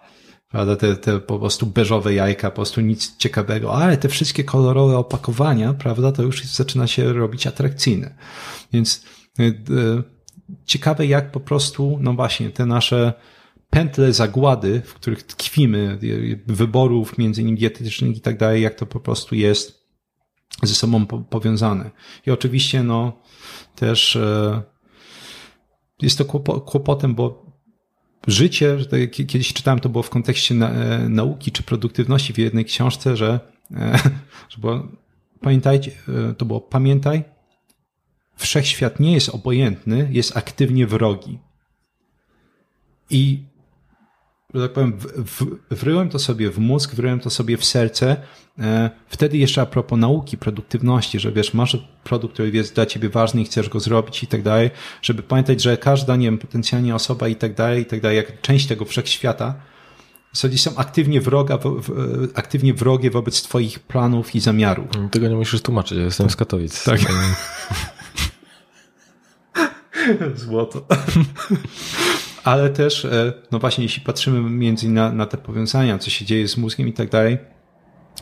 [SPEAKER 1] prawda, te, te po prostu beżowe jajka, po prostu nic ciekawego, ale te wszystkie kolorowe opakowania, prawda, to już zaczyna się robić atrakcyjne. Więc y, y, ciekawe jak po prostu, no właśnie, te nasze pętle zagłady, w których tkwimy, wyborów między innymi dietetycznych i tak dalej, jak to po prostu jest ze sobą po- powiązane. I oczywiście, no, też e, jest to kłopo- kłopotem, bo życie, tak kiedyś czytałem, to było w kontekście e, nauki czy produktywności w jednej książce, że, e, że było, pamiętajcie, e, to było pamiętaj, wszechświat nie jest obojętny, jest aktywnie wrogi. I że tak powiem, w, wryłem to sobie w mózg, wryłem to sobie w serce. E, wtedy jeszcze a propos nauki, produktywności, że wiesz, masz produkt, który jest dla ciebie ważny i chcesz go zrobić i tak dalej, żeby pamiętać, że każda, nie wiem, potencjalnie osoba i tak dalej, i tak dalej, jak część tego wszechświata, zasadzie są aktywnie, wroga, w, aktywnie wrogie wobec twoich planów i zamiarów.
[SPEAKER 3] Tego nie musisz tłumaczyć, ja jestem z Katowic.
[SPEAKER 1] Tak. (laughs) Złoto. (laughs) Ale też, e, no właśnie, jeśli patrzymy między na, na te powiązania, co się dzieje z mózgiem i tak dalej,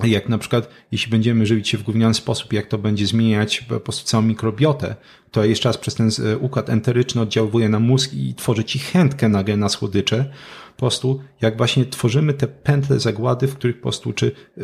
[SPEAKER 1] jak na przykład, jeśli będziemy żywić się w gówniany sposób, jak to będzie zmieniać po prostu całą mikrobiotę, to jeszcze raz przez ten e, układ enteryczny oddziałuje na mózg i tworzy ci chętkę nagle na słodycze. Po prostu, jak właśnie tworzymy te pętle zagłady, w których po prostu, czy y,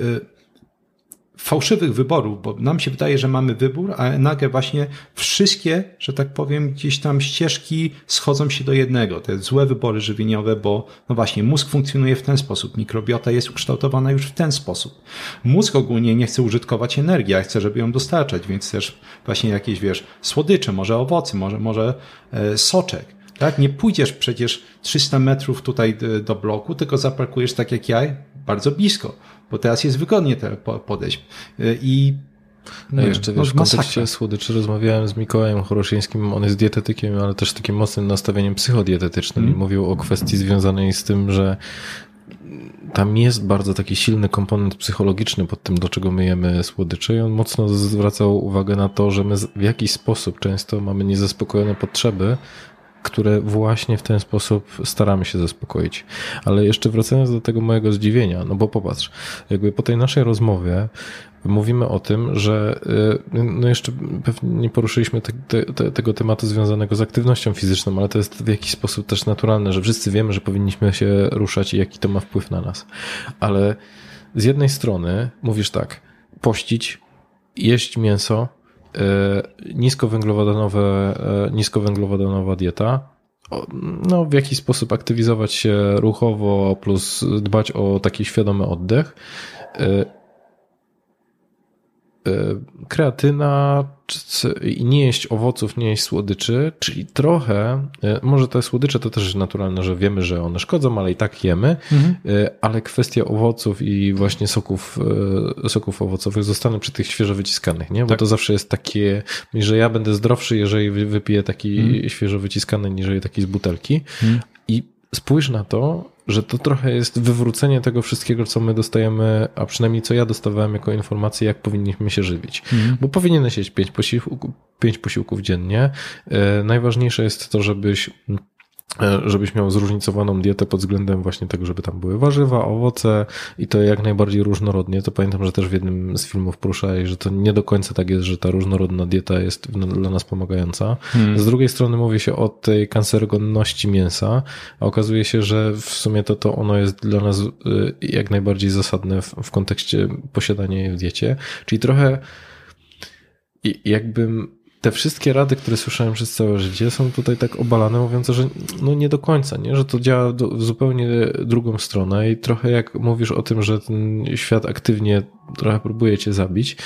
[SPEAKER 1] fałszywych wyborów, bo nam się wydaje, że mamy wybór, a nagle właśnie wszystkie, że tak powiem, gdzieś tam ścieżki schodzą się do jednego. Te złe wybory żywieniowe, bo no właśnie, mózg funkcjonuje w ten sposób, mikrobiota jest ukształtowana już w ten sposób. Mózg ogólnie nie chce użytkować energii, a chce, żeby ją dostarczać, więc też właśnie jakieś, wiesz, słodycze, może owoce, może, może e, soczek. Tak? Nie pójdziesz przecież 300 metrów tutaj do, do bloku, tylko zaparkujesz tak jak ja, bardzo blisko, bo teraz jest wygodnie te po- podejść. Y, I
[SPEAKER 3] No
[SPEAKER 1] nie
[SPEAKER 3] jeszcze
[SPEAKER 1] wiem,
[SPEAKER 3] wiesz, w
[SPEAKER 1] masakra.
[SPEAKER 3] kontekście słodyczy rozmawiałem z Mikołajem Choroszyńskim, on jest dietetykiem, ale też takim mocnym nastawieniem psychodietetycznym
[SPEAKER 1] Mhm.
[SPEAKER 3] i mówił o kwestii związanej z tym, że tam jest bardzo taki silny komponent psychologiczny pod tym, do czego my jemy słodycze i on mocno zwracał uwagę na to, że my w jakiś sposób często mamy niezaspokojone potrzeby które właśnie w ten sposób staramy się zaspokoić. Ale jeszcze wracając do tego mojego zdziwienia, no bo popatrz, jakby po tej naszej rozmowie mówimy o tym, że y, no jeszcze pewnie nie poruszyliśmy te, te, tego tematu związanego z aktywnością fizyczną, ale to jest w jakiś sposób też naturalne, że wszyscy wiemy, że powinniśmy się ruszać i jaki to ma wpływ na nas. Ale z jednej strony mówisz tak, pościć, jeść mięso, niskowęglowodanowe, y, niskowęglowodanowa dieta, no, w jakiś sposób aktywizować się ruchowo, plus dbać o taki świadomy oddech. E, kreatyna i nie jeść owoców, nie jeść słodyczy, czyli trochę, e, może te słodycze to też naturalne, że wiemy, że one szkodzą, ale i tak jemy, mhm. E, ale kwestia owoców i właśnie soków, soków owocowych zostanę przy tych świeżo wyciskanych, nie? Bo tak. to zawsze jest takie, że ja będę zdrowszy, jeżeli wypiję taki mhm. świeżo wyciskany, niż taki z butelki. Mhm. I spójrz na to, że to trochę jest wywrócenie tego wszystkiego, co my dostajemy, a przynajmniej co ja dostawałem jako informację, jak powinniśmy się żywić. Mm. Bo powinieneś jeść pięć posiłków, pięć posiłków dziennie. E, najważniejsze jest to, żebyś żebyś miał zróżnicowaną dietę pod względem właśnie tego, żeby tam były warzywa, owoce i to jak najbardziej różnorodnie. To pamiętam, że też w jednym z filmów poruszałeś, że to nie do końca tak jest, że ta różnorodna dieta jest dla nas pomagająca. Hmm. Z drugiej strony mówi się o tej kancerogenności mięsa, a okazuje się, że w sumie to, to ono jest dla nas y, jak najbardziej zasadne w, w kontekście posiadania jej w diecie. Czyli trochę jakbym te wszystkie rady, które słyszałem przez całe życie, są tutaj tak obalane, mówiąc, że no nie do końca, nie? że to działa do, w zupełnie drugą stronę i trochę jak mówisz o tym, że ten świat aktywnie trochę próbuje cię zabić,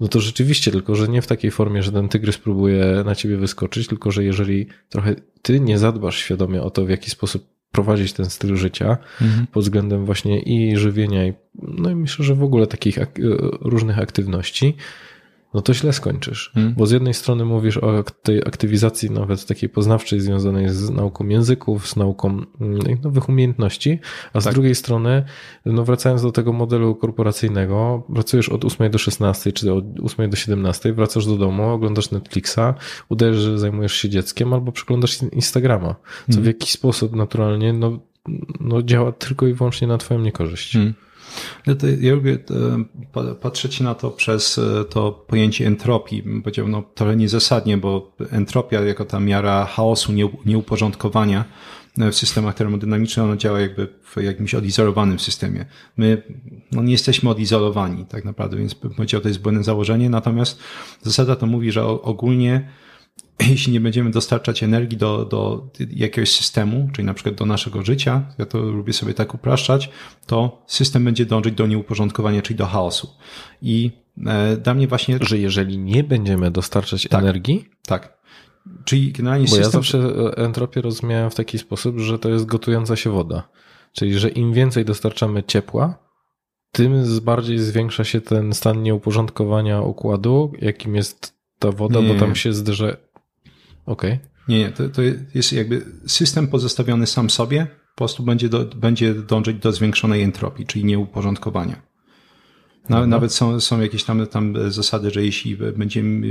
[SPEAKER 3] no to rzeczywiście, tylko że nie w takiej formie, że ten tygrys próbuje na ciebie wyskoczyć, tylko że jeżeli trochę ty nie zadbasz świadomie o to, w jaki sposób prowadzić ten styl życia mhm. pod względem właśnie i żywienia, i, no i myślę, że w ogóle takich ak różnych aktywności, no to źle skończysz. Hmm. Bo z jednej strony mówisz o tej aktywizacji nawet takiej poznawczej związanej z nauką języków, z nauką mm, nowych umiejętności, a z tak. drugiej strony, no wracając do tego modelu korporacyjnego, pracujesz od 8 do 16 czy od 8 do 17, wracasz do domu, oglądasz Netflixa, udajesz, że zajmujesz się dzieckiem albo przeglądasz Instagrama, co hmm. w jakiś sposób naturalnie no, no działa tylko i wyłącznie na twoją niekorzyść. Hmm.
[SPEAKER 1] No to ja lubię e, patrzeć na to przez e, to pojęcie entropii. Powiedział, no trochę niezasadnie, bo entropia jako ta miara chaosu, nieuporządkowania e, w systemach termodynamicznych, ona działa jakby w jakimś odizolowanym systemie. My no, nie jesteśmy odizolowani tak naprawdę, więc powiedział, to jest błędne założenie, natomiast zasada to mówi, że ogólnie jeśli nie będziemy dostarczać energii do, do jakiegoś systemu, czyli na przykład do naszego życia, ja to lubię sobie tak upraszczać, to system będzie dążyć do nieuporządkowania, czyli do chaosu. I e, dla mnie właśnie...
[SPEAKER 3] Że jeżeli nie będziemy dostarczać tak, energii?
[SPEAKER 1] Tak. Czyli generalnie
[SPEAKER 3] Bo system... ja zawsze e, entropię rozumiałem w taki sposób, że to jest gotująca się woda. Czyli, że im więcej dostarczamy ciepła, tym bardziej zwiększa się ten stan nieuporządkowania układu, jakim jest ta woda, nie. bo tam się zderza Okej. Okay.
[SPEAKER 1] Nie, nie, to, to jest jakby system pozostawiony sam sobie, po prostu będzie, do, będzie dążyć do zwiększonej entropii, czyli nieuporządkowania. Mhm. Nawet są, są jakieś tam, tam zasady, że jeśli będziemy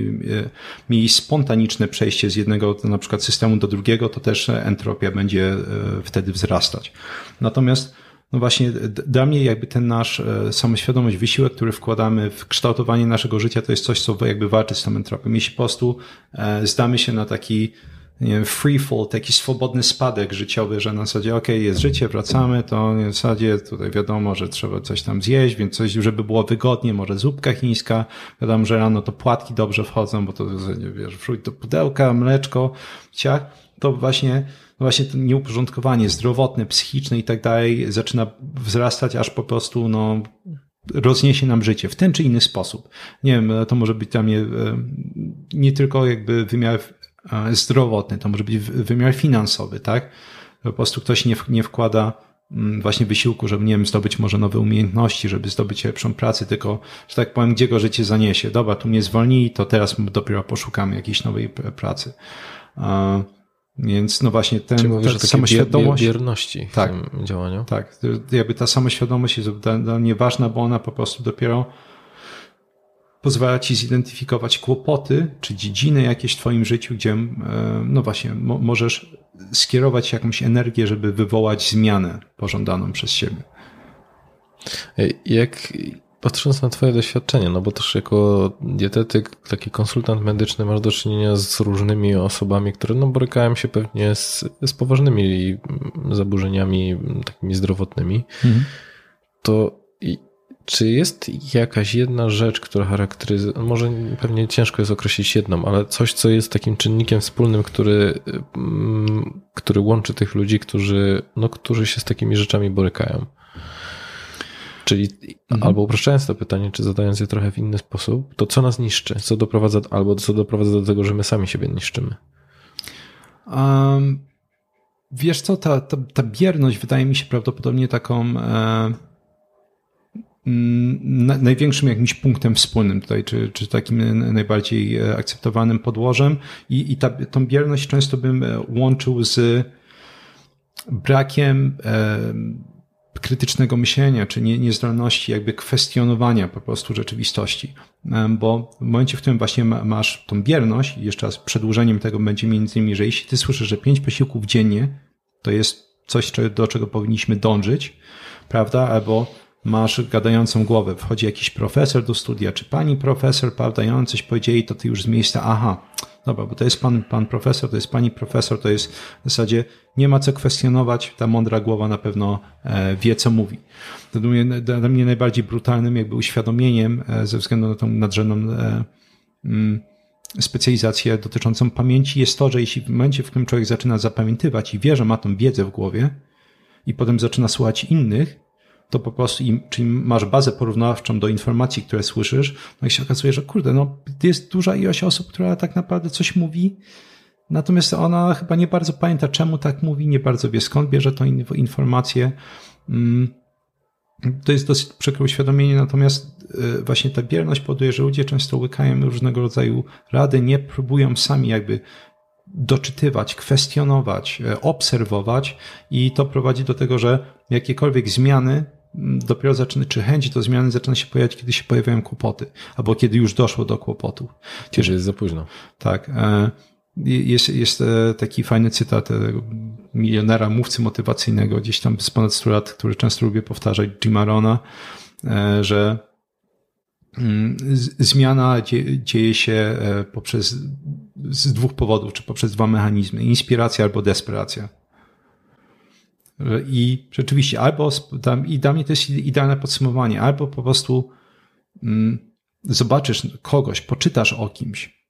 [SPEAKER 1] mieli spontaniczne przejście z jednego na przykład systemu do drugiego, to też entropia będzie e, wtedy wzrastać. Natomiast no właśnie, dla mnie jakby ten nasz e, samoświadomość, wysiłek, który wkładamy w kształtowanie naszego życia, to jest coś, co jakby walczy z tą entropią. Jeśli po prostu e, zdamy się na taki nie wiem, free fall, taki swobodny spadek życiowy, że na zasadzie, ok, jest życie, wracamy, to w zasadzie tutaj wiadomo, że trzeba coś tam zjeść, więc coś, żeby było wygodnie, może zupka chińska, wiadomo, że rano to płatki dobrze wchodzą, bo to, wiesz, fruit do pudełka, mleczko, ciach, to właśnie no właśnie to nieuporządkowanie zdrowotne, psychiczne i tak dalej zaczyna wzrastać, aż po prostu no, rozniesie nam życie w ten czy inny sposób. Nie wiem, to może być dla mnie e, nie tylko jakby wymiar e, zdrowotny, to może być wymiar finansowy, tak? Po prostu ktoś nie, nie wkłada mm, właśnie wysiłku, żeby, nie wiem, zdobyć może nowe umiejętności, żeby zdobyć lepszą pracę, tylko, że tak powiem, gdzie go życie zaniesie. Dobra, tu mnie zwolnili, to teraz dopiero poszukamy jakiejś nowej pracy. Więc no właśnie ten,
[SPEAKER 3] Czyli mówisz, ta samoświadomość. bierności
[SPEAKER 1] tak,
[SPEAKER 3] w tym działaniu.
[SPEAKER 1] Tak, jakby ta samoświadomość jest dla mnie ważna, bo ona po prostu dopiero pozwala ci zidentyfikować kłopoty czy dziedziny jakieś w twoim życiu, gdzie e, no właśnie mo możesz skierować jakąś energię, żeby wywołać zmianę pożądaną przez siebie.
[SPEAKER 3] Jak patrząc na twoje doświadczenie, no bo też jako dietetyk, taki konsultant medyczny masz do czynienia z różnymi osobami, które no borykają się pewnie z, z poważnymi zaburzeniami takimi zdrowotnymi, mhm. to czy jest jakaś jedna rzecz, która charakteryzuje, może pewnie ciężko jest określić jedną, ale coś, co jest takim czynnikiem wspólnym, który, mm, który łączy tych ludzi, którzy, no, którzy się z takimi rzeczami borykają? Czyli mhm. albo upraszczając to pytanie, czy zadając je trochę w inny sposób, to co nas niszczy? Co doprowadza, albo co doprowadza do tego, że my sami siebie niszczymy?
[SPEAKER 1] Um, wiesz co, ta, ta, ta bierność wydaje mi się prawdopodobnie taką e, na, największym jakimś punktem wspólnym tutaj, czy, czy takim najbardziej e, akceptowanym podłożem i, i ta, tą bierność często bym e, łączył z brakiem e, krytycznego myślenia, czy nie, niezdolności jakby kwestionowania po prostu rzeczywistości. Bo w momencie, w którym właśnie masz tą bierność, jeszcze raz przedłużeniem tego będzie między innymi, że jeśli ty słyszysz, że pięć posiłków dziennie to jest coś, do czego powinniśmy dążyć, prawda? Albo masz gadającą głowę, wchodzi jakiś profesor do studia, czy pani profesor, prawda, i on coś powiedzieli, to ty już z miejsca, aha, dobra, bo to jest pan, pan profesor, to jest pani profesor, to jest w zasadzie nie ma co kwestionować, ta mądra głowa na pewno e, wie, co mówi. To dla mnie, dla mnie najbardziej brutalnym jakby uświadomieniem e, ze względu na tą nadrzędną e, mm, specjalizację dotyczącą pamięci. Jest to, że jeśli w momencie, w którym człowiek zaczyna zapamiętywać i wie, że ma tą wiedzę w głowie i potem zaczyna słuchać innych, to po prostu, im, czyli masz bazę porównawczą do informacji, które słyszysz, no i się okazuje, że kurde, no jest duża ilość osób, która tak naprawdę coś mówi, natomiast ona chyba nie bardzo pamięta, czemu tak mówi, nie bardzo wie skąd bierze tą informację. Mm, to jest dosyć przykre uświadomienie, natomiast y, właśnie ta bierność powoduje, że ludzie często łykają różnego rodzaju rady, nie próbują sami jakby doczytywać, kwestionować, y, obserwować i to prowadzi do tego, że jakiekolwiek zmiany dopiero zaczyna, czy chęć do zmiany zaczyna się pojawiać, kiedy się pojawiają kłopoty, albo kiedy już doszło do kłopotów.
[SPEAKER 3] Kiedy jest za późno.
[SPEAKER 1] Tak. E, jest, jest e, taki fajny cytat e, milionera, mówcy motywacyjnego, gdzieś tam z ponad 100 lat, który często lubię powtarzać, Jima Rona, że mm, zmiana dzieje się poprzez z dwóch powodów, czy poprzez dwa mechanizmy: inspiracja albo desperacja. I rzeczywiście, albo i dla mnie to jest idealne podsumowanie, albo po prostu mm, zobaczysz kogoś, poczytasz o kimś,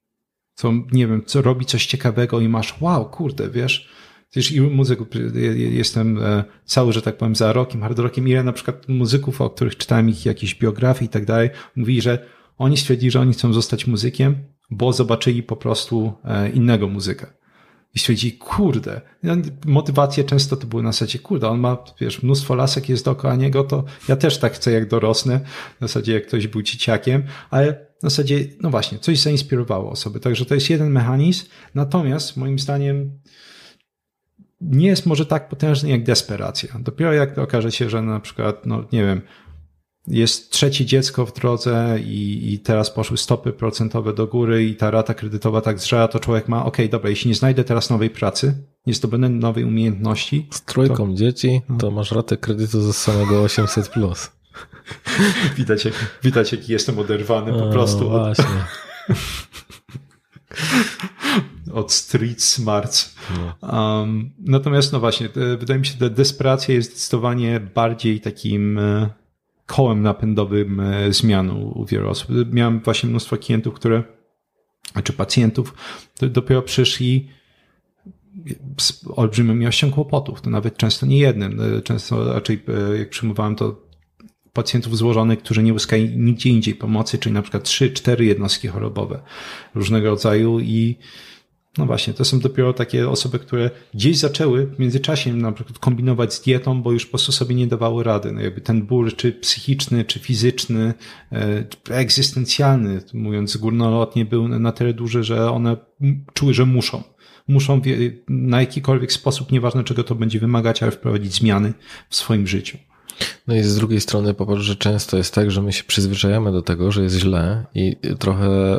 [SPEAKER 1] co nie wiem, co robi coś ciekawego i masz, wow, kurde, wiesz, Wiesz, i muzyków, jestem e, cały, że tak powiem, za rokiem, hard rockiem, ile na przykład muzyków, o których czytałem ich jakieś biografie i tak dalej, mówili, że oni stwierdzili, że oni chcą zostać muzykiem, bo zobaczyli po prostu e, innego muzyka i stwierdzi, kurde, motywacje często to były na zasadzie, kurde, on ma, wiesz, mnóstwo lasek jest dookoła niego, to ja też tak chcę, jak dorosnę, w zasadzie jak ktoś był dzieciakiem, ale w zasadzie, no właśnie, coś zainspirowało osoby, także to jest jeden mechanizm, natomiast moim zdaniem nie jest może tak potężny jak desperacja. Dopiero jak okaże się, że na przykład, no nie wiem, jest trzecie dziecko w drodze i, i teraz poszły stopy procentowe do góry i ta rata kredytowa tak zżera, to człowiek ma, ok, dobra, jeśli nie znajdę teraz nowej pracy, nie zdobędę nowej umiejętności.
[SPEAKER 3] Z trójką to... dzieci, to no. masz ratę kredytu ze samego 800 plus. (laughs)
[SPEAKER 1] widać, jak, widać, jaki jestem oderwany po o, prostu
[SPEAKER 3] od, (laughs)
[SPEAKER 1] od street smarts. No. Um, natomiast, no właśnie, wydaje mi się, że desperacja jest zdecydowanie bardziej takim e, kołem napędowym e, zmian u wielu osób. Miałem właśnie mnóstwo klientów, które, czy pacjentów, dopiero przyszli z olbrzymią ilością kłopotów, to nawet często nie jednym. E, często raczej e, jak przyjmowałem to pacjentów złożonych, którzy nie uzyskali nigdzie indziej pomocy, czyli na przykład 3-4 jednostki chorobowe różnego rodzaju i no właśnie, to są dopiero takie osoby, które gdzieś zaczęły w międzyczasie na przykład kombinować z dietą, bo już po prostu sobie nie dawały rady. No jakby ten ból, czy psychiczny, czy fizyczny, czy e, egzystencjalny, mówiąc górnolotnie, był na tyle duży, że one czuły, że muszą. Muszą na jakikolwiek sposób, nieważne czego to będzie wymagać, ale wprowadzić zmiany w swoim życiu.
[SPEAKER 3] No i z drugiej strony popatrz, że często jest tak, że my się przyzwyczajamy do tego, że jest źle i trochę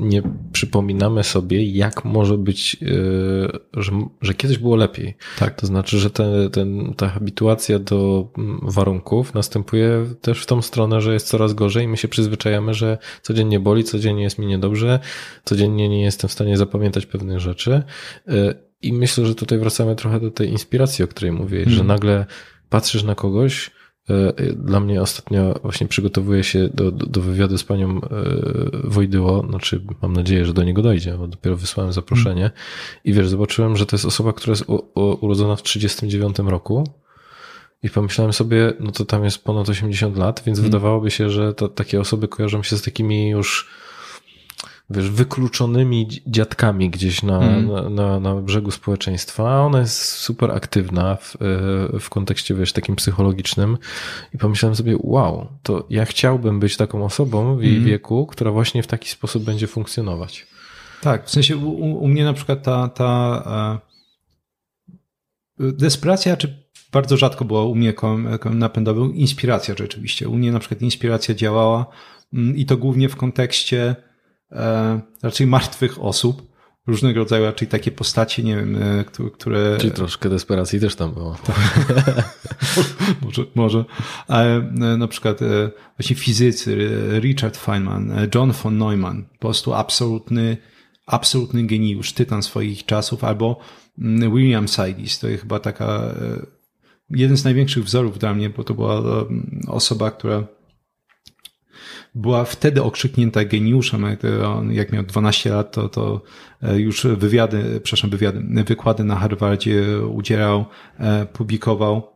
[SPEAKER 3] nie przypominamy sobie, jak może być, yy, że, że kiedyś było lepiej.
[SPEAKER 1] Tak.
[SPEAKER 3] To znaczy, że ten, ten, ta habituacja do warunków następuje też w tą stronę, że jest coraz gorzej i my się przyzwyczajamy, że codziennie boli, codziennie jest mi niedobrze, codziennie nie jestem w stanie zapamiętać pewnych rzeczy. Yy, I myślę, że tutaj wracamy trochę do tej inspiracji, o której mówiłeś, hmm. że nagle patrzysz na kogoś, e, dla mnie ostatnio właśnie przygotowuję się do, do, do wywiadu z panią e, Wojdyło, znaczy mam nadzieję, że do niego dojdzie, bo dopiero wysłałem zaproszenie i wiesz, zobaczyłem, że to jest osoba, która jest u, u, urodzona w 39 roku i pomyślałem sobie, no to tam jest ponad 80 lat, więc hmm. wydawałoby się, że to, takie osoby kojarzą się z takimi już wiesz, wykluczonymi dziadkami gdzieś na, mm. na, na, na, brzegu społeczeństwa, a ona jest super aktywna w, e, w kontekście, wiesz, takim psychologicznym i pomyślałem sobie, wow, to ja chciałbym być taką osobą w jej mm. wieku, która właśnie w taki sposób będzie funkcjonować.
[SPEAKER 1] Tak, w sensie u, u mnie na przykład ta, ta e, desperacja, czy bardzo rzadko była u mnie kołem napędowym, inspiracja rzeczywiście. U mnie na przykład inspiracja działała mm, i to głównie w kontekście raczej martwych osób, różnego rodzaju raczej takie postacie, nie wiem, e, które...
[SPEAKER 3] Czyli troszkę desperacji też tam było. (laughs)
[SPEAKER 1] może, może. Ale e, na przykład e, właśnie fizycy, Richard Feynman, John von Neumann, po prostu absolutny, absolutny geniusz, tytan swoich czasów, albo mm, William Sidis, to jest chyba taka jeden z największych wzorów dla mnie, bo to była osoba, która była wtedy okrzyknięta geniuszem. Jak, miał 12 lat, to, to e, już wywiady, przepraszam, wywiady, wykłady na Harvardzie udzielał, e, publikował.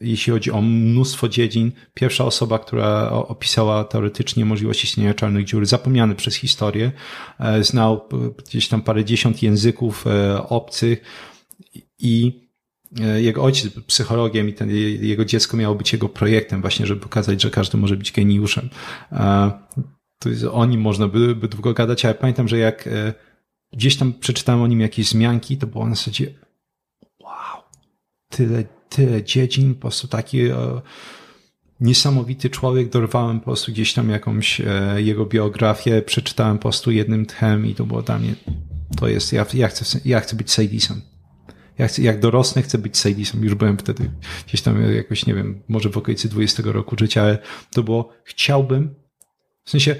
[SPEAKER 1] Jeśli chodzi o mnóstwo dziedzin, pierwsza osoba, która opisała teoretycznie możliwość istnienia czarnych dziur, zapomniany przez historię, e, znał gdzieś tam parę dziesiąt języków obcych i jego ojciec był psychologiem i ten, jego dziecko miało być jego projektem właśnie, żeby pokazać, że każdy może być geniuszem. E, to jest, o nim można by, by długo gadać, ale pamiętam, że jak e, gdzieś tam przeczytałem o nim jakieś zmianki, to było na zasadzie wow, tyle, tyle dziedzin, po prostu taki niesamowity człowiek, dorwałem po prostu gdzieś tam jakąś jego biografię, przeczytałem po prostu jednym tchem i to było dla mnie, to jest, ja, ja chcę, ja chcę być Sadisem. Ja chcę, jak dorosnę, chcę być Sadisem. Już byłem wtedy gdzieś tam jakoś, nie wiem, może w okolicy 20 roku życia, ale to było, chciałbym, w sensie,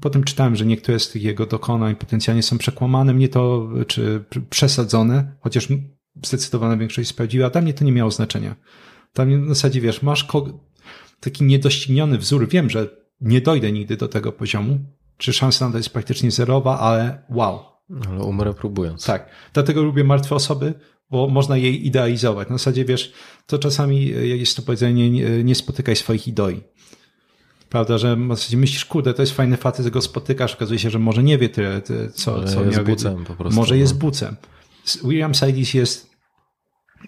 [SPEAKER 1] potem czytałem, że niektóre z tych jego dokonań potencjalnie są przekłamane, mnie to, czy przesadzone, chociaż zdecydowana większość sprawdziła, a dla mnie to nie miało znaczenia. Tam w zasadzie, wiesz, masz taki niedościgniony wzór, wiem, że nie dojdę nigdy do tego poziomu, czy szansa na to jest praktycznie zerowa, ale wow.
[SPEAKER 3] Ale umrę próbując.
[SPEAKER 1] Tak. Dlatego lubię martwe osoby, bo można jej idealizować. Na zasadzie, wiesz, to czasami e, jest to powiedzenie, nie, nie spotykaj swoich idoi. Prawda, że myślisz, kurde, to jest fajny facet, go spotykasz, okazuje się, że może nie wie tyle, co,
[SPEAKER 3] Ale
[SPEAKER 1] co
[SPEAKER 3] jest bucem po prostu.
[SPEAKER 1] Może jest no. bucem. William Sidis jest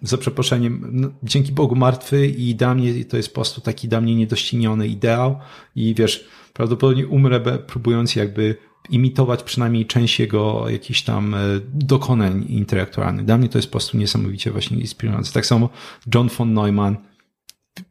[SPEAKER 1] za przeproszeniem, no, dzięki Bogu martwy i dla mnie to jest po prostu taki dla mnie niedościgniony ideał i wiesz, prawdopodobnie umrę próbując jakby imitować przynajmniej część jego jakichś tam e, dokonań intelektualnych. Dla mnie to jest po prostu niesamowicie właśnie inspirujące. Tak samo John von Neumann,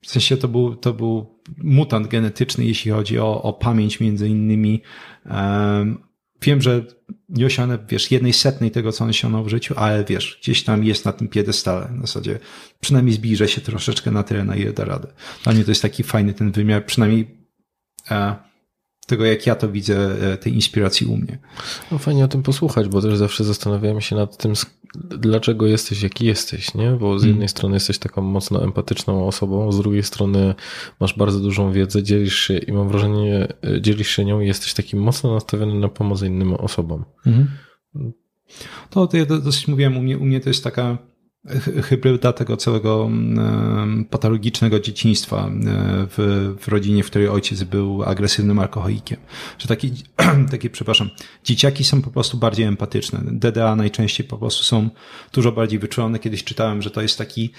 [SPEAKER 1] w sensie to był, to był mutant genetyczny, jeśli chodzi o, o pamięć między innymi. Um, wiem, że nie osiągnę, wiesz, jednej setnej tego, co on osiągnął w życiu, ale wiesz, gdzieś tam jest na tym piedestale. W zasadzie przynajmniej zbliżę się troszeczkę na tyle, na ile da radę. Dla mnie to jest taki fajny ten wymiar, przynajmniej e, tego, jak ja to widzę, e, tej inspiracji u mnie.
[SPEAKER 3] No fajnie o tym posłuchać, bo też zawsze zastanawiałem się nad tym, dlaczego jesteś, jaki jesteś, nie? Bo z jednej mm. strony jesteś taką mocno empatyczną osobą, z drugiej strony masz bardzo dużą wiedzę, dzielisz się i mam wrażenie, e, dzielisz się nią i jesteś taki mocno nastawiony na pomoc innym osobom. Mm.
[SPEAKER 1] To, to ja dosyć mówiłem, u mnie, u mnie to jest taka hybryda tego całego mm, patologicznego dzieciństwa e, w, w rodzinie, w której ojciec był agresywnym alkoholikiem. Że takie, (clears throat) takie, przepraszam, dzieciaki są po prostu bardziej empatyczne. DDA najczęściej po prostu są dużo bardziej wyczulone. Kiedyś czytałem, że to jest taki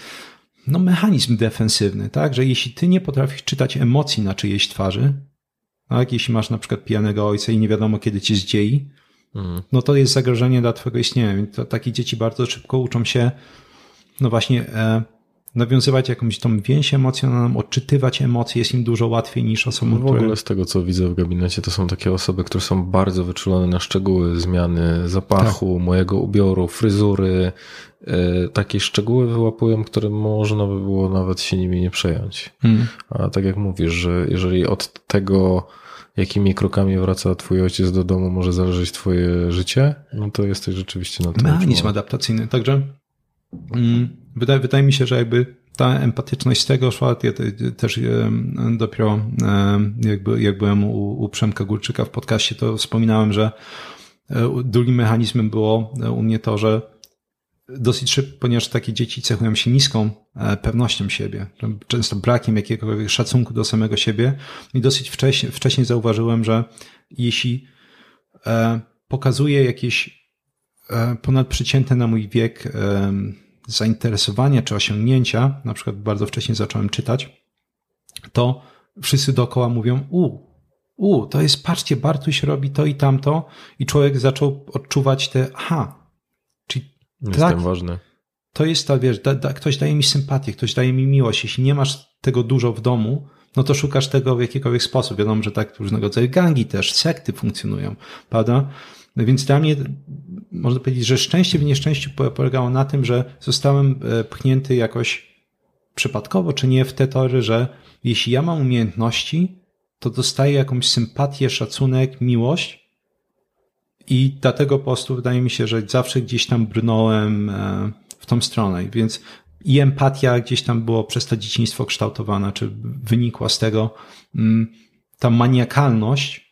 [SPEAKER 1] no, mechanizm defensywny, tak? Że jeśli ty nie potrafisz czytać emocji na czyjejś twarzy, tak? Jeśli masz na przykład pijanego ojca i nie wiadomo kiedy cię zdziei, mhm. no to jest zagrożenie dla twojego istnienia. To takie dzieci bardzo szybko uczą się no właśnie e, nawiązywać jakąś tą więź emocjonalną, odczytywać emocje jest im dużo łatwiej niż osobom,
[SPEAKER 3] W ogóle
[SPEAKER 1] które...
[SPEAKER 3] z tego, co widzę w gabinecie, to są takie osoby, które są bardzo wyczulone na szczegóły zmiany zapachu,
[SPEAKER 1] Tak.
[SPEAKER 3] mojego ubioru, fryzury. E, Takie szczegóły wyłapują, które można by było nawet się nimi nie przejąć.
[SPEAKER 1] Mm.
[SPEAKER 3] A tak jak mówisz, że jeżeli od tego, jakimi krokami wraca twój ojciec do domu, może zależeć twoje życie, no to jesteś rzeczywiście na tym.
[SPEAKER 1] mechanizm adaptacyjny. Także wydaje, wydaje mi się, że jakby ta empatyczność z tego szła, ja te, też em, dopiero em, jakby, jak byłem u, u Przemka Górczyka w podcaście, to wspominałem, że e, drugim mechanizmem było e, u mnie to, że dosyć szybko, ponieważ takie dzieci cechują się niską e, pewnością siebie, często brakiem jakiegokolwiek szacunku do samego siebie. I dosyć wcześnie, wcześniej zauważyłem, że jeśli e, pokazuje jakieś e, ponadprzeciętne na mój wiek e, zainteresowania czy osiągnięcia, na przykład bardzo wcześnie zacząłem czytać, to wszyscy dookoła mówią, u, u, to jest, patrzcie, Bartuś robi to i tamto i człowiek zaczął odczuwać te, aha, czyli
[SPEAKER 3] Jestem
[SPEAKER 1] tak,
[SPEAKER 3] ważny.
[SPEAKER 1] to jest ta, wiesz, da, da, ktoś daje mi sympatię, ktoś daje mi miłość. Jeśli nie masz tego dużo w domu, no to szukasz tego w jakikolwiek sposób. Wiadomo, że tak różnego rodzaju gangi też, sekty funkcjonują, prawda? No więc dla mnie można powiedzieć, że szczęście w nieszczęściu po- polegało na tym, że zostałem e, pchnięty jakoś przypadkowo, czy nie w te tory, że jeśli ja mam umiejętności, to dostaję jakąś sympatię, szacunek, miłość i dlatego po prostu wydaje mi się, że zawsze gdzieś tam brnąłem e, w tą stronę, więc i empatia gdzieś tam było przez to dzieciństwo kształtowana, czy wynikła z tego mm, ta maniakalność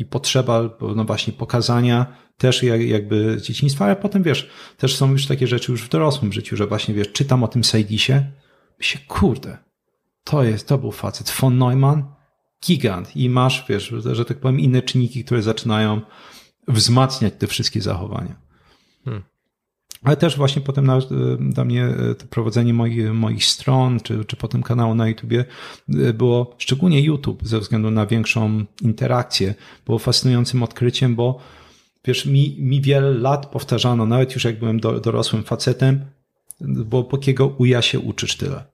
[SPEAKER 1] i potrzeba, no właśnie, pokazania też jak- jakby z dzieciństwa, ale potem wiesz, też są już takie rzeczy już w dorosłym życiu, że właśnie wiesz, czytam o tym Sejdisie, się kurde, to jest, to był facet, von Neumann, gigant i masz, wiesz, że tak powiem, inne czynniki, które zaczynają wzmacniać te wszystkie zachowania.
[SPEAKER 3] Hmm.
[SPEAKER 1] Ale też właśnie potem na, dla mnie e, to prowadzenie moich, moich stron, czy, czy potem kanału na YouTubie e, było, szczególnie YouTube, ze względu na większą interakcję, było fascynującym odkryciem, bo wiesz, mi, mi wiele lat powtarzano, nawet już jak byłem do, dorosłym facetem, bo po kiego uja się uczysz tyle.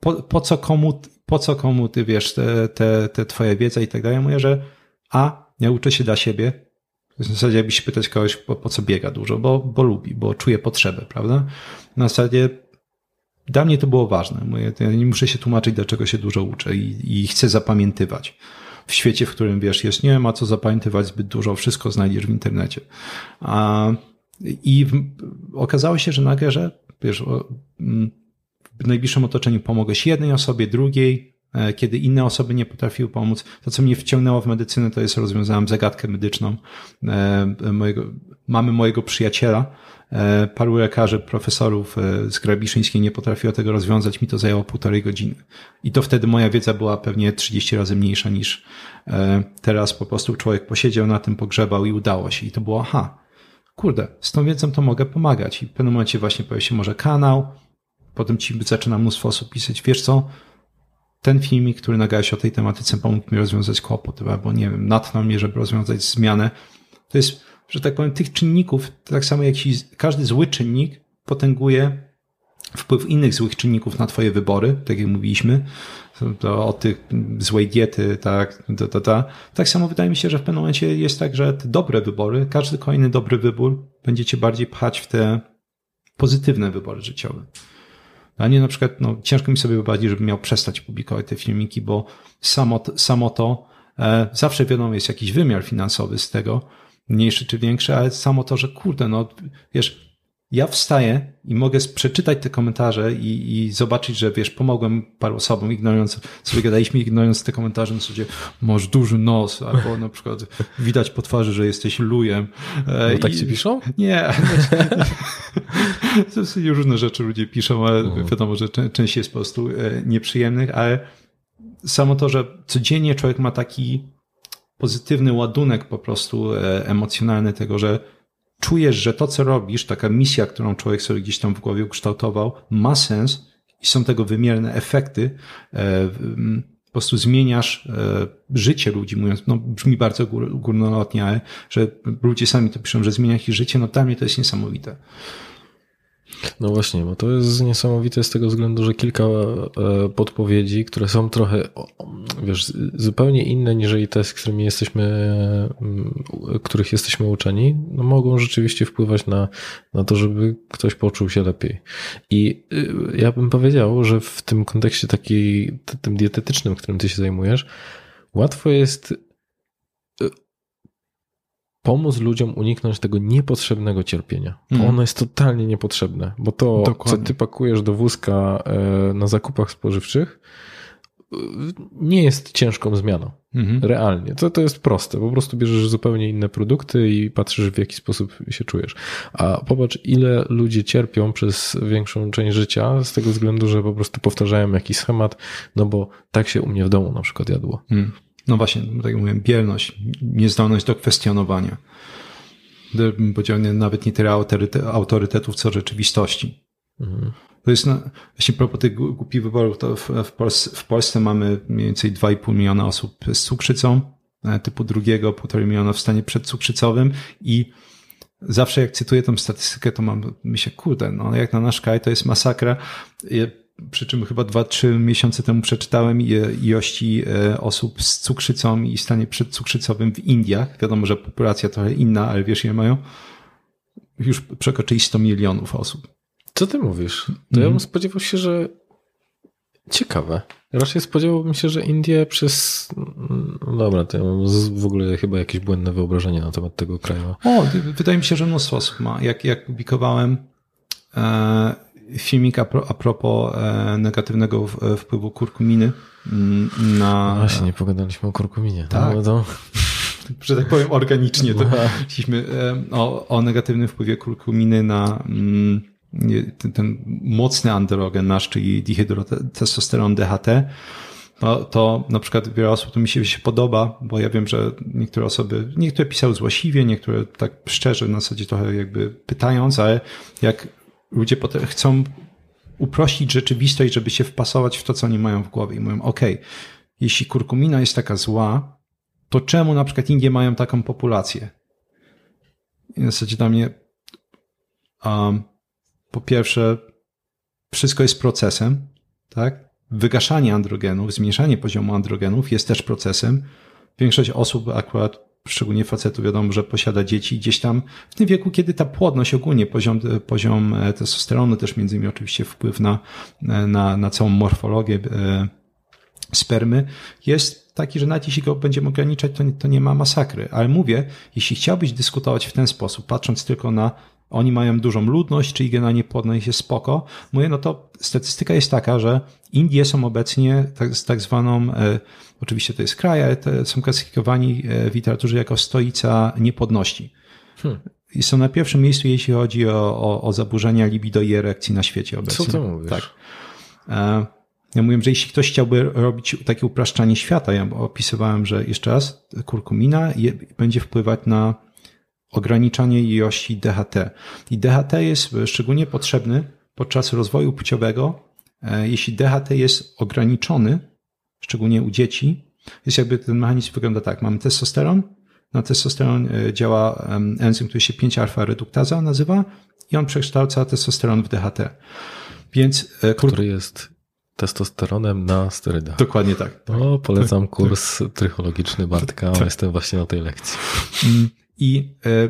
[SPEAKER 1] Po, po co komu, po co komu ty wiesz, te, te, te twoja wiedza i tak dalej. Mówię, że a, ja uczę się dla siebie, w zasadzie jakbyś się pytać kogoś, po, po co biega dużo, bo, bo lubi, bo czuje potrzebę, prawda? Na zasadzie dla mnie to było ważne. To ja nie muszę się tłumaczyć, dlaczego się dużo uczę i, i chcę zapamiętywać. W świecie, w którym wiesz, jest nie ma co zapamiętywać zbyt dużo, wszystko znajdziesz w internecie. A, I w, okazało się, że nagle, że wiesz, mm, w najbliższym otoczeniu pomogłeś jednej osobie, drugiej, kiedy inne osoby nie potrafiły pomóc. To, co mnie wciągnęło w medycynę, to jest rozwiązałem zagadkę medyczną e, mojego, mamy mojego przyjaciela. E, Paru lekarzy, profesorów e, z Grabiszyńskiej nie potrafiło tego rozwiązać. Mi to zajęło półtorej godziny. I to wtedy moja wiedza była pewnie 30 razy mniejsza niż e, teraz. Po prostu człowiek posiedział na tym, pogrzebał i udało się. I to było, aha, kurde, z tą wiedzą to mogę pomagać. I w pewnym momencie właśnie pojawił się może kanał, potem ci zaczyna mnóstwo osób pisać, wiesz co, ten filmik, który nagrałeś o tej tematyce pomógł mi rozwiązać kłopot, albo nie wiem, natchnął mnie, żeby rozwiązać zmianę. To jest, że tak powiem, tych czynników, tak samo jak każdy zły czynnik potęguje wpływ innych złych czynników na twoje wybory, tak jak mówiliśmy, to o tych złej diety, tak, ta, ta, ta. tak samo wydaje mi się, że w pewnym momencie jest tak, że te dobre wybory, każdy kolejny dobry wybór będzie cię bardziej pchać w te pozytywne wybory życiowe. Dla mnie na przykład, no, ciężko mi sobie wyobrazić, żebym miał przestać publikować te filmiki, bo samo, samo to, e, zawsze wiadomo, jest jakiś wymiar finansowy z tego, mniejszy czy większy, ale samo to, że kurde, no, wiesz, ja wstaję i mogę przeczytać te komentarze i, i zobaczyć, że wiesz, pomogłem paru osobom, ignorując, sobie gadaliśmy, ignorując te komentarze, na zasadzie, masz duży nos, albo na przykład widać po twarzy, że jesteś lujem. E,
[SPEAKER 3] No tak
[SPEAKER 1] i-
[SPEAKER 3] ci piszą?
[SPEAKER 1] nie. (laughs) To są różne rzeczy ludzie piszą, ale
[SPEAKER 3] Mhm.
[SPEAKER 1] wiadomo, że czę- część jest po prostu e, nieprzyjemnych, ale samo to, że codziennie człowiek ma taki pozytywny ładunek po prostu e, emocjonalny tego, że czujesz, że to, co robisz, taka misja, którą człowiek sobie gdzieś tam w głowie ukształtował, ma sens i są tego wymierne efekty. e, Po prostu zmieniasz e, życie ludzi, mówiąc, no brzmi bardzo gór, górnolotnie, ale że ludzie sami to piszą, że zmienia ich życie, no dla mnie to jest niesamowite.
[SPEAKER 3] No właśnie, bo to jest niesamowite z tego względu, że kilka e, podpowiedzi, które są trochę, wiesz, zupełnie inne niż te, z którymi jesteśmy, mm, których jesteśmy uczeni, no mogą rzeczywiście wpływać na, na to, żeby ktoś poczuł się lepiej. I y, ja bym powiedział, że w tym kontekście taki, tym dietetycznym, którym ty się zajmujesz, łatwo jest pomóc ludziom uniknąć tego niepotrzebnego cierpienia. Bo mm. ono jest totalnie niepotrzebne, bo to, Dokładnie. co ty pakujesz do wózka e, na zakupach spożywczych, e, nie jest ciężką zmianą. Mhm. Realnie. To, to jest proste. Po prostu bierzesz zupełnie inne produkty i patrzysz, w jaki sposób się czujesz. A popatrz, ile ludzie cierpią przez większą część życia z tego względu, że po prostu powtarzają jakiś schemat, no bo tak się u mnie w domu na przykład jadło. Mhm
[SPEAKER 1] no właśnie, tak jak mówiłem, bierność, niezdolność do kwestionowania. Bym powiedział, nawet nie tyle autorytetów, co rzeczywistości. Mhm. To jest, no, właśnie propos tych głupich wyborów, to w, w, Polsce, w Polsce mamy mniej więcej 2,5 miliona osób z cukrzycą, e, typu drugiego, 1,5 miliona w stanie przedcukrzycowym i zawsze jak cytuję tą statystykę, to mam, myślę, kurde, no jak na nasz kraj to jest masakra przy czym chyba 2-3 miesiące temu przeczytałem ilości e, osób z cukrzycą i stanie przedcukrzycowym w Indiach. Wiadomo, że populacja trochę inna, ale wiesz, ile mają? Już przekroczyli 100 milionów osób.
[SPEAKER 3] Co ty mówisz? To mm. ja bym mhm. spodziewał się, że ciekawe. Raczej spodziewałbym się, że Indie przez. No dobra, to ja mam w ogóle chyba jakieś błędne wyobrażenie na temat tego kraju.
[SPEAKER 1] O, wydaje mi się, że mnóstwo osób ma. Jak, jak publikowałem, e, filmik a, pro, a propos e, negatywnego wpływu kurkuminy mm, na...
[SPEAKER 3] No właśnie, nie pogadaliśmy o kurkuminie.
[SPEAKER 1] Tak. No, to... (laughs) Że tak powiem organicznie. To (laughs) chcieliśmy e, o, o negatywnym wpływie kurkuminy na mm, ten, ten mocny androgen nasz, czyli dihydrotestosteron DHT. To, to na przykład wiele osób to mi się, się podoba, bo ja wiem, że niektóre osoby, niektóre pisały złośliwie, niektóre tak szczerze, na zasadzie trochę jakby pytając, ale jak ludzie chcą uprościć rzeczywistość, żeby się wpasować w to, co oni mają w głowie. I mówią, ok, jeśli kurkumina jest taka zła, to czemu na przykład Indie mają taką populację? I w zasadzie dla mnie um, po pierwsze wszystko jest procesem, tak? Wygaszanie androgenów, zmniejszanie poziomu androgenów jest też procesem. Większość osób akurat szczególnie facetów, wiadomo, że posiada dzieci gdzieś tam w tym wieku, kiedy ta płodność ogólnie, poziom, poziom e, testosteronu też między innymi oczywiście wpływ na, e, na, na całą morfologię e, spermy jest taki, że nawet jeśli go będziemy ograniczać, to nie, to nie ma masakry. Ale mówię, jeśli chciałbyś dyskutować w ten sposób, patrząc tylko na oni mają dużą ludność, czyli generalnie płodność jest spoko. Mówię, no to statystyka jest taka, że Indie są obecnie tak, z tak zwaną, e, oczywiście to jest kraj, ale te są klasyfikowani e, w literaturze jako stolica niepłodności. Hmm. I są na pierwszym miejscu, jeśli chodzi o, o, o zaburzenia libido i erekcji na świecie obecnie.
[SPEAKER 3] Co to mówisz?
[SPEAKER 1] Tak. E, ja mówię, że jeśli ktoś chciałby robić takie upraszczanie świata, ja opisywałem, że jeszcze raz, kurkumina je, będzie wpływać na ograniczanie ilości DHT. I DHT jest szczególnie potrzebny podczas rozwoju płciowego, e, jeśli DHT jest ograniczony, szczególnie u dzieci, jest jakby ten mechanizm wygląda tak. Mamy testosteron, na testosteron e, działa enzym, który się 5-alfa reduktaza nazywa i on przekształca testosteron w DHT. Więc,
[SPEAKER 3] e, który jest testosteronem na sterydach.
[SPEAKER 1] Dokładnie tak.
[SPEAKER 3] O, polecam kurs trychologiczny Bartka, tak. jestem właśnie na tej lekcji.
[SPEAKER 1] I e,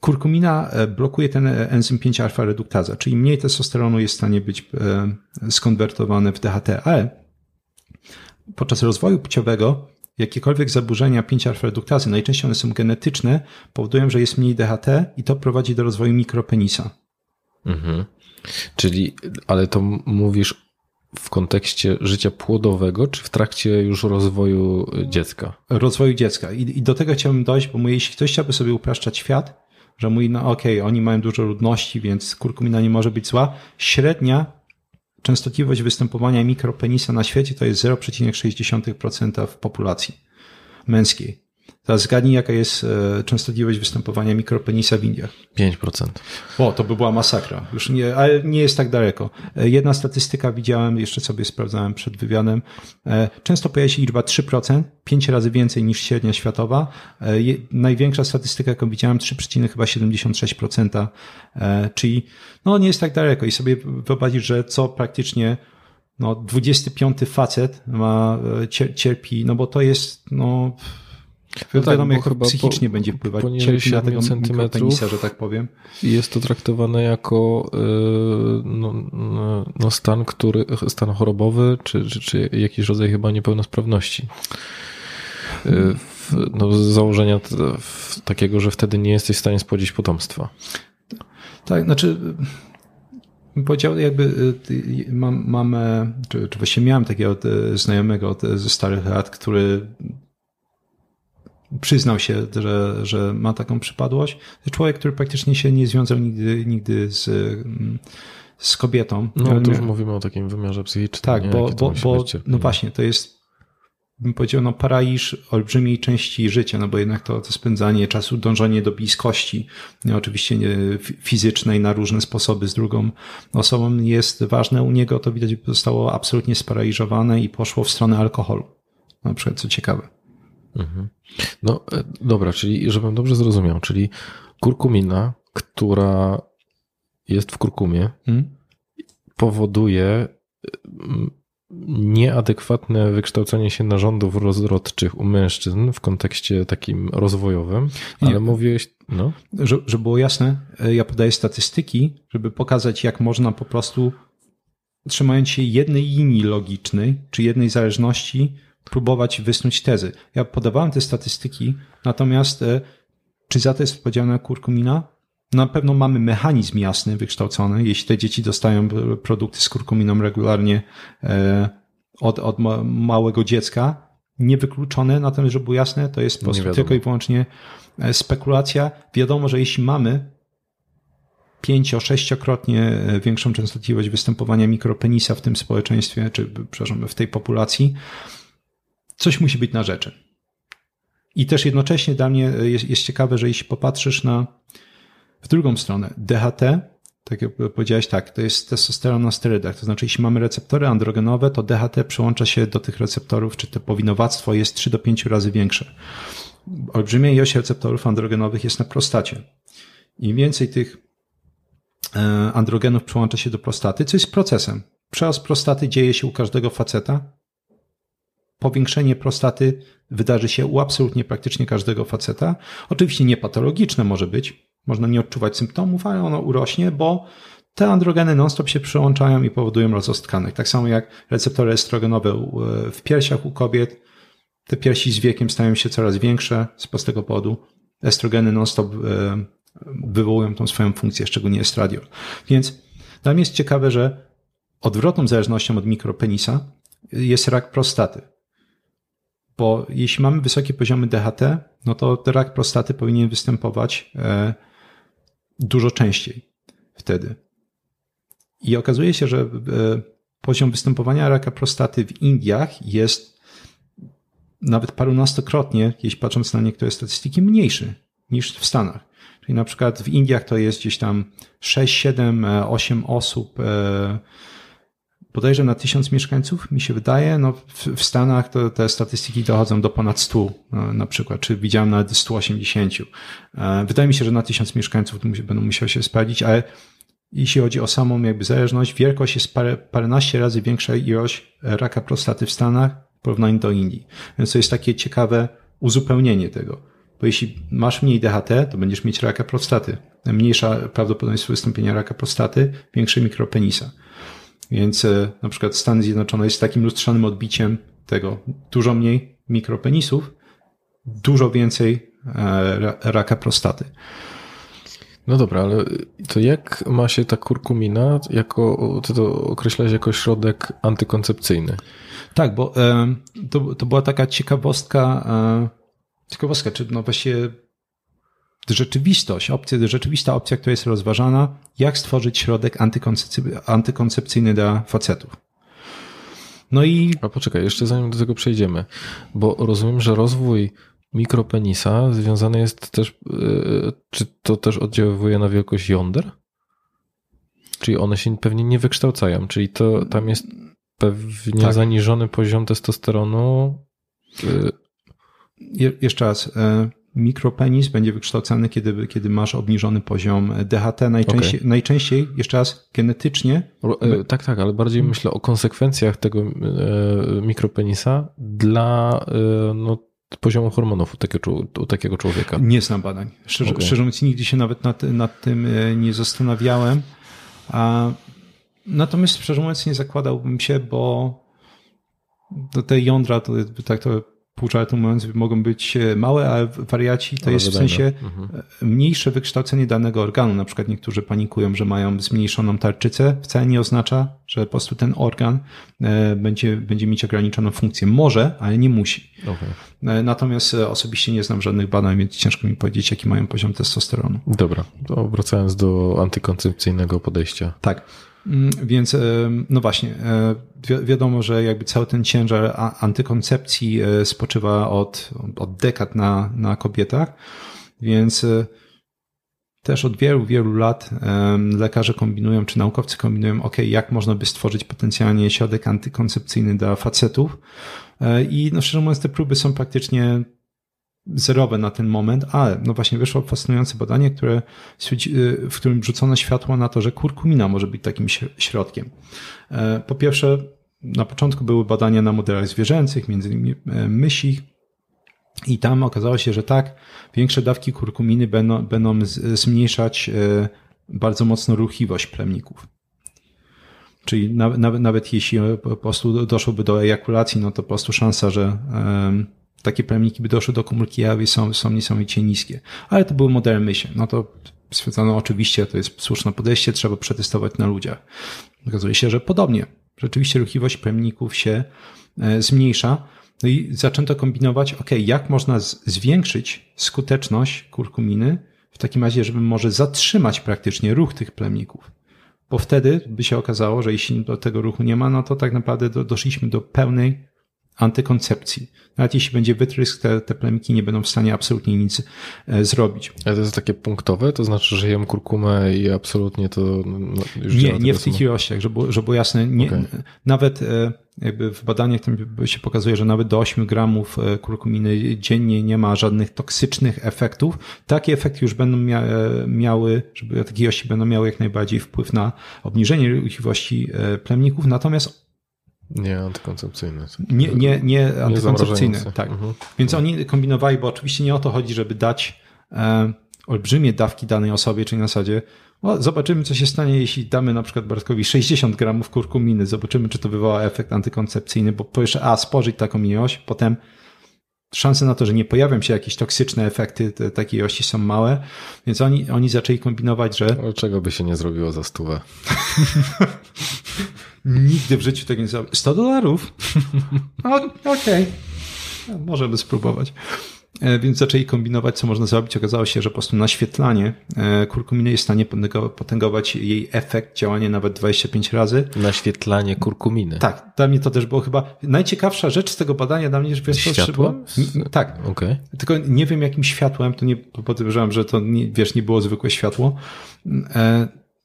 [SPEAKER 1] kurkumina e, blokuje ten enzym 5-alfa reduktaza, czyli mniej testosteronu jest w stanie być e, skonwertowane w DHT, ale podczas rozwoju płciowego jakiekolwiek zaburzenia 5-alfa reduktazy, najczęściej one są genetyczne, powodują, że jest mniej DHT i to prowadzi do rozwoju mikropenisa. Mhm.
[SPEAKER 3] Czyli, ale to mówisz w kontekście życia płodowego, czy w trakcie już rozwoju dziecka?
[SPEAKER 1] Rozwoju dziecka. I, i do tego chciałbym dojść, bo mówię, jeśli ktoś chciałby sobie upraszczać świat, że mówi, no okej, okay, oni mają dużo ludności, więc kurkumina nie może być zła. Średnia częstotliwość występowania mikropenisa na świecie to jest 0,6% w populacji męskiej. Teraz zgadnij, jaka jest e, częstotliwość występowania mikropenisa w Indiach.
[SPEAKER 3] 5%.
[SPEAKER 1] O, to by była masakra. Już nie, ale nie jest tak daleko. E, Jedna statystyka widziałem, jeszcze sobie sprawdzałem przed wywiadem. E, Często pojawia się liczba 3%, 5 razy więcej niż średnia światowa. Największa statystyka, jaką widziałem, 3,76%, e, czyli no nie jest tak daleko. I sobie wyobrazić, że co praktycznie no, 25 facet ma, cier- cierpi, no bo to jest, no,
[SPEAKER 3] No tak,
[SPEAKER 1] wiadomo, jak
[SPEAKER 3] chyba
[SPEAKER 1] psychicznie
[SPEAKER 3] po-
[SPEAKER 1] będzie wpływać. Cierpi na
[SPEAKER 3] 7
[SPEAKER 1] tego
[SPEAKER 3] centymetrów.
[SPEAKER 1] że tak powiem.
[SPEAKER 3] I jest to traktowane jako e, no, no, no stan, który, stan chorobowy, czy, czy, czy jakiś rodzaj chyba niepełnosprawności. E, w- No, z założenia w- takiego, że wtedy nie jesteś w stanie spłodzić potomstwa.
[SPEAKER 1] Tak, znaczy powiedział jakby ty- mam, mam e, czy, czy właściwie miałem takiego e, znajomego ze starych lat, który przyznał się, że, że ma taką przypadłość. Człowiek, który praktycznie się nie związał nigdy, nigdy z, mm, z kobietą.
[SPEAKER 3] No, to już mówimy o takim wymiarze psychicznym.
[SPEAKER 1] tak,
[SPEAKER 3] nie?
[SPEAKER 1] bo, bo, bo no właśnie, to jest bym powiedział, no paraliż olbrzymiej części życia, no bo jednak to, to spędzanie czasu, dążenie do bliskości, no oczywiście nie, fi- fizycznej na różne sposoby z drugą osobą jest ważne. U niego to widać zostało absolutnie sparaliżowane i poszło w stronę alkoholu. Na przykład, co ciekawe.
[SPEAKER 3] Mhm. No e, dobra, czyli żebym dobrze zrozumiał, czyli kurkumina, która jest w kurkumie,
[SPEAKER 1] Hmm?
[SPEAKER 3] powoduje mm, nieadekwatne wykształcenie się narządów rozrodczych u mężczyzn w kontekście takim rozwojowym,
[SPEAKER 1] Nie.
[SPEAKER 3] ale mówiłeś, no,
[SPEAKER 1] Że, żeby było jasne, e, ja podaję statystyki, żeby pokazać, jak można po prostu, trzymając się jednej linii logicznej, czy jednej zależności, próbować wysnuć tezy. Ja podawałem te statystyki, natomiast e, czy za to jest odpowiedzialna kurkumina? Na pewno mamy mechanizm jasny, wykształcony. Jeśli te dzieci dostają produkty z kurkuminą regularnie e, od, od ma- małego dziecka, niewykluczone, natomiast żeby było jasne, to jest po prostu tylko i wyłącznie e, spekulacja. Wiadomo, że jeśli mamy pięcio, sześciokrotnie większą częstotliwość występowania mikropenisa w tym społeczeństwie, czy przepraszam, w tej populacji, coś musi być na rzeczy. I też jednocześnie dla mnie e, jest, jest ciekawe, że jeśli popatrzysz na w drugą stronę, DHT, tak jak powiedziałeś, tak, to jest testosteron na sterydach. To znaczy, jeśli mamy receptory androgenowe, to DHT przyłącza się do tych receptorów, czy to powinowactwo jest 3 do 5 razy większe. Olbrzymia ilość receptorów androgenowych jest na prostacie. Im więcej tych e, androgenów przyłącza się do prostaty, co jest procesem. Przerost prostaty dzieje się u każdego faceta. Powiększenie prostaty wydarzy się u absolutnie praktycznie każdego faceta. Oczywiście nie patologiczne może być, można nie odczuwać symptomów, ale ono urośnie, bo te androgeny non-stop się przyłączają i powodują rozrost. Tak samo jak receptory estrogenowe u- w piersiach u kobiet, te piersi z wiekiem stają się coraz większe z prostego powodu. Estrogeny non-stop e, wywołują tą swoją funkcję, szczególnie estradiol. Więc dla mnie jest ciekawe, że odwrotną zależnością od mikropenisa jest rak prostaty. Bo jeśli mamy wysokie poziomy DHT, no to rak prostaty powinien występować e, dużo częściej wtedy. I okazuje się, że e, poziom występowania raka prostaty w Indiach jest nawet parunastokrotnie, jeśli patrząc na niektóre statystyki, mniejszy niż w Stanach. Czyli na przykład w Indiach to jest gdzieś tam 6, 7, e, 8 osób e, bodajże na tysiąc mieszkańców, mi się wydaje. No, w, w Stanach to te statystyki dochodzą do ponad 100 e, na przykład, czy widziałem nawet 180. E, Wydaje mi się, że na tysiąc mieszkańców będą musiały się sprawdzić, ale jeśli chodzi o samą jakby zależność, wielkość jest parę, paręnaście razy większa ilość raka prostaty w Stanach w porównaniu do Indii. Więc to jest takie ciekawe uzupełnienie tego. Bo jeśli masz mniej DHT, to będziesz mieć raka prostaty. Mniejsza prawdopodobieństwo wystąpienia raka prostaty, większy mikropenisa. Więc e, na przykład Stany Zjednoczone jest takim lustrzanym odbiciem tego. Dużo mniej mikropenisów, dużo więcej e, ra- raka prostaty.
[SPEAKER 3] no dobra, ale to jak ma się ta kurkumina, jako, ty to określałeś jako środek antykoncepcyjny?
[SPEAKER 1] Tak, bo e, to, to była taka ciekawostka, ciekawostka, czy no właściwie rzeczywistość, opcja, rzeczywista opcja, która jest rozważana, jak stworzyć środek antykoncepcy- antykoncepcyjny dla facetów. No i
[SPEAKER 3] A poczekaj, jeszcze zanim do tego przejdziemy, bo rozumiem, że rozwój mikropenisa związane jest też, yy, czy to też oddziaływuje na wielkość jąder? Czyli one się pewnie nie wykształcają, czyli to tam jest pewnie
[SPEAKER 1] Tak.
[SPEAKER 3] zaniżony poziom testosteronu. Yy,
[SPEAKER 1] Je, jeszcze raz. E, mikropenis będzie wykształcany, kiedy, kiedy masz obniżony poziom DHT. Najczęściej, najczęściej, jeszcze raz, genetycznie.
[SPEAKER 3] yy, tak, tak, ale bardziej myślę o konsekwencjach tego yy, mikropenisa dla yy, no, poziomu hormonów u takiego, u takiego człowieka.
[SPEAKER 1] Nie znam badań. Szczerze,
[SPEAKER 3] Okej.
[SPEAKER 1] szczerze mówiąc, nigdy się nawet nad, nad tym e, nie zastanawiałem. A, natomiast szczerze mówiąc, nie zakładałbym się, bo do te jądra, to tak to pół żartu mówiąc, mogą być e, małe, ale wariaci to
[SPEAKER 3] Ale
[SPEAKER 1] jest w sensie
[SPEAKER 3] Mhm.
[SPEAKER 1] mniejsze wykształcenie danego organu. Na przykład niektórzy panikują, że mają zmniejszoną tarczycę. Wcale nie oznacza, że po prostu ten organ e, będzie, będzie mieć ograniczoną funkcję. Może, ale nie musi. E, Natomiast e, osobiście nie znam żadnych badań, więc ciężko mi powiedzieć, jaki mają poziom testosteronu.
[SPEAKER 3] Dobra, to wracając do antykoncepcyjnego podejścia.
[SPEAKER 1] Tak. Mm, Więc, e, no właśnie, e, wi- wiadomo, że jakby cały ten ciężar antykoncepcji e, spoczywa od, od dekad na, na kobietach, więc też od wielu, wielu lat lekarze kombinują, czy naukowcy kombinują, ok, jak można by stworzyć potencjalnie środek antykoncepcyjny dla facetów. I no szczerze mówiąc, te próby są praktycznie zerowe na ten moment, ale no właśnie wyszło fascynujące badanie, które, y, w którym rzucono światło na to, że kurkumina może być takim śr- środkiem. E, Po pierwsze, na początku były badania na modelach zwierzęcych, między innymi e, mysi, i tam okazało się, że tak, większe dawki kurkuminy będą, będą zmniejszać e, bardzo mocno ruchliwość plemników. Czyli nawet, nawet, jeśli po prostu doszłoby do ejakulacji, no to po prostu szansa, że takie plemniki by doszły do komórki jajowej są, są niesamowicie niskie. Ale to były modele mysie. No to stwierdzono oczywiście, to jest słuszne podejście, trzeba przetestować na ludziach. Okazuje się, że podobnie. Rzeczywiście ruchliwość plemników się e, zmniejsza. No i zaczęto kombinować, ok, jak można zwiększyć skuteczność kurkuminy w takim razie, żeby może zatrzymać praktycznie ruch tych plemników. Bo wtedy by się okazało, że jeśli do tego ruchu nie ma, no to tak naprawdę do, doszliśmy do pełnej antykoncepcji. Nawet jeśli będzie wytrysk, te, te plemniki nie będą w stanie absolutnie nic e, zrobić.
[SPEAKER 3] Ale to jest takie punktowe, to znaczy, że jem kurkumę i absolutnie to no, już
[SPEAKER 1] Nie, nie w tych ilościach, żeby, żeby było jasne. Nie,
[SPEAKER 3] Okej.
[SPEAKER 1] Nawet e, jakby w badaniach tam się pokazuje, że nawet do 8 gramów e, kurkuminy dziennie nie ma żadnych toksycznych efektów. Takie efekty już będą mia miały, żeby takie ilości będą miały jak najbardziej wpływ na obniżenie ruchliwości plemników, natomiast
[SPEAKER 3] Nie, antykoncepcyjny.
[SPEAKER 1] nie, nie, nie antykoncepcyjne.
[SPEAKER 3] zamrażający.
[SPEAKER 1] Tak.
[SPEAKER 3] Mhm.
[SPEAKER 1] Więc oni kombinowali, bo oczywiście nie o to chodzi, żeby dać e, olbrzymie dawki danej osobie, czyli na zasadzie o, zobaczymy, co się stanie, jeśli damy na przykład Bartkowi 60 gramów kurkuminy, zobaczymy, czy to wywoła efekt antykoncepcyjny, bo po pierwsze, a, spożyć taką ilość, potem szanse na to, że nie pojawią się jakieś toksyczne efekty te, takiej ilości są małe, więc oni, oni zaczęli kombinować, że
[SPEAKER 3] Ale czego by się nie zrobiło za stówę? (laughs)
[SPEAKER 1] nigdy w życiu tego nie zrobią. 100 dolarów? (laughs) O, Okej. No, Możemy spróbować. E, Więc zaczęli kombinować, co można zrobić. Okazało się, że po prostu naświetlanie e, kurkuminy jest w stanie potęgo- potęgować jej efekt, działanie nawet 25 razy.
[SPEAKER 3] Naświetlanie kurkuminy.
[SPEAKER 1] Tak, dla mnie to też było chyba najciekawsza rzecz z tego badania dla mnie, że wiesz, co,
[SPEAKER 3] Światłem?
[SPEAKER 1] było- Tak,
[SPEAKER 3] Okej.
[SPEAKER 1] tylko nie wiem jakim światłem, to nie podejrzewam, że to nie, wiesz, nie było zwykłe światło.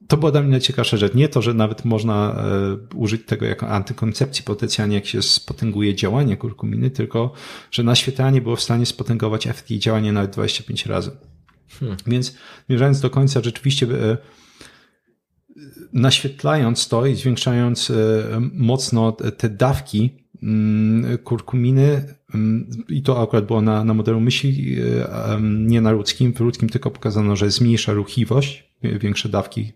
[SPEAKER 1] To była dla mnie najciekawsza rzecz. Nie to, że nawet można e, użyć tego jako antykoncepcji potencjalnie, jak się spotęguje działanie kurkuminy, tylko, że naświetlanie było w stanie spotęgować efekt jej działania nawet 25 razy. Więc zmierzając do końca, rzeczywiście e, naświetlając to i zwiększając e, mocno te- dawki mm, kurkuminy, i to akurat było na, na modelu myśli, e, nie na ludzkim, w ludzkim tylko pokazano, że zmniejsza ruchliwość, wie- większe dawki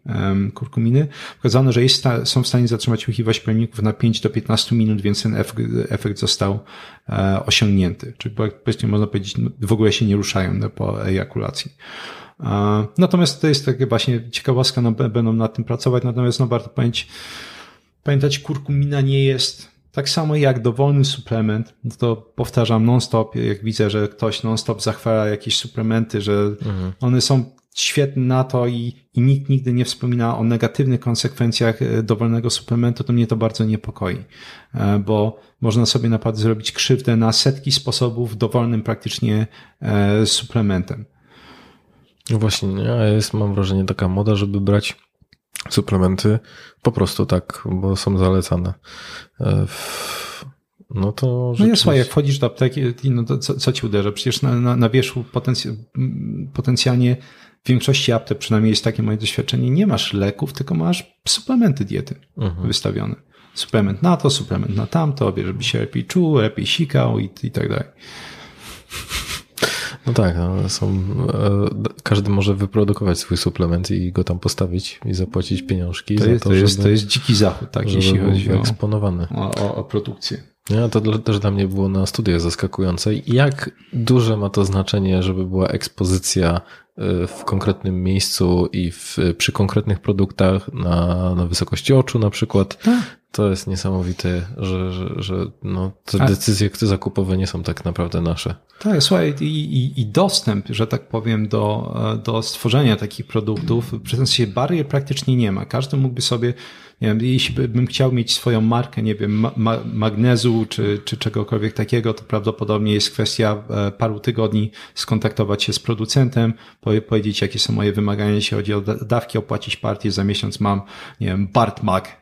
[SPEAKER 1] kurkuminy. Pokazano, że jest, są w stanie zatrzymać ruchliwość pojemników na 5 do 15 minut, więc ten efekt, efekt został e, osiągnięty. Czyli praktycznie można powiedzieć, no, w ogóle się nie ruszają no, po ejakulacji. E, Natomiast to jest takie właśnie ciekawostka, no, będą nad tym pracować, natomiast no, warto pamiętać, pamiętać, kurkumina nie jest tak samo jak dowolny suplement, no to powtarzam non-stop, jak widzę, że ktoś non-stop zachwala jakieś suplementy, że one są świetny na to i, i nikt nigdy nie wspomina o negatywnych konsekwencjach e, dowolnego suplementu, to mnie to bardzo niepokoi, e, bo można sobie naprawdę zrobić krzywdę na setki sposobów dowolnym praktycznie e, suplementem.
[SPEAKER 3] No właśnie, nie? jest mam wrażenie taka moda, żeby brać suplementy po prostu tak, bo są zalecane. No to.
[SPEAKER 1] No jest, jak wchodzisz do apteki, no to co, co ci uderza? Przecież na, na, na wierzchu potenc- potencjalnie w większości aptek, przynajmniej jest takie moje doświadczenie, nie masz leków, tylko masz suplementy diety mhm. wystawione. Suplement na to, suplement na tamto, żeby się lepiej czuł, lepiej sikał i, i tak dalej.
[SPEAKER 3] No tak, no, są, e, każdy może wyprodukować swój suplement i go tam postawić i zapłacić pieniążki.
[SPEAKER 1] To, jest,
[SPEAKER 3] to,
[SPEAKER 1] to, jest, żeby, to jest dziki zachód, tak, jeśli chodzi o,
[SPEAKER 3] eksponowany.
[SPEAKER 1] O, o, o produkcję.
[SPEAKER 3] Nie, to też dla mnie było na studiach zaskakujące. Jak duże ma to znaczenie, żeby była ekspozycja y, w konkretnym miejscu i w, przy konkretnych produktach na, na wysokości oczu na przykład. Tak. To jest niesamowite, że, że, że no, te A... decyzje zakupowe nie są tak naprawdę nasze.
[SPEAKER 1] Tak, słuchaj, i, i, i dostęp, że tak powiem, do, do stworzenia takich produktów, przez się barier praktycznie nie ma. Każdy mógłby sobie nie wiem, jeśli bym chciał mieć swoją markę, nie wiem, ma magnezu czy, czy czegokolwiek takiego, to prawdopodobnie jest kwestia e, paru tygodni skontaktować się z producentem, powiedzieć, jakie są moje wymagania, jeśli chodzi o dawki, opłacić partię, za miesiąc mam, nie wiem, Bartmag,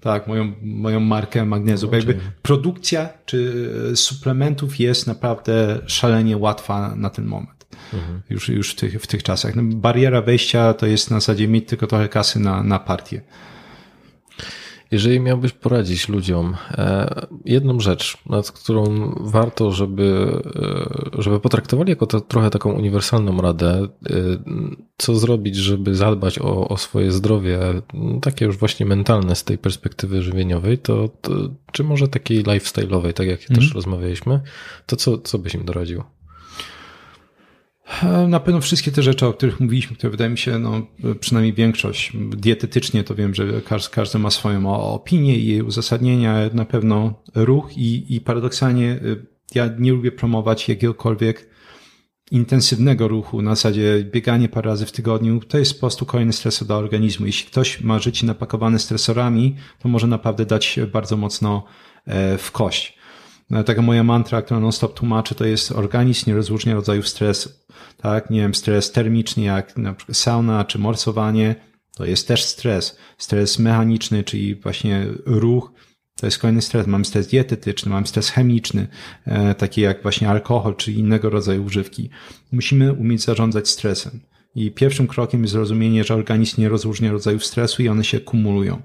[SPEAKER 1] tak, moją, moją markę magnezu. Jakby produkcja czy e, suplementów jest naprawdę szalenie łatwa na ten moment. Mhm. Już, już w, tych, w tych czasach. No, bariera wejścia to jest na zasadzie mieć tylko trochę kasy na, na partię.
[SPEAKER 3] Jeżeli miałbyś poradzić ludziom e, jedną rzecz, nad którą warto, żeby, e, żeby potraktowali jako to, trochę taką uniwersalną radę, e, co zrobić, żeby zadbać o, o swoje zdrowie, takie już właśnie mentalne z tej perspektywy żywieniowej, to, to czy może takiej lifestyle'owej, tak jak mm. też rozmawialiśmy, to co, co byś im doradził?
[SPEAKER 1] E, na pewno wszystkie te rzeczy, o których mówiliśmy, które wydaje mi się, no, przynajmniej większość, dietetycznie to wiem, że każdy, każdy ma swoją opinię i uzasadnienia, na pewno ruch i, i paradoksalnie y, ja nie lubię promować jakiegokolwiek intensywnego ruchu, na zasadzie bieganie parę razy w tygodniu, to jest po prostu kolejny stresor dla organizmu. Jeśli ktoś ma życie napakowane stresorami, to może naprawdę dać bardzo mocno e, w kość. No, taka moja mantra, którą non-stop tłumaczę, to jest organizm nie rozróżnia rodzajów stresu. Tak, nie wiem, stres termiczny, jak na przykład sauna czy morsowanie, to jest też stres. Stres mechaniczny, czyli właśnie ruch, to jest kolejny stres. Mam stres dietetyczny, mam stres chemiczny, e, taki jak właśnie alkohol czy innego rodzaju używki. Musimy umieć zarządzać stresem. I pierwszym krokiem jest zrozumienie, że organizm nie rozróżnia rodzajów stresu i one się kumulują.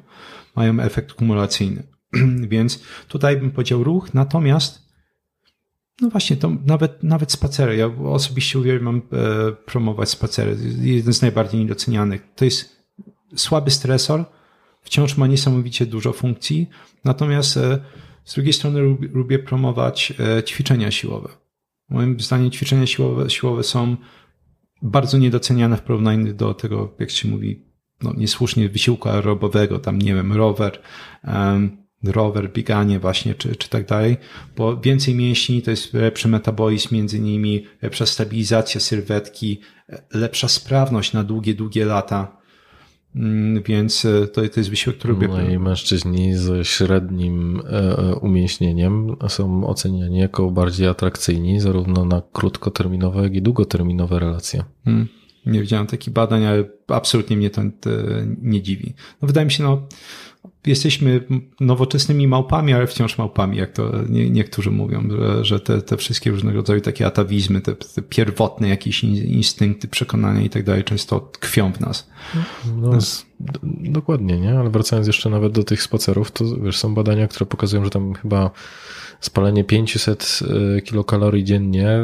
[SPEAKER 1] Mają efekt kumulacyjny. (clears throat) Więc tutaj bym powiedział ruch, natomiast no właśnie, to nawet, nawet spacery. Ja osobiście uwielbiam e, promować spacery. Jeden z najbardziej niedocenianych. To jest słaby stresor, wciąż ma niesamowicie dużo funkcji, natomiast e, z drugiej strony lubię, lubię promować e, ćwiczenia siłowe. Moim zdaniem ćwiczenia siłowe, siłowe są bardzo niedoceniane w porównaniu do tego, jak się mówi, no niesłusznie wysiłku aerobowego, tam nie wiem, rower, um, rower, bieganie właśnie, czy, czy tak dalej, bo więcej mięśni to jest lepszy metabolizm między nimi, lepsza stabilizacja sylwetki, lepsza sprawność na długie, długie lata. Mm, więc e, to, to jest wysiłek, który.
[SPEAKER 3] No i mężczyźni ze średnim e, e, umieśnieniem są oceniani jako bardziej atrakcyjni zarówno na krótkoterminowe, jak i długoterminowe relacje. Hmm.
[SPEAKER 1] Nie widziałem takich badań, ale absolutnie mnie to nie dziwi. No wydaje mi się, no jesteśmy nowoczesnymi małpami, ale wciąż małpami, jak to nie, niektórzy mówią, że, że te, te wszystkie różnego rodzaju takie atawizmy, te, te pierwotne jakieś instynkty, przekonania i tak dalej często tkwią w nas.
[SPEAKER 3] No, no. Dokładnie, nie? Ale wracając jeszcze nawet do tych spacerów, to wiesz, są badania, które pokazują, że tam chyba spalenie 500 e, kilokalorii dziennie,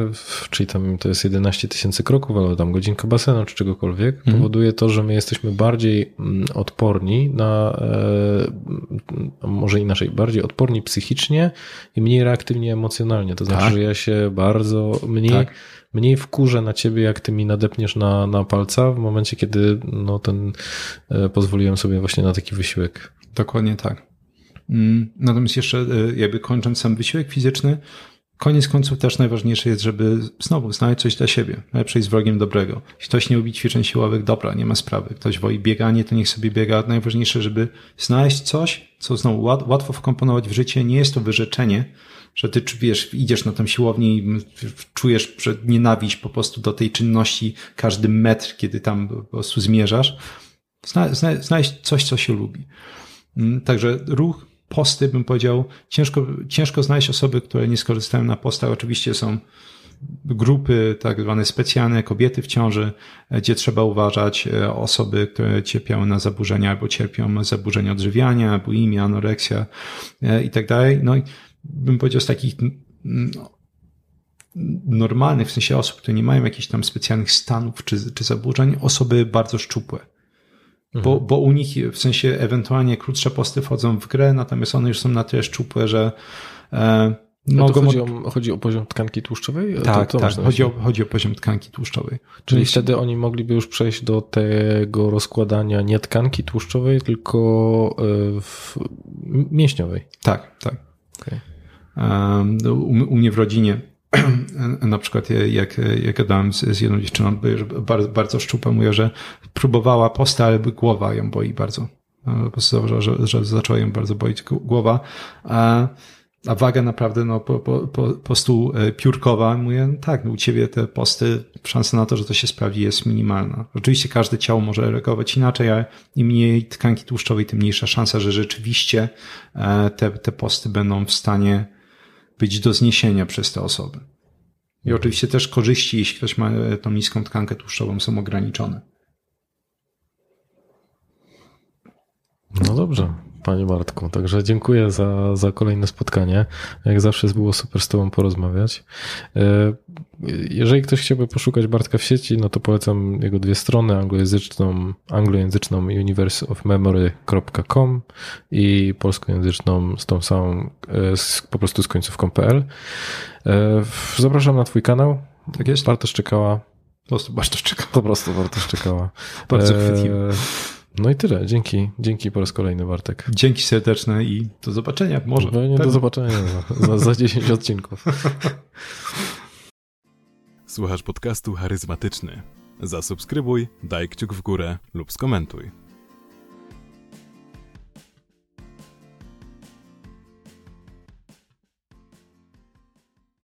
[SPEAKER 3] czyli tam to jest 11 tysięcy kroków, albo tam godzinka basenu czy czegokolwiek, mhm. powoduje to, że my jesteśmy bardziej mm, odporni na, e, może inaczej, bardziej odporni psychicznie i mniej reaktywnie emocjonalnie. To znaczy, tak. że ja się bardzo mniej, tak. mniej wkurzę na ciebie, jak ty mi nadepniesz na, na palca w momencie, kiedy no, ten, e, pozwoliłem sobie właśnie na taki wysiłek.
[SPEAKER 1] Dokładnie tak. Mm, natomiast jeszcze e, jakby kończąc sam wysiłek fizyczny, koniec końców też najważniejsze jest, żeby znowu znaleźć coś dla siebie. Najlepsze jest wrogiem dobrego. Jeśli ktoś nie lubi ćwiczeń siłowych, dobra, nie ma sprawy. Ktoś woli bieganie, to niech sobie biega. Najważniejsze, żeby znaleźć coś, co znowu łatwo wkomponować w życie. Nie jest to wyrzeczenie, że ty wiesz, idziesz na tą siłownię i czujesz nienawiść po prostu do tej czynności każdy metr, kiedy tam po prostu zmierzasz. Znajdź coś, co się lubi. Mm, także ruch, posty, bym powiedział, ciężko, ciężko znaleźć osoby, które nie skorzystają na postach. Oczywiście są grupy tak zwane specjalne, kobiety w ciąży, gdzie trzeba uważać e, osoby, które cierpiały na zaburzenia albo cierpią zaburzenia odżywiania, bulimia, anoreksja e, i tak dalej. No i bym powiedział z takich no, normalnych, w sensie osób, które nie mają jakichś tam specjalnych stanów czy, czy zaburzeń, osoby bardzo szczupłe. Mhm. Bo, bo u nich w sensie ewentualnie krótsze posty wchodzą w grę, natomiast one już są na tyle szczupłe, że e,
[SPEAKER 3] mogą... Chodzi o, chodzi o poziom tkanki tłuszczowej?
[SPEAKER 1] Tak, to, to tak chodzi, o, chodzi o poziom tkanki tłuszczowej.
[SPEAKER 3] Czyli wtedy oni mogliby już przejść do tego rozkładania nie tkanki tłuszczowej, tylko e, w mięśniowej.
[SPEAKER 1] Tak, tak. Okay. U, u mnie w rodzinie (clears throat) na przykład jak, jak gadałem z, z jedną dziewczyną, bardzo, bardzo szczupła, mówię, że próbowała posta, ale głowa ją boi bardzo. Po prostu że, że, że zaczęła ją bardzo boić głowa. A, a waga naprawdę no, po, po, po, po prostu e, piórkowa. Mówię, no tak, no, u ciebie te posty, szansa na to, że to się sprawdzi jest minimalna. Oczywiście każde ciało może reagować inaczej, ale im mniej tkanki tłuszczowej, tym mniejsza szansa, że rzeczywiście e, te, te posty będą w stanie być do zniesienia przez te osoby. I oczywiście też korzyści, jeśli ktoś ma tą niską tkankę tłuszczową, są ograniczone.
[SPEAKER 3] No dobrze, Panie Bartku. Także dziękuję za, za kolejne spotkanie. Jak zawsze było super z Tobą porozmawiać. E, jeżeli ktoś chciałby poszukać Bartka w sieci, no to polecam jego dwie strony, anglojęzyczną, anglojęzyczną universeofmemory.com i polskojęzyczną z tą samą, e, z, po prostu z końcówką.pl. E, zapraszam na Twój kanał.
[SPEAKER 1] Tak jest.
[SPEAKER 3] Bartosz czekała.
[SPEAKER 1] Po prostu Bartosz czekała.
[SPEAKER 3] Po prostu Bartosz czekała.
[SPEAKER 1] Bardzo chwytliwe.
[SPEAKER 3] No i tyle. Dzięki. Dzięki po raz kolejny, Bartek.
[SPEAKER 1] Dzięki serdeczne i do zobaczenia. Może.
[SPEAKER 3] No nie do zobaczenia za, za, za 10 odcinków. (laughs)
[SPEAKER 2] Słuchasz podcastu charyzmatyczny. Zasubskrybuj, daj kciuk w górę lub skomentuj.